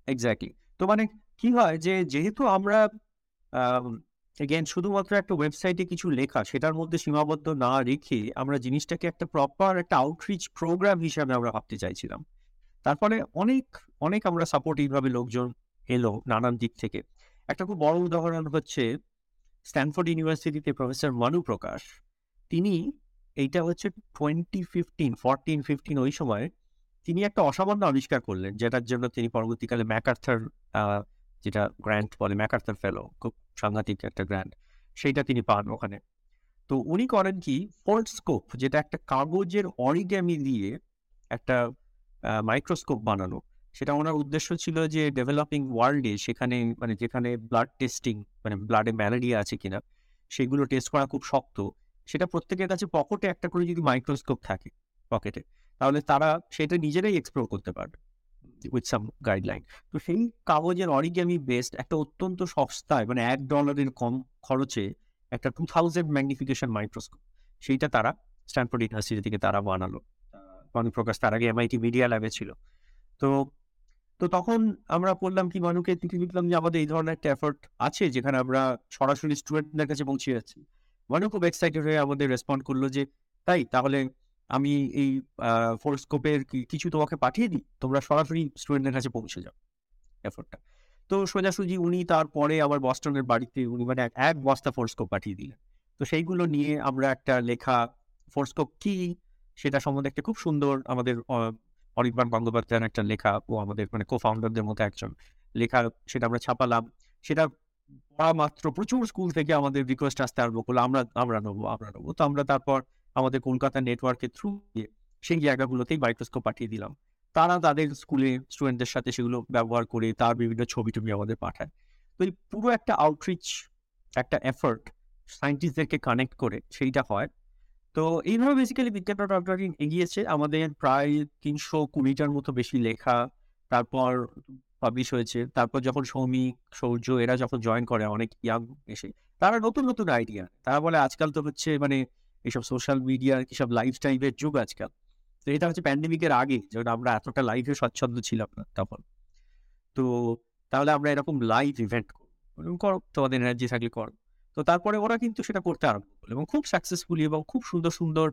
এক্স্যাক্টলি তো মানে কি হয় যে যেহেতু আমরা এগেন শুধুমাত্র একটা ওয়েবসাইটে কিছু লেখা সেটার মধ্যে সীমাবদ্ধ না রেখে আমরা জিনিসটাকে একটা প্রপার একটা আউটরিচ প্রোগ্রাম হিসাবে আমরা ভাবতে চাইছিলাম। তারপরে অনেক অনেক আমরা সাপোর্টিভ ভাবে লোকজন এলো নানান দিক থেকে। একটা খুব বড় উদাহরণ হচ্ছে স্ট্যানফোর্ড ইউনিভার্সিটিতে প্রফেসর মানু প্রকাশ। তিনি এইটা হচ্ছে টোয়েন্টি ফিফটিন ফোরটিন ফিফটিন ওই সময় তিনি একটা অসামান্য আবিষ্কার করলেন, যেটার জন্য তিনি পরবর্তীকালে ম্যাকার্থার যেটা গ্র্যান্ট বলে, ম্যাকার্থার ফেলো, খুব সাংঘাতিক একটা গ্র্যান্ট, সেইটা তিনি পান ওখানে। তো উনি করেন কি ফোল্ড স্কোপ, যেটা একটা কাগজের অরিগ্যামি দিয়ে একটা মাইক্রোস্কোপ বানানো। সেটা ওনার উদ্দেশ্য ছিল যে ডেভেলপিং ওয়ার্ল্ডে সেখানে মানে যেখানে ব্লাড টেস্টিং মানে ব্লাডে ম্যালেরিয়া আছে কিনা, সেগুলো টেস্ট করা খুব শক্ত। সেটা প্রত্যেকের কাছে পকেটে একটা করে যদি মাইক্রোস্কোপ থাকে পকেটে, তাহলে তারা সেটা নিজেরাই এক্সপ্লোর করতে পারবে উইথ সাম গাইডলাইন তো সেই কাগজের অরিগ্যামি বেসড একটা অত্যন্ত সস্তায় মানে এক ডলারের কম খরচে একটা টু থাউজেন্ড ম্যাগনিফিকেশন মাইক্রোস্কোপ সেইটা তারা স্ট্যানফোর্ড ইউনিভার্সিটি থেকে তারা বানালো। প্রকাশ তার আগে এমআইটি মিডিয়া ল্যাবে ছিল। তো তো তখন আমরা বললাম কি, মানুকে চিঠি লিখলাম যে আমাদের এই ধরনের একটা এফোর্ট আছে যেখানে আমরা সরাসরি স্টুডেন্টদের কাছে পৌঁছে যাচ্ছি। মানু খুব এক্সাইটেড হয়ে আমাদের রেসপন্ড করল যে, তাই, তাহলে আমি এই ফোরস্কোপের কিছু তোমাকে পাঠিয়ে দিই, তোমরা সরাসরি স্টুডেন্টদের কাছে পৌঁছে যাও এফোর্টটা তো সোজাসুজি উনি তারপরে আবার বস্টনের বাড়িতে উনি মানে এক- বস্তা ফোরস্কোপ পাঠিয়ে দিলেন। তো সেইগুলো নিয়ে আমরা একটা লেখা ফোরস্কোপ কি? সেটা সম্বন্ধে একটা খুব সুন্দর আমাদের অনির্বাণ গঙ্গোপাধ্যায়ের একটা লেখা ও আমাদের মানে কো ফাউন্ডারদের মধ্যে একজন লেখা সেটা আমরা ছাপালাম। সেটা পড়া মাত্র প্রচুর স্কুল থেকে আমাদের রিকোয়েস্ট আসতে আরম্ভ করল। আমরা আমরা নেব আমরা নেব। তো আমরা তারপর আমাদের কলকাতা নেটওয়ার্কের থ্রু দিয়ে সেই জায়গাগুলোতেই মাইক্রোস্কোপ পাঠিয়ে দিলাম। তারা তাদের স্কুলে স্টুডেন্টদের সাথে সেগুলো ব্যবহার করে তার বিভিন্ন ছবি টবি আমাদের পাঠায়। তো এই পুরো একটা আউটরিচ একটা এফর্ট সায়েন্টিস্টদেরকে কানেক্ট করে সেইটা হয়। তো এইভাবে বেসিক্যালি বিজ্ঞান ডট এগিয়েছে। আমাদের প্রায় তিনশো কুড়িটার মতো বেশি লেখা তারপর পাবলিশ হয়েছে। তারপর যখন সৌমিক, সৌর্য এরা যখন জয়েন করে, অনেক ইয়াং এসে, তারা নতুন নতুন আইডিয়া তারা বলে, আজকাল তো হচ্ছে মানে এইসব সোশ্যাল মিডিয়া কিসব লাইফ টাইপের যুগ আজকাল। তো এটা হচ্ছে প্যান্ডেমিকের আগে, যখন আমরা এতটা লাইভে স্বচ্ছন্দ ছিলাম না তখন। তো তাহলে আমরা এরকম লাইভ ইভেন্ট করব। করো, তোমাদের এনার্জি থাকলে করো। তো তারপরে ওরা কিন্তু সেটা করতে আরম্ভ করল এবং খুব সাকসেসফুলি এবং খুব সুন্দর সুন্দর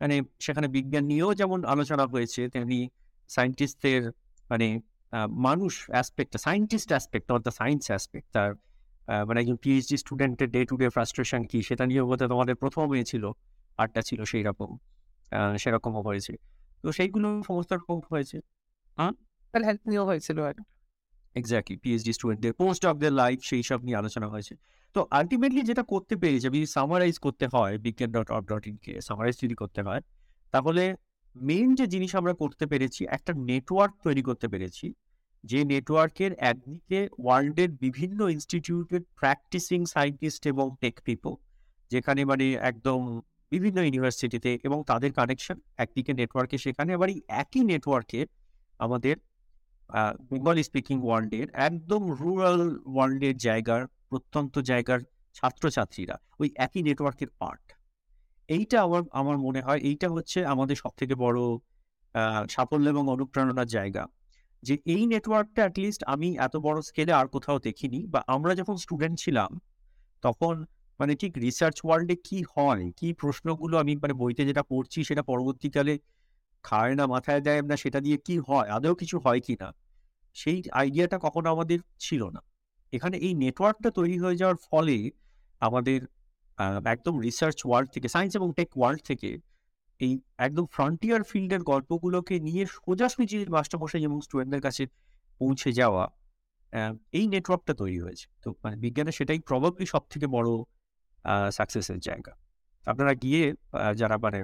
মানে সেখানে বিজ্ঞান নিয়েও যেমন আলোচনা হয়েছে তেমনি সায়েন্টিস্টদের মানে মানুষ aspect scientist aspect or the science aspect তার মানে একজন পিএইচডি স্টুডেন্টের ডে টু ডে ফ্রাস্ট্রেশন কি সেটা নিয়েও বোধহয় তোমাদের প্রথম হয়ে ছিল আটটা ছিল সেই রকম আহ, সেরকমও হয়েছে। তো সেইগুলো সমস্ত রকম হয়েছে। হেল্প নিয়েও হয়েছিল আর এক্স্যাক্টলি পিএইচডি স্টুডেন্টদের পোস্ট অফ দ্য লাইফ সেই সব নিয়ে আলোচনা হয়েছে। তো আলটিমেটলি যেটা করতে পেরেছি, যদি সামারাইজ করতে হয় বিজ্ঞান ডট অফ ডট ইনকে সামারাইজ যদি করতে হয়, তাহলে মেইন যে জিনিস আমরা করতে পেরেছি, একটা নেটওয়ার্ক তৈরি করতে পেরেছি, যে নেটওয়ার্কের একদিকে ওয়ার্ল্ডের বিভিন্ন ইনস্টিটিউটের প্র্যাকটিসিং সায়েন্টিস্ট এবং টেক পিপল যেখানে মানে একদম বিভিন্ন ইউনিভার্সিটিতে এবং তাদের কানেকশন একদিকে নেটওয়ার্কে সেখানে আবার এই একই নেটওয়ার্কে আমাদের বেঙ্গলি স্পিকিং ওয়ার্ল্ডের একদম রুরাল ওয়ার্ল্ডের জায়গার প্রত্যন্ত জায়গার ছাত্রছাত্রীরা, ওই একই নেটওয়ার্কের পার্ট এইটা আমার আমার মনে হয় এইটা হচ্ছে আমাদের সব থেকে বড় সাফল্য এবং অনুপ্রেরণার জায়গা। যে এই নেটওয়ার্কটা অ্যাটলিস্ট আমি এত বড় স্কেলে আর কোথাও দেখিনি, বা আমরা যখন স্টুডেন্ট ছিলাম, তখন মানে ঠিক রিসার্চ ওয়ার্ল্ডে কি হয়, কি প্রশ্নগুলো আমি মানে বইতে যেটা পড়ছি সেটা পরবর্তীকালে খায় না, মাথায় দেয় না, সেটা দিয়ে কি হয়, আদৌ কিছু হয় কি না সেই আইডিয়াটা কখনো আমাদের ছিল না। এখানে এই নেটওয়ার্কটা তৈরি হয়ে যাওয়ার ফলে আমাদের একদম রিসার্চ ওয়ার্ল্ড থেকে সায়েন্স এবং টেক ওয়ার্ল্ড থেকে এই একদম ফ্রন্টিয়ার ফিল্ডের গল্পগুলোকে নিয়ে সোজাসুজি মাস্টারমশাই এবং স্টুডেন্টদের কাছে পৌঁছে যাওয়া এই নেটওয়ার্কটা তৈরি হয়েছে। তো মানে বিজ্ঞানের সেটাই প্রবাবলি সব থেকে বড় সাকসেসের জায়গা। আপনারা গিয়ে যারা মানে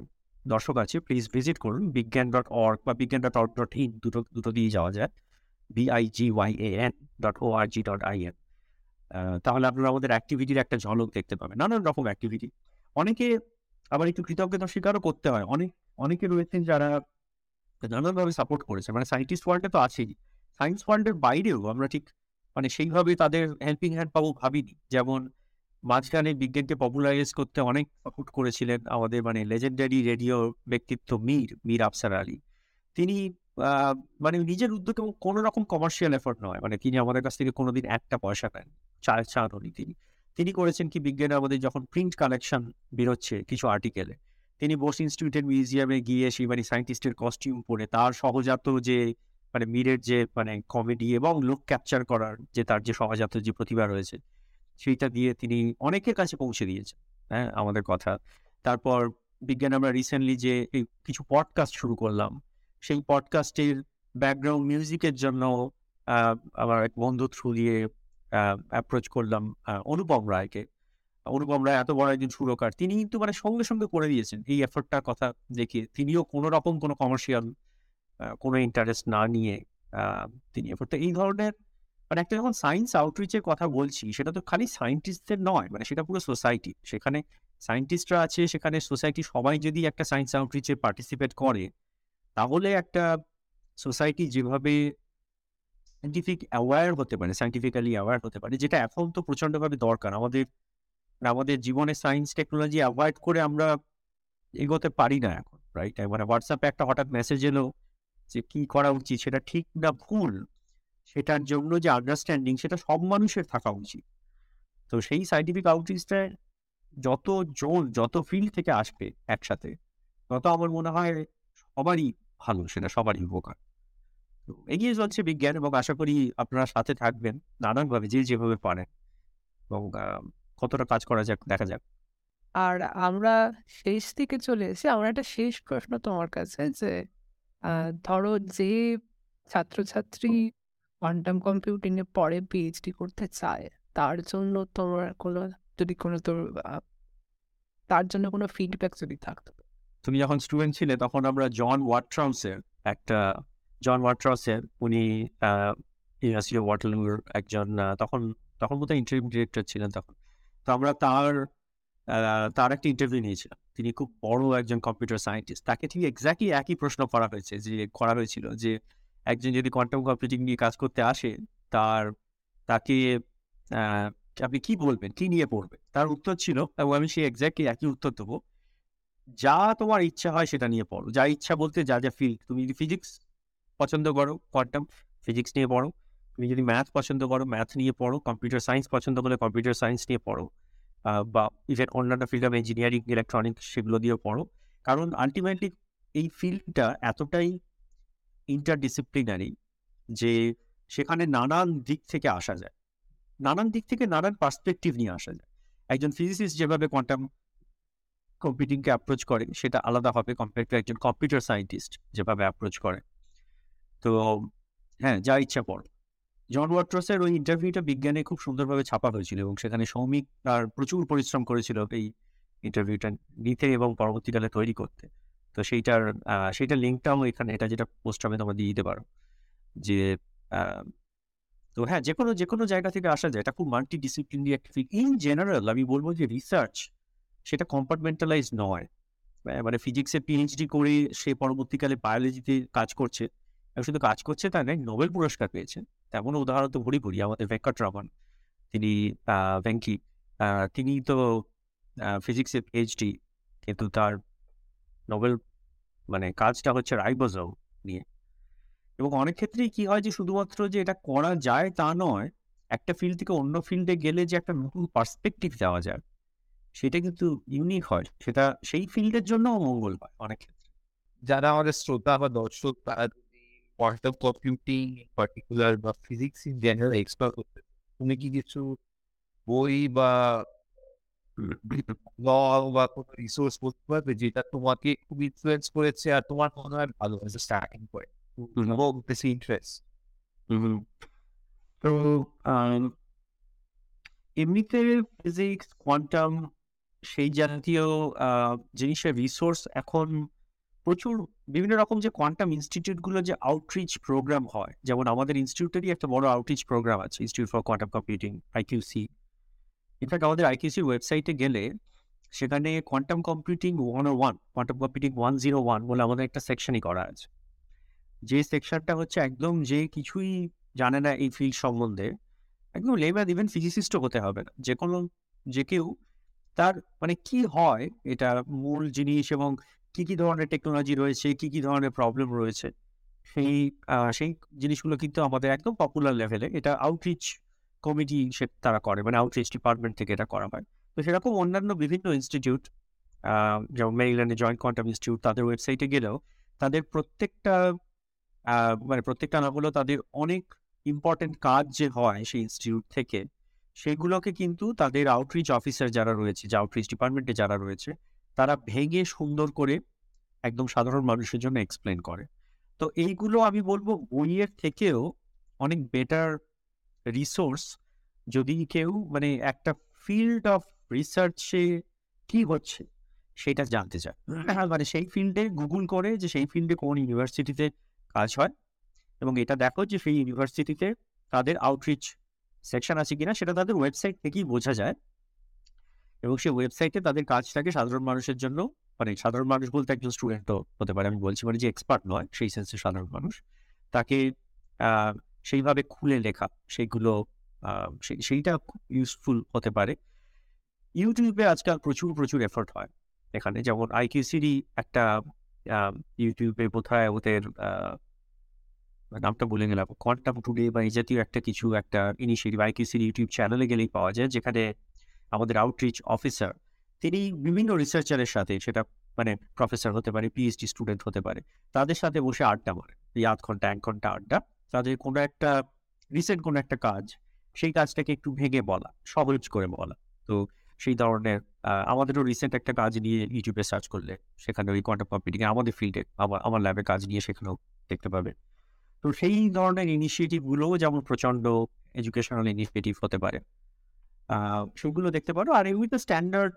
দর্শক আছে প্লিজ ভিজিট করুন বিজ্ঞান ডট অর্গ বা বিজ্ঞান ডট অর্গ ডট ইন দুটো দুটো দিয়ে যাওয়া যায়। B I G Y A N dot O R G dot I N তাহলে আপনারা আমাদের অ্যাক্টিভিটির একটা ঝলক দেখতে পাবেন। নানান রকম অ্যাক্টিভিটি অনেকে আবার একটু কৃতজ্ঞতা স্বীকারও করতে হয়। অনেক, অনেকে রয়েছেন যারা নানানভাবে সাপোর্ট করেছে। মানে সায়েন্টিস্ট ওয়ার্ল্ডে তো আছেই। সায়েন্স ওয়ার্ল্ডের বাইরেও আমরা ঠিক মানে সেইভাবে তাদের হেল্পিং হ্যান্ড পাবো ভাবিনি। যেমন মাঝখানে বিজ্ঞানকে পপুলারাইজ করতে অনেক সাপোর্ট করেছিলেন আমাদের মানে লেজেন্ডারি রেডিও ব্যক্তিত্ব মীর মীর আফসার আলী। তিনি মানে নিজের উদ্যোগে কোনো রকম কমার্শিয়াল এফোর্ট নয়। মানে তিনি আমাদের কাছ থেকে কোনোদিন একটা পয়সা নেন চা চাননি তিনি। তিনি করেছেন কি বিজ্ঞানে আমাদের যখন প্রিন্ট কালেকশন বেরোচ্ছে কিছু আর্টিকেলে তিনি বোস ইনস্টিটিউটের মিউজিয়ামে গিয়ে সেই মানে সায়েন্টিস্টের কস্টিউম পরে তার সহজাত যে মানে মিরের যে মানে কমেডি এবং লোক ক্যাপচার করার যে তার যে সহজাত যে প্রতিভা রয়েছে, সেইটা দিয়ে তিনি অনেকের কাছে পৌঁছে দিয়েছেন। হ্যাঁ আমাদের কথা। তারপর বিজ্ঞান আমরা রিসেন্টলি যে কিছু পডকাস্ট শুরু করলাম সেই পডকাস্টের ব্যাকগ্রাউন্ড মিউজিকের জন্য আমার এক বন্ধু থ্রু দিয়ে অ্যাপ্রোচ করলাম অনুপম রায়কে। অনুপম রায় এত বড় একজন সুরকার, তিনি কিন্তু মানে সঙ্গে সঙ্গে করে দিয়েছেন এই এফোর্টটার কথা দেখে। তিনিও কোনো রকম কোনো কমার্শিয়াল কোনো ইন্টারেস্ট না নিয়ে তিনি এফোর্টটা এই ধরনের মানে একটা যখন সায়েন্স আউটরিচের কথা বলছি, সেটা তো খালি সায়েন্টিস্টদের নয় মানে সেটা পুরো সোসাইটি সেখানে সায়েন্টিস্টরা আছে, সেখানে সোসাইটি সবাই যদি একটা সায়েন্স আউটরিচে পার্টিসিপেট করে তাহলে একটা সোসাইটি যেভাবে সায়েন্টিফিক অ্যাওয়্যার হতে পারে সায়েন্টিফিক্যালি অ্যাওয়্যার হতে পারে, যেটা এখন তো প্রচণ্ডভাবে দরকার। আমাদের আমাদের জীবনে সায়েন্স টেকনোলজি অ্যাভয়েড করে আমরা এগোতে পারি না এখন রাইট মানে হোয়াটসঅ্যাপে একটা হঠাৎ মেসেজ এলো যে কি করা উচিত, সেটা ঠিক না ভুল, সেটার জন্য যে আন্ডারস্ট্যান্ডিং সেটা সব মানুষের থাকা উচিত। তো সেই সাইন্টিফিক আউটরিচটা যত জোন যত ফিল্ড থেকে আসবে একসাথে, তত আমার মনে হয় সবারই ভালো, সেটা সবারই উপকার। তো এগিয়ে চলছে বিজ্ঞান এবং আশা করি আপনারা সাথে থাকবেন নানানভাবে, যে যেভাবে পারেন এবং কতটা কাজ করা যাক, দেখা যাক। আর আমরা শেষ দিকে চলে এসে আমার একটা শেষ প্রশ্ন তোমার কাছে যে ধরো যে ছাত্রছাত্রী কোয়ান্টাম কম্পিউটিংয়ে পরে পিএইচডি করতে চায়, তার জন্য তোমার কোনো, যদি কোনো তোর তার জন্য কোনো ফিডব্যাক যদি থাকতো। তুমি যখন স্টুডেন্ট ছিলে, তখন আমরা জন ওয়াট্রাউসের একটা জন ওয়াট্রাউসের উনি ইউনিভার্সিটি অফ ওয়াটারলুর একজন তখন তখন বোধহয় ইন্টারভিউ ডিরেক্টর ছিলেন তখন। তো আমরা তার তার একটা ইন্টারভিউ নিয়েছিলাম। তিনি খুব বড় একজন কম্পিউটার সায়েন্টিস্ট তাকে ঠিক এক্স্যাক্টলি একই প্রশ্ন করা হয়েছে, যে, করা হয়েছিল যে, একজন যদি কোয়ান্টাম কম্পিউটিং নিয়ে কাজ করতে আসে, তার, তাকে আপনি কি বলবেন? কি নিয়ে পড়বে তার উত্তর ছিল, এবং আমি সেই এক্স্যাক্টলি একই উত্তর দেবো। যা তোমার ইচ্ছা হয় সেটা নিয়ে পড়ো। যা ইচ্ছা বলতে যা যা ফিল্ড তুমি যদি ফিজিক্স পছন্দ করো কোয়ান্টাম ফিজিক্স নিয়ে পড়ো। তুমি যদি ম্যাথ পছন্দ করো ম্যাথ নিয়ে পড়ো কম্পিউটার সায়েন্স পছন্দ করলে কম্পিউটার সায়েন্স নিয়ে পড়ো। বা ইভেন অন্যান্য ফিল্ড অফ ইঞ্জিনিয়ারিং ইলেকট্রনিক্স সেগুলো দিয়েও পড়ো। কারণ আলটিমেটলি এই ফিল্ডটা এতটাই ইন্টারডিসিপ্লিনারি যে সেখানে নানান দিক থেকে আসা যায়। নানান দিক থেকে নানান পার্সপেক্টিভ নিয়ে আসা যায়। একজন ফিজিসিস্ট যেভাবে কোয়ান্টাম কম্পিউটিংকে অ্যাপ্রোচ করে সেটা আলাদা হবে কম্পেয়ার টু একজন কম্পিউটার সায়েন্টিস্ট যেভাবে অ্যাপ্রোচ করে। তো হ্যাঁ যা ইচ্ছা পড়ো জন ওয়াট্রসের ওই ইন্টারভিউটা বিজ্ঞানে খুব সুন্দরভাবে ছাপা হয়েছিল এবং সেখানে সৌমিক তার প্রচুর পরিশ্রম করেছিল এই ইন্টারভিউটা নিতে এবং পরবর্তীকালে তৈরি করতে। তো সেইটার সেইটার লিঙ্কটাও এখানে, এটা যেটা পোস্ট হবে তোমরা দিয়ে দিতে পারো। যে তো হ্যাঁ যে কোনো যে কোনো জায়গা থেকে আসা যায়, এটা খুব মাল্টি ডিসিপ্লিনারি একটা ফিল্ড ইন জেনারেল আমি বলব যে রিসার্চ সেটা কম্পার্টমেন্টালাইজ নয়। মানে ফিজিক্সে পিএইচডি করে সে পরবর্তীকালে বায়োলজিতে কাজ করছে শুধু কাজ করছে তা নয় নোবেল পুরস্কার পেয়েছে। তেমন উদাহরণ তো ভরি ভরি আমাদের ভেঙ্কটরামন তিনি ভেঙ্কি তিনি তো ফিজিক্সে পিএইচডি কিন্তু তার নোবেল মানে কাজটা হচ্ছে রাইবোজোম নিয়ে। এবং অনেক ক্ষেত্রেই কি হয় যে, শুধুমাত্র যে এটা করা যায় তা নয়, একটা ফিল্ড থেকে অন্য ফিল্ডে গেলে যে একটা নতুন পার্সপেক্টিভ দেওয়া যায়। সেটা কিন্তু ইউনিক হয়। সেটা সেই ফিল্ডের জন্য মঙ্গল হয় অনেক ক্ষেত্রে। যারা আমাদের শ্রোতা বা দর্শক তারা যদি কোয়ান্টাম কম্পিউটিং পার্টিকুলার বা ফিজিক্স ইন জেনারেল এক্সপার্ট হতে তুমি কি কিছু বই বা ল বা কোনো রিসোর্স বলতে পারবে যেটা তোমাকে খুব ইনফ্লুয়েন্স করেছে আর তোমার মনে হয় ভালো হয়েছে স্টার্টিং ইন্টারেস্ট তো এমনিতে ফিজিক্স কোয়ান্টাম সেই জাতীয় জিনিসের রিসোর্স এখন প্রচুর বিভিন্ন রকম যে কোয়ান্টাম ইনস্টিটিউটগুলো যে আউটরিচ প্রোগ্রাম হয়, যেমন আমাদের ইনস্টিটিউটেরই একটা বড় আউটরিচ প্রোগ্রাম আছে Institute for Quantum Computing IQC in fact আমাদের আইকিউসির ওয়েবসাইটে গেলে সেখানে quantum computing one O one quantum computing one zero one বলে আমাদের একটা সেকশনই করা আছে। যে সেকশনটা হচ্ছে একদম যে কিছুই জানে না এই ফিল্ড সম্বন্ধে, একদম লেবার ইভেন ফিজিসিস্টও হতে হবে না। যে কোনো, যে কেউ তার মানে কি হয়? এটা মূল জিনিস এবং কি কি ধরনের টেকনোলজি রয়েছে? কি কি ধরনের প্রবলেম রয়েছে? সেই সেই জিনিসগুলো কিন্তু আমাদের একদম পপুলার লেভেলে এটা আউটরিচ কমিটি সে তারা করে মানে আউটরিচ ডিপার্টমেন্ট থেকে এটা করা হয়। তো সেরকম অন্যান্য বিভিন্ন ইনস্টিটিউট যেমন মেরিল্যান্ডে জয়েন্ট কোয়ান্টাম ইনস্টিটিউট তাদের ওয়েবসাইটে গেলেও তাদের প্রত্যেকটা মানে প্রত্যেকটা না হলেও তাদের অনেক ইম্পর্টেন্ট কাজ যে হয় সেই ইনস্টিটিউট থেকে সেগুলোকে কিন্তু তাদের আউটরিচ অফিসার যারা রয়েছে, যে আউটরিচ ডিপার্টমেন্টে যারা রয়েছে, তারা ভেঙে সুন্দর করে একদম সাধারণ মানুষের জন্য এক্সপ্লেন করে। তো এইগুলো আমি বলব বইয়ের থেকেও অনেক বেটার রিসোর্স যদি কেউ মানে একটা ফিল্ড অফ রিসার্চে কি হচ্ছে সেটা জানতে চায়। মানে সেই ফিল্ডে গুগল করে যে সেই ফিল্ডে কোন ইউনিভার্সিটিতে কাজ হয় এবং এটা দেখো যে সেই ইউনিভার্সিটিতে তাদের আউটরিচ সেকশন আছে কিনা সেটা তাদের ওয়েবসাইট থেকেই বোঝা যায়। এবং সেই ওয়েবসাইটে তাদের কাজটাকে সাধারণ মানুষের জন্য মানে সাধারণ মানুষ বলতে একজন স্টুডেন্টও হতে পারে আমি বলছি মানে যে এক্সপার্ট নয় সেই সেন্সে সাধারণ মানুষ। তাকে সেইভাবে খুলে লেখা সেইগুলো সেইটা ইউজফুল হতে পারে। ইউটিউবে আজকাল প্রচুর প্রচুর এফোর্ট হয়। এখানে যেমন আইকিউসিডি একটা ইউটিউবে বোধহয় ওদের আহ, নামটা বলে গেলাম কোয়ান্টাম টুডে বা এই জাতীয় একটা কিছু, একটা ইনিশিয়েটিভ আইকিউসির ইউটিউব চ্যানেলে গেলেই পাওয়া যায়, যেখানে আমাদের আউটরিচ অফিসার তিনি বিভিন্ন রিসার্চারের সাথে, সেটা মানে প্রফেসর হতে পারে পিএইচডি স্টুডেন্ট হতে পারে, তাদের সাথে বসে আড্ডা মারে। এই আধ ঘণ্টা, এক ঘণ্টা আড্ডা, তাদের কোনো একটা রিসেন্ট কোনো একটা কাজ, সেই কাজটাকে একটু ভেঙে বলা, সহজ করে বলা। তো সেই ধরনের আমাদেরও রিসেন্ট একটা কাজ নিয়ে ইউটিউবে সার্চ করলে, সেখানে ওই কোয়ান্টাম কম্পিউটিং আমাদের ফিল্ডে আমার আমার ল্যাবে কাজ নিয়ে সেখানেও দেখতে পাবে তো সেই ধরনের ইনিশিয়েটিভগুলোও যেমন প্রচণ্ড এডুকেশনাল ইনিশিয়েটিভ হতে পারে। সেগুলো দেখতে পারো। আর এগুলি তো স্ট্যান্ডার্ড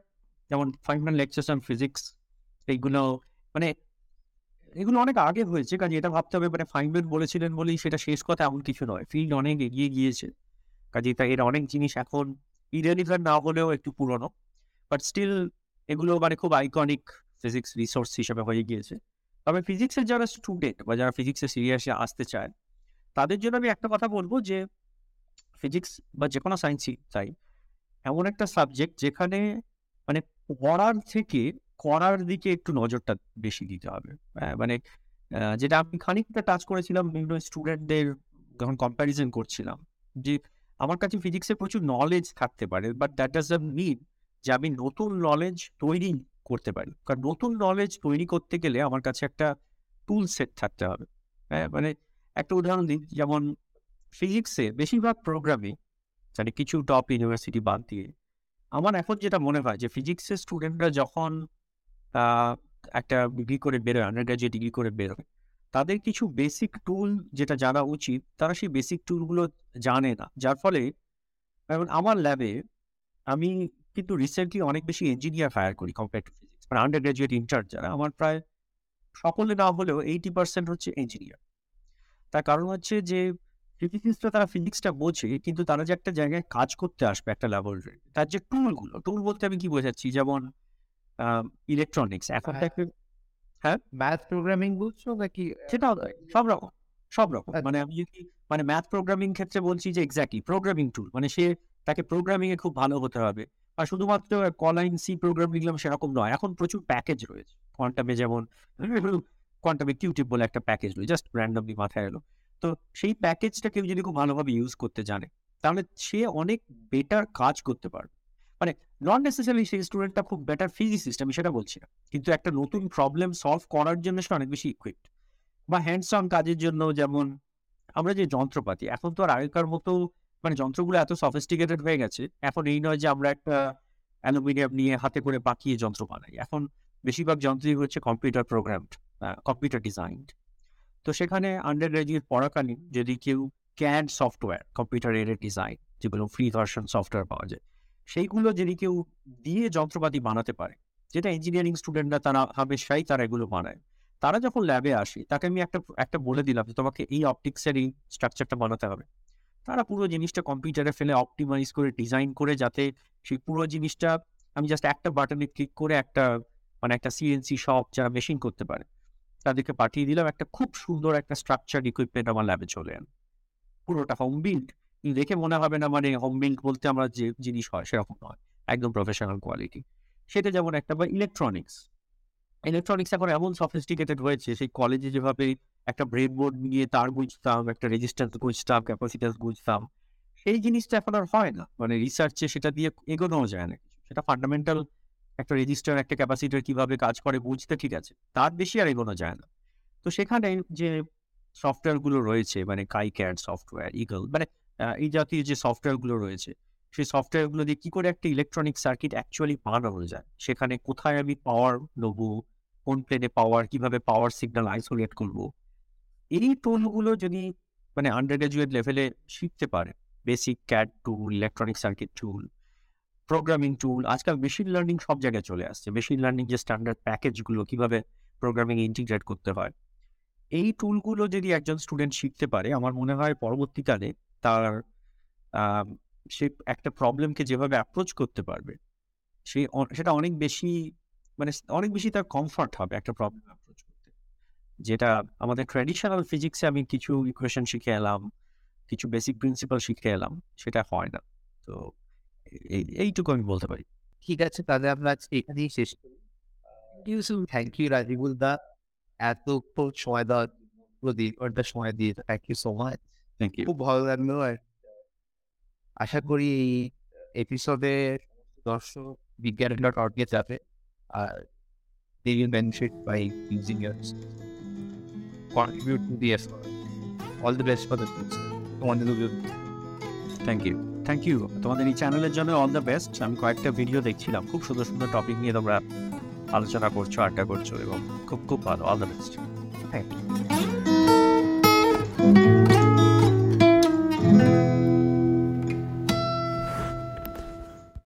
যেমন ফাইনাল লেকচার্স অন ফিজিক্স এইগুলো মানে এগুলো অনেক আগে হয়েছে কাজে এটা ভাবতে হবে মানে ফাইনম্যান বলেছিলেন বলেই সেটা শেষ কথা এমন কিছু নয়। ফিল্ড অনেক এগিয়ে গিয়েছে কাজে তাই এর অনেক জিনিস এখন ইরেলিভেন্ট না হলেও একটু পুরনো। বাট স্টিল এগুলো মানে খুব আইকনিক ফিজিক্স রিসোর্স হিসেবে হয়ে গিয়েছে। তবে ফিজিক্সের যারা স্টুডেন্ট বা যারা ফিজিক্সের সিরিয়াসে আসতে চায় তাদের জন্য আমি একটা কথা বলব যে ফিজিক্স বা যে কোনো সায়েন্সই তাই এমন একটা সাবজেক্ট যেখানে মানে পড়ার থেকে করার দিকে একটু নজরটা বেশি দিতে হবে। হ্যাঁ, মানে যেটা আমি খানিকটা টাচ করেছিলাম বিভিন্ন স্টুডেন্টদের যখন কম্প্যারিজন করছিলাম যে আমার কাছে ফিজিক্সে প্রচুর নলেজ থাকতে পারে বাট দ্যাট ডাজ মিন যে আমি নতুন নলেজ তৈরি করতে পারি। কারণ নতুন নলেজ তৈরি করতে গেলে আমার কাছে একটা টুল সেট থাকতে হবে। হ্যাঁ মানে একটা উদাহরণ দিই, যেমন ফিজিক্সে বেশিরভাগ প্রোগ্রামে মানে কিছু টপ ইউনিভার্সিটি বাদ দিয়ে। আমার এখন যেটা মনে হয় যে ফিজিক্সের স্টুডেন্টরা যখন একটা ডিগ্রি করে বেরোয় আন্ডার গ্রাজুয়েট ডিগ্রি করে বেরোয়, তাদের কিছু বেসিক টুল যেটা জানা উচিত, তারা সেই বেসিক টুলগুলো জানে না। যার ফলে আমার ল্যাবে আমি কিন্তু রিসেন্টলি অনেক বেশি ইঞ্জিনিয়ার হায়ার করি কম্পেয়ার টু ফিজিক্স মানে আন্ডার গ্রাজুয়েট ইন্টার্ন যারা আমার প্রায় সকলে না হলেও এইটি পার্সেন্ট হচ্ছে ইঞ্জিনিয়ার তার কারণ হচ্ছে যে ফিজিক্সটা তারা ফিজিক্সটা বোঝে কিন্তু তারা যে একটা জায়গায় কাজ করতে আসবে একটা ল্যাবরেটরি তার যে টুলগুলো টুল বলতে আমি কি বোঝাচ্ছি? যেমন ইলেকট্রনিক্স এখন হ্যাঁ। ম্যাথ প্রোগ্রামিং বুঝছ নাকি? সেটাও তাই, সব রকম সব রকম। আচ্ছা। মানে আমি যদি মানে ম্যাথ প্রোগ্রামিং ক্ষেত্রে বলছি যে এক্স্যাক্টলি প্রোগ্রামিং টুল মানে সে তাকে প্রোগ্রামিং এ খুব ভালো হতে হবে। আর শুধুমাত্র কলাইন সি প্রোগ্রাম লিখলাম সেরকম নয়। এখন প্রচুর প্যাকেজ রয়েছে। কোয়ান্টামে যেমন কোয়ান্টামে টিউটিভ বলে একটা প্যাকেজ রয়েছে জাস্ট র্যান্ডমলি মাথায় এলো। তো সেই প্যাকেজটা কেউ যদি খুব ভালোভাবে ইউজ করতে জানে, তাহলে সে অনেক বেটার কাজ করতে পারবে। মানে নট নেসেসারি সেই স্টুডেন্টটা খুব বেটার ফিজিসিস্ট আমি সেটা বলছি না। কিন্তু একটা নতুন প্রবলেম সলভ করার জন্য সে অনেক বেশি ইকুইপড বা হ্যান্ডস কাজের জন্য যেমন আমরা যে যন্ত্রপাতি, এখন তো আর আগেকার মতো মানে যন্ত্রগুলো এত সফিস্টিকেটেড হয়ে গেছে, এখন এই নয় যে আমরা একটা অ্যালুমিনিয়াম নিয়ে হাতে করে পাকিয়ে যন্ত্র বানাই। এখন বেশিরভাগ যন্ত্রই হচ্ছে কম্পিউটার প্রোগ্রামড কম্পিউটার ডিজাইনড তো সেখানে আন্ডার গ্রাজুয়েট পড়াকালীন যদি কেউ CAD software computer aided design যেগুলো ফ্রি ভার্সন সফটওয়্যার পাওয়া যায়, সেইগুলো যদি কেউ দিয়ে যন্ত্রপাতি বানাতে পারে, যেটা ইঞ্জিনিয়ারিং স্টুডেন্টরা তারা হামেশাই তারা এগুলো বানায়, তারা যখন ল্যাবে আসে, তাকে আমি একটা একটা বলে দিলাম যে তোমাকে এই অপটিক্সের এই স্ট্রাকচারটা বানাতে হবে। তারা পুরো জিনিসটা কম্পিউটারে ফেলে অপটিমাইজ করে ডিজাইন করে যাতে সেই পুরো জিনিসটা, আমি জাস্ট একটা বাটনে ক্লিক করে একটা মানে একটা সিএনসি শপ যারা মেশিন করতে পারে, তাদেরকে পাঠিয়ে দিলাম। একটা খুব সুন্দর একটা স্ট্রাকচার ইকুইপমেন্ট আমার ল্যাবে চলে এল। পুরোটা হোম বিল্ড দেখে মনে হবে না মানে হোম বিল্ড বলতে আমরা যে জিনিস হয় সেরকম নয়, একদম প্রফেশনাল কোয়ালিটি সেটা যেমন একটা বা ইলেকট্রনিক্স ইলেকট্রনিক্স এখন এমন সফিস্টিকেটেড হয়েছে, সেই কলেজে যেভাবে একটা ব্রেড বোর্ড নিয়ে তার বুঝতাম একটা রেজিস্ট্যান্স বুঝতাম ক্যাপাসিটাস বুঝতাম সেই জিনিসটা এখন আর হয় না। মানে রিসার্চে সেটা দিয়ে এগোনোও যায় না সেটা ফান্ডামেন্টাল একটা রেজিস্টার একটা ক্যাপাসিটার কীভাবে কাজ করে বুঝতে ঠিক আছে। তার বেশি আর এগোনো যায় না। তো সেখানে যে সফটওয়্যারগুলো রয়েছে মানে কাই কাইক্যাড সফটওয়্যার ইগল মানে এই জাতীয় যে সফটওয়্যারগুলো রয়েছে, সেই সফটওয়্যারগুলো দিয়ে কি করে একটা ইলেকট্রনিক সার্কিট অ্যাকচুয়ালি বানানো যায়? সেখানে কোথায় আমি পাওয়ার নেব? কোন প্লেনে পাওয়ার কীভাবে পাওয়ার সিগন্যাল আইসোলেট করব? এই টুলগুলো যদি মানে আন্ডার গ্রাজুয়েট লেভেলে শিখতে পারে basic CAD tool electronic circuit tool programming tool আজকাল মেশিন লার্নিং সব জায়গায় চলে আসছে। মেশিন লার্নিং যে স্ট্যান্ডার্ড প্যাকেজগুলো কীভাবে প্রোগ্রামিং ইন্টিগ্রেট করতে হয়। এই টুলগুলো যদি একজন স্টুডেন্ট শিখতে পারে, আমার মনে হয় পরবর্তীকালে তার সে একটা প্রবলেমকে যেভাবে অ্যাপ্রোচ করতে পারবে, সে সেটা অনেক বেশি মানে অনেক বেশি তার কমফর্ট হবে একটা প্রবলেম অ্যাপ্রোচ যেটা আমাদের ট্র্যাডিশনাল ফিজিক্সে আমি কিছু ইকুয়েশন শিখে এলাম কিছু বেসিক প্রিন্সিপাল শিখে এলাম সেটা হয় না। তো এইটুকু আমি বলতে পারি। ঠিক আছে তাহলে আমরা এখানেই শেষ করি। Thank you Rajibul da. এতক্ষণ সময় দেওয়ার পুরো দেড় ঘণ্টা সময় দিয়ে thank you so much thank you খুব ভালো লাগল আর আশা করি এই এপিসোডে দর্শক বিজ্ঞান ডট অর্গে যাবে। আর they will benefit by using your contribute to the effort. All the best for the future. তোমাদের থ্যাংক ইউ থ্যাংক ইউ তোমাদের এই চ্যানেলের জন্য অল দ্য বেস্ট আমি কয়েকটা ভিডিও দেখছিলাম। খুব সুন্দর সুন্দর টপিক নিয়ে তোমরা আলোচনা করছ, আড্ডা করছ এবং খুব খুব ভালো। All the best thank you